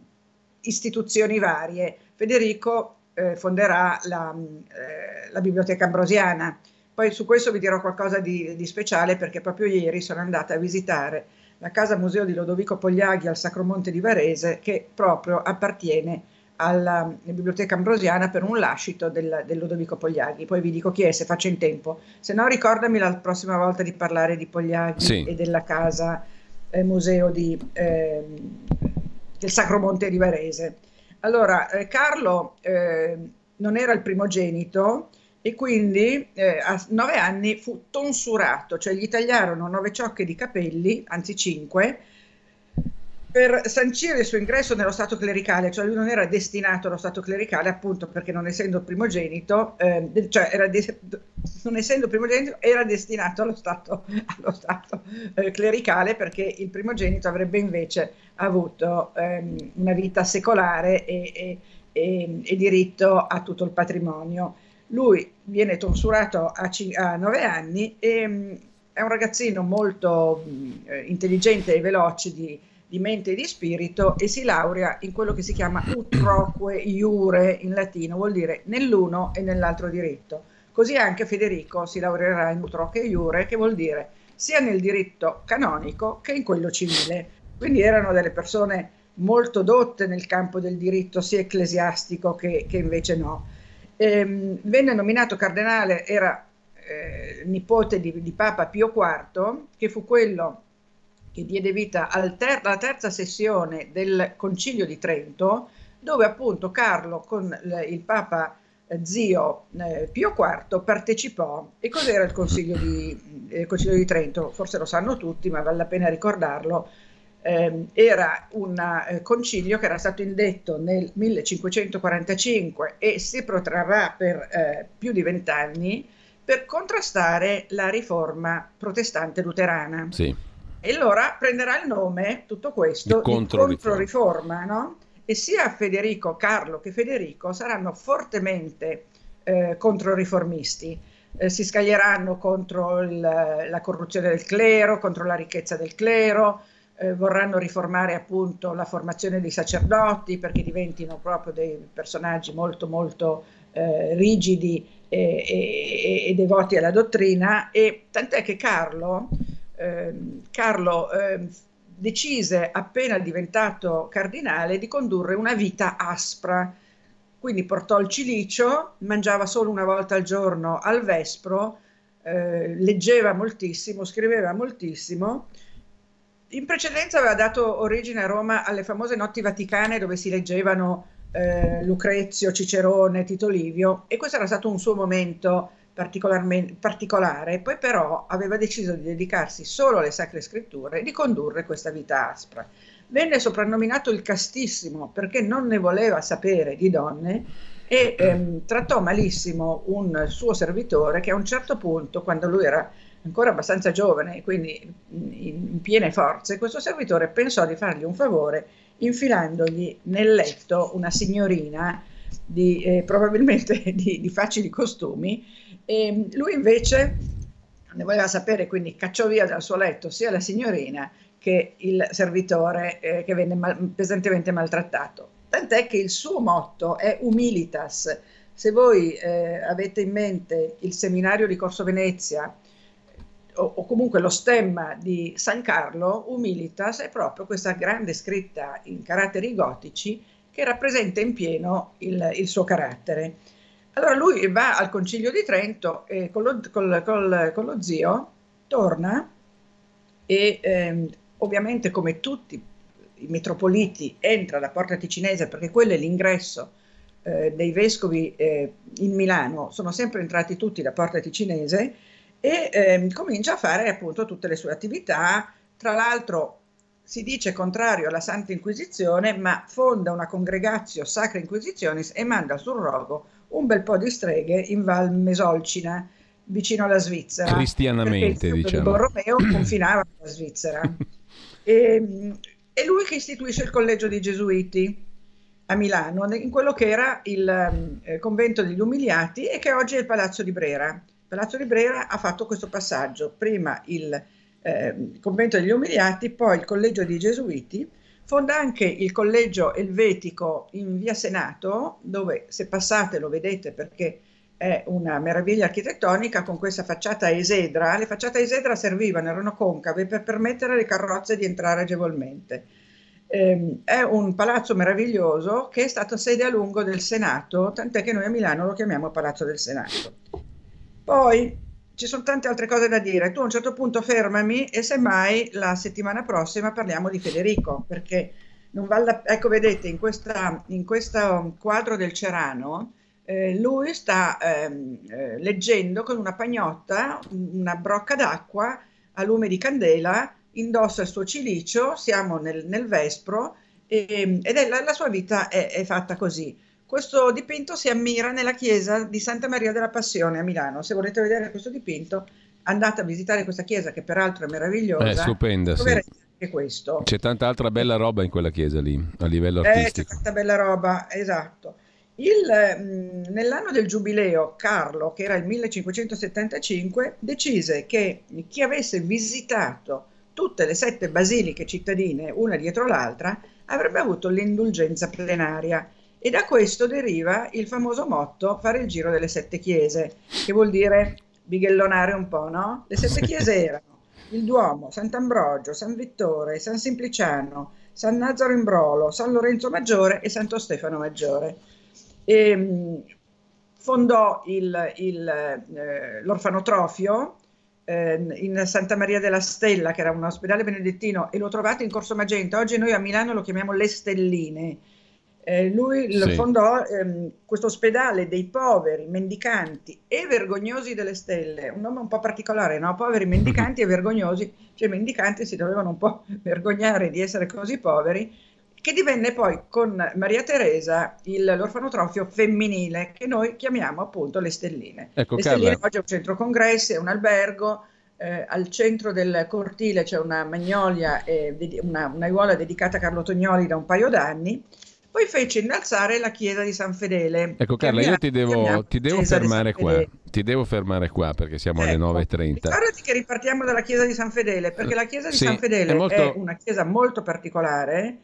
istituzioni varie. Federico eh, fonderà la, mh, eh, la Biblioteca Ambrosiana. Poi su questo vi dirò qualcosa di, di speciale perché proprio ieri sono andata a visitare la casa museo di Lodovico Pogliaghi al Sacromonte di Varese che proprio appartiene alla Biblioteca Ambrosiana per un lascito del, del Lodovico Pogliaghi. Poi vi dico chi è se faccio in tempo. Se no ricordami la prossima volta di parlare di Pogliaghi Sì. e della casa eh, museo di, ehm, del Sacromonte di Varese. Allora, eh, Carlo eh, non era il primogenito e quindi eh, a nove anni fu tonsurato, cioè gli tagliarono nove ciocche di capelli, anzi cinque, per sancire il suo ingresso nello stato clericale, cioè lui non era destinato allo stato clericale appunto perché non essendo primogenito, eh, cioè de- non essendo primogenito era destinato allo stato, allo stato eh, clericale perché il primogenito avrebbe invece avuto ehm, una vita secolare e, e, e, e, diritto a tutto il patrimonio. Lui viene tonsurato a, c- a nove anni e mh, è un ragazzino molto mh, intelligente e veloce di di mente e di spirito e si laurea in quello che si chiama utroque iure in latino, vuol dire nell'uno e nell'altro diritto. Così anche Federico si laureerà in utroque iure, che vuol dire sia nel diritto canonico che in quello civile. Quindi erano delle persone molto dotte nel campo del diritto sia ecclesiastico che, che invece no. Ehm, venne nominato cardenale, era eh, nipote di, di Papa Pio IV, che fu quello che diede vita ter- alla terza sessione del Concilio di Trento, dove appunto Carlo con l- il Papa eh, zio eh, Pio IV partecipò. E cos'era il Concilio di, eh, Concilio di Trento? Forse lo sanno tutti, ma vale la pena ricordarlo. Eh, era un eh, concilio che era stato indetto nel 1545 e si protrarrà per eh, più di vent'anni per contrastare la riforma protestante luterana. Sì e allora prenderà il nome, tutto questo, di controriforma, no? E sia Federico, Carlo che Federico saranno fortemente eh, controriformisti. Eh, si scaglieranno contro il, la corruzione del clero, contro la ricchezza del clero, eh, vorranno riformare appunto la formazione dei sacerdoti perché diventino proprio dei personaggi molto molto eh, rigidi e, e, e, devoti alla dottrina e tant'è che Carlo Carlo eh, decise, appena diventato cardinale, di condurre una vita aspra. Quindi portò il cilicio, mangiava solo una volta al giorno al vespro, eh, leggeva moltissimo, scriveva moltissimo. In precedenza aveva dato origine a Roma alle famose notti vaticane dove si leggevano eh, Lucrezio, Cicerone, Tito Livio e questo era stato un suo momento particolare, poi però aveva deciso di dedicarsi solo alle sacre scritture e di condurre questa vita aspra. Venne soprannominato il castissimo perché non ne voleva sapere di donne e ehm, trattò malissimo un suo servitore che a un certo punto, quando lui era ancora abbastanza giovane, quindi in piene forze, questo servitore pensò di fargli un favore infilandogli nel letto una signorina di, eh, probabilmente di, di facili costumi e lui invece ne voleva sapere, quindi cacciò via dal suo letto sia la signorina che il servitore eh, che venne mal- pesantemente maltrattato. Tant'è che il suo motto è humilitas. Se voi eh, avete in mente il seminario di Corso Venezia o, o, comunque lo stemma di San Carlo, humilitas è proprio questa grande scritta in caratteri gotici che rappresenta in pieno il, il suo carattere. Allora lui va al concilio di Trento e con lo, col, col, con lo zio torna e ehm, ovviamente come tutti i metropoliti entra da Porta Ticinese perché quello è l'ingresso eh, dei vescovi eh, in Milano, sono sempre entrati tutti da Porta Ticinese e ehm, comincia a fare appunto tutte le sue attività, tra l'altro si dice contrario alla Santa Inquisizione, ma fonda una congregatio Sacra Inquisitionis e manda sul rogo un bel po' di streghe in Val Mesolcina, vicino alla Svizzera. Cristianamente, il diciamo. Di Borromeo confinava con la Svizzera. e, è lui che istituisce il collegio dei Gesuiti a Milano, in quello che era il eh, convento degli umiliati e che oggi è il Palazzo di Brera. Il Palazzo di Brera ha fatto questo passaggio, prima il eh, convento degli umiliati, poi il collegio dei Gesuiti, Fonda anche il collegio elvetico in via Senato, dove se passate lo vedete perché è una meraviglia architettonica con questa facciata esedra. Le facciate esedra servivano, erano concave per permettere alle carrozze di entrare agevolmente. Eh, è un palazzo meraviglioso che è stato sede a lungo del Senato, tant'è che noi a Milano lo chiamiamo Palazzo del Senato. Poi ci sono tante altre cose da dire. Tu a un certo punto fermami e semmai la settimana prossima parliamo di Federico, perché non vale ecco vedete in, questa, in questo quadro del Cerano eh, lui sta ehm, eh, leggendo con una pagnotta, una brocca d'acqua a lume di candela, indossa il suo cilicio, siamo nel, nel Vespro e, ed è, la, la sua vita è, è fatta così. Questo dipinto si ammira nella chiesa di Santa Maria della Passione a Milano. Se volete vedere questo dipinto, andate a visitare questa chiesa che peraltro è meravigliosa. È stupenda, sì. questo. C'è tanta altra bella roba in quella chiesa lì, a livello Eh, artistico. c'è tanta bella roba, esatto. Il, mh, nell'anno del giubileo, Carlo, che era il 1575, decise che chi avesse visitato tutte le sette basiliche cittadine, una dietro l'altra, avrebbe avuto l'indulgenza plenaria. E da questo deriva il famoso motto fare il giro delle sette chiese, che vuol dire bighellonare un po', no? Le sette chiese erano il Duomo, Sant'Ambrogio, San Vittore, San Simpliciano, San Nazaro in Brolo, San Lorenzo Maggiore e Santo Stefano Maggiore. E, mh, fondò il- il, eh, l'orfanotrofio eh, in Santa Maria della Stella, che era un ospedale benedettino, e lo trovate in Corso Magenta. Oggi noi a Milano lo chiamiamo Le Stelline. Eh, lui Sì. fondò ehm, questo ospedale dei poveri, mendicanti e vergognosi delle stelle, un nome un po' particolare, no? Poveri, mendicanti e vergognosi, cioè i mendicanti si dovevano un po' vergognare di essere così poveri, che divenne poi con Maria Teresa il- l'orfanotrofio femminile, che noi chiamiamo appunto le stelline. Ecco, le stelline oggi è un centro congressi, è un albergo, eh, al centro del cortile c'è una magnolia, eh, una, un'aiuola dedicata a Carlo Tognoli da un paio d'anni. Poi fece innalzare la chiesa di San Fedele. Ecco Carla, io ti devo, ti devo fermare qua. Ti devo fermare qua perché siamo alle Ecco, 9.30. Ricordati che ripartiamo dalla chiesa di San Fedele, perché la chiesa di Sì, San Fedele è è, molto- una chiesa molto particolare.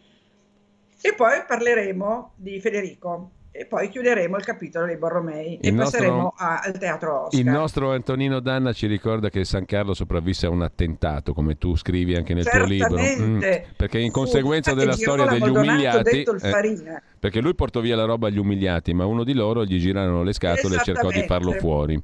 E poi parleremo di Federico. E poi chiuderemo il capitolo dei Borromei e Il nostro- passeremo a- al teatro Oscar. Il nostro Antonino Danna ci ricorda che San Carlo sopravvisse a un attentato, come tu scrivi anche nel tuo libro. Certamente. Mm, perché in conseguenza della storia degli umiliati, eh, perché lui portò via la roba agli umiliati, ma uno di loro gli girarono le scatole e cercò di farlo fuori.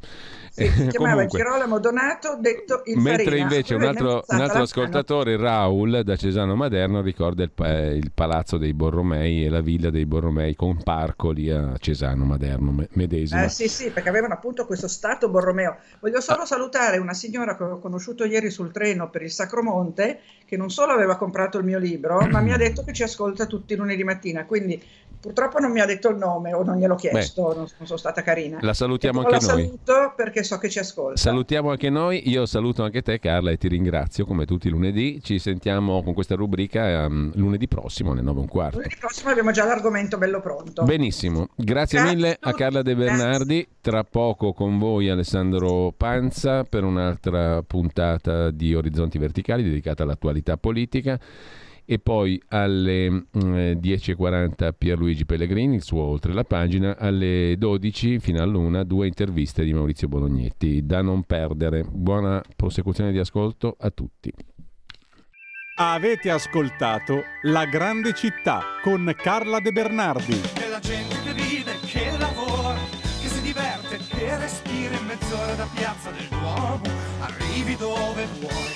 Si chiamava Comunque, Girolamo Donato, detto il Mentre Farina. invece un altro, un altro ascoltatore, Raul da Cesano Maderno, ricorda il, il palazzo dei Borromei e la villa dei Borromei con parco lì a Cesano Maderno me- medesimo. Eh, sì, sì, perché avevano appunto questo stato Borromeo. Voglio solo Ah. salutare una signora che ho conosciuto ieri sul treno per il Sacromonte, che non solo aveva comprato il mio libro, ma mi ha detto che ci ascolta tutti i lunedì mattina. Quindi purtroppo non mi ha detto il nome o non gliel'ho chiesto, non, non sono stata carina. La salutiamo anche la noi. saluto perché so che ci ascolta. Salutiamo anche noi, io saluto anche te Carla e ti ringrazio come tutti i lunedì. Ci sentiamo con questa rubrica ehm, lunedì prossimo alle 9 e un quarto. Lunedì prossimo abbiamo già l'argomento bello pronto. Benissimo, grazie, Grazie mille a a Carla De Bernardi. Tra poco con voi Alessandro Panza per un'altra puntata di Orizzonti Verticali dedicata all'attualità politica. E poi alle mm, eh, 10.40 Pierluigi Pellegrini, il suo oltre la pagina, alle 12 fino all'una due interviste di Maurizio Bolognetti. Da non perdere. Buona prosecuzione di ascolto a tutti. Avete ascoltato La grande città con Carla De Bernardi. Della gente che vive, che lavora, che si diverte, che respira in mezz'ora da piazza del Duomo, arrivi dove vuoi.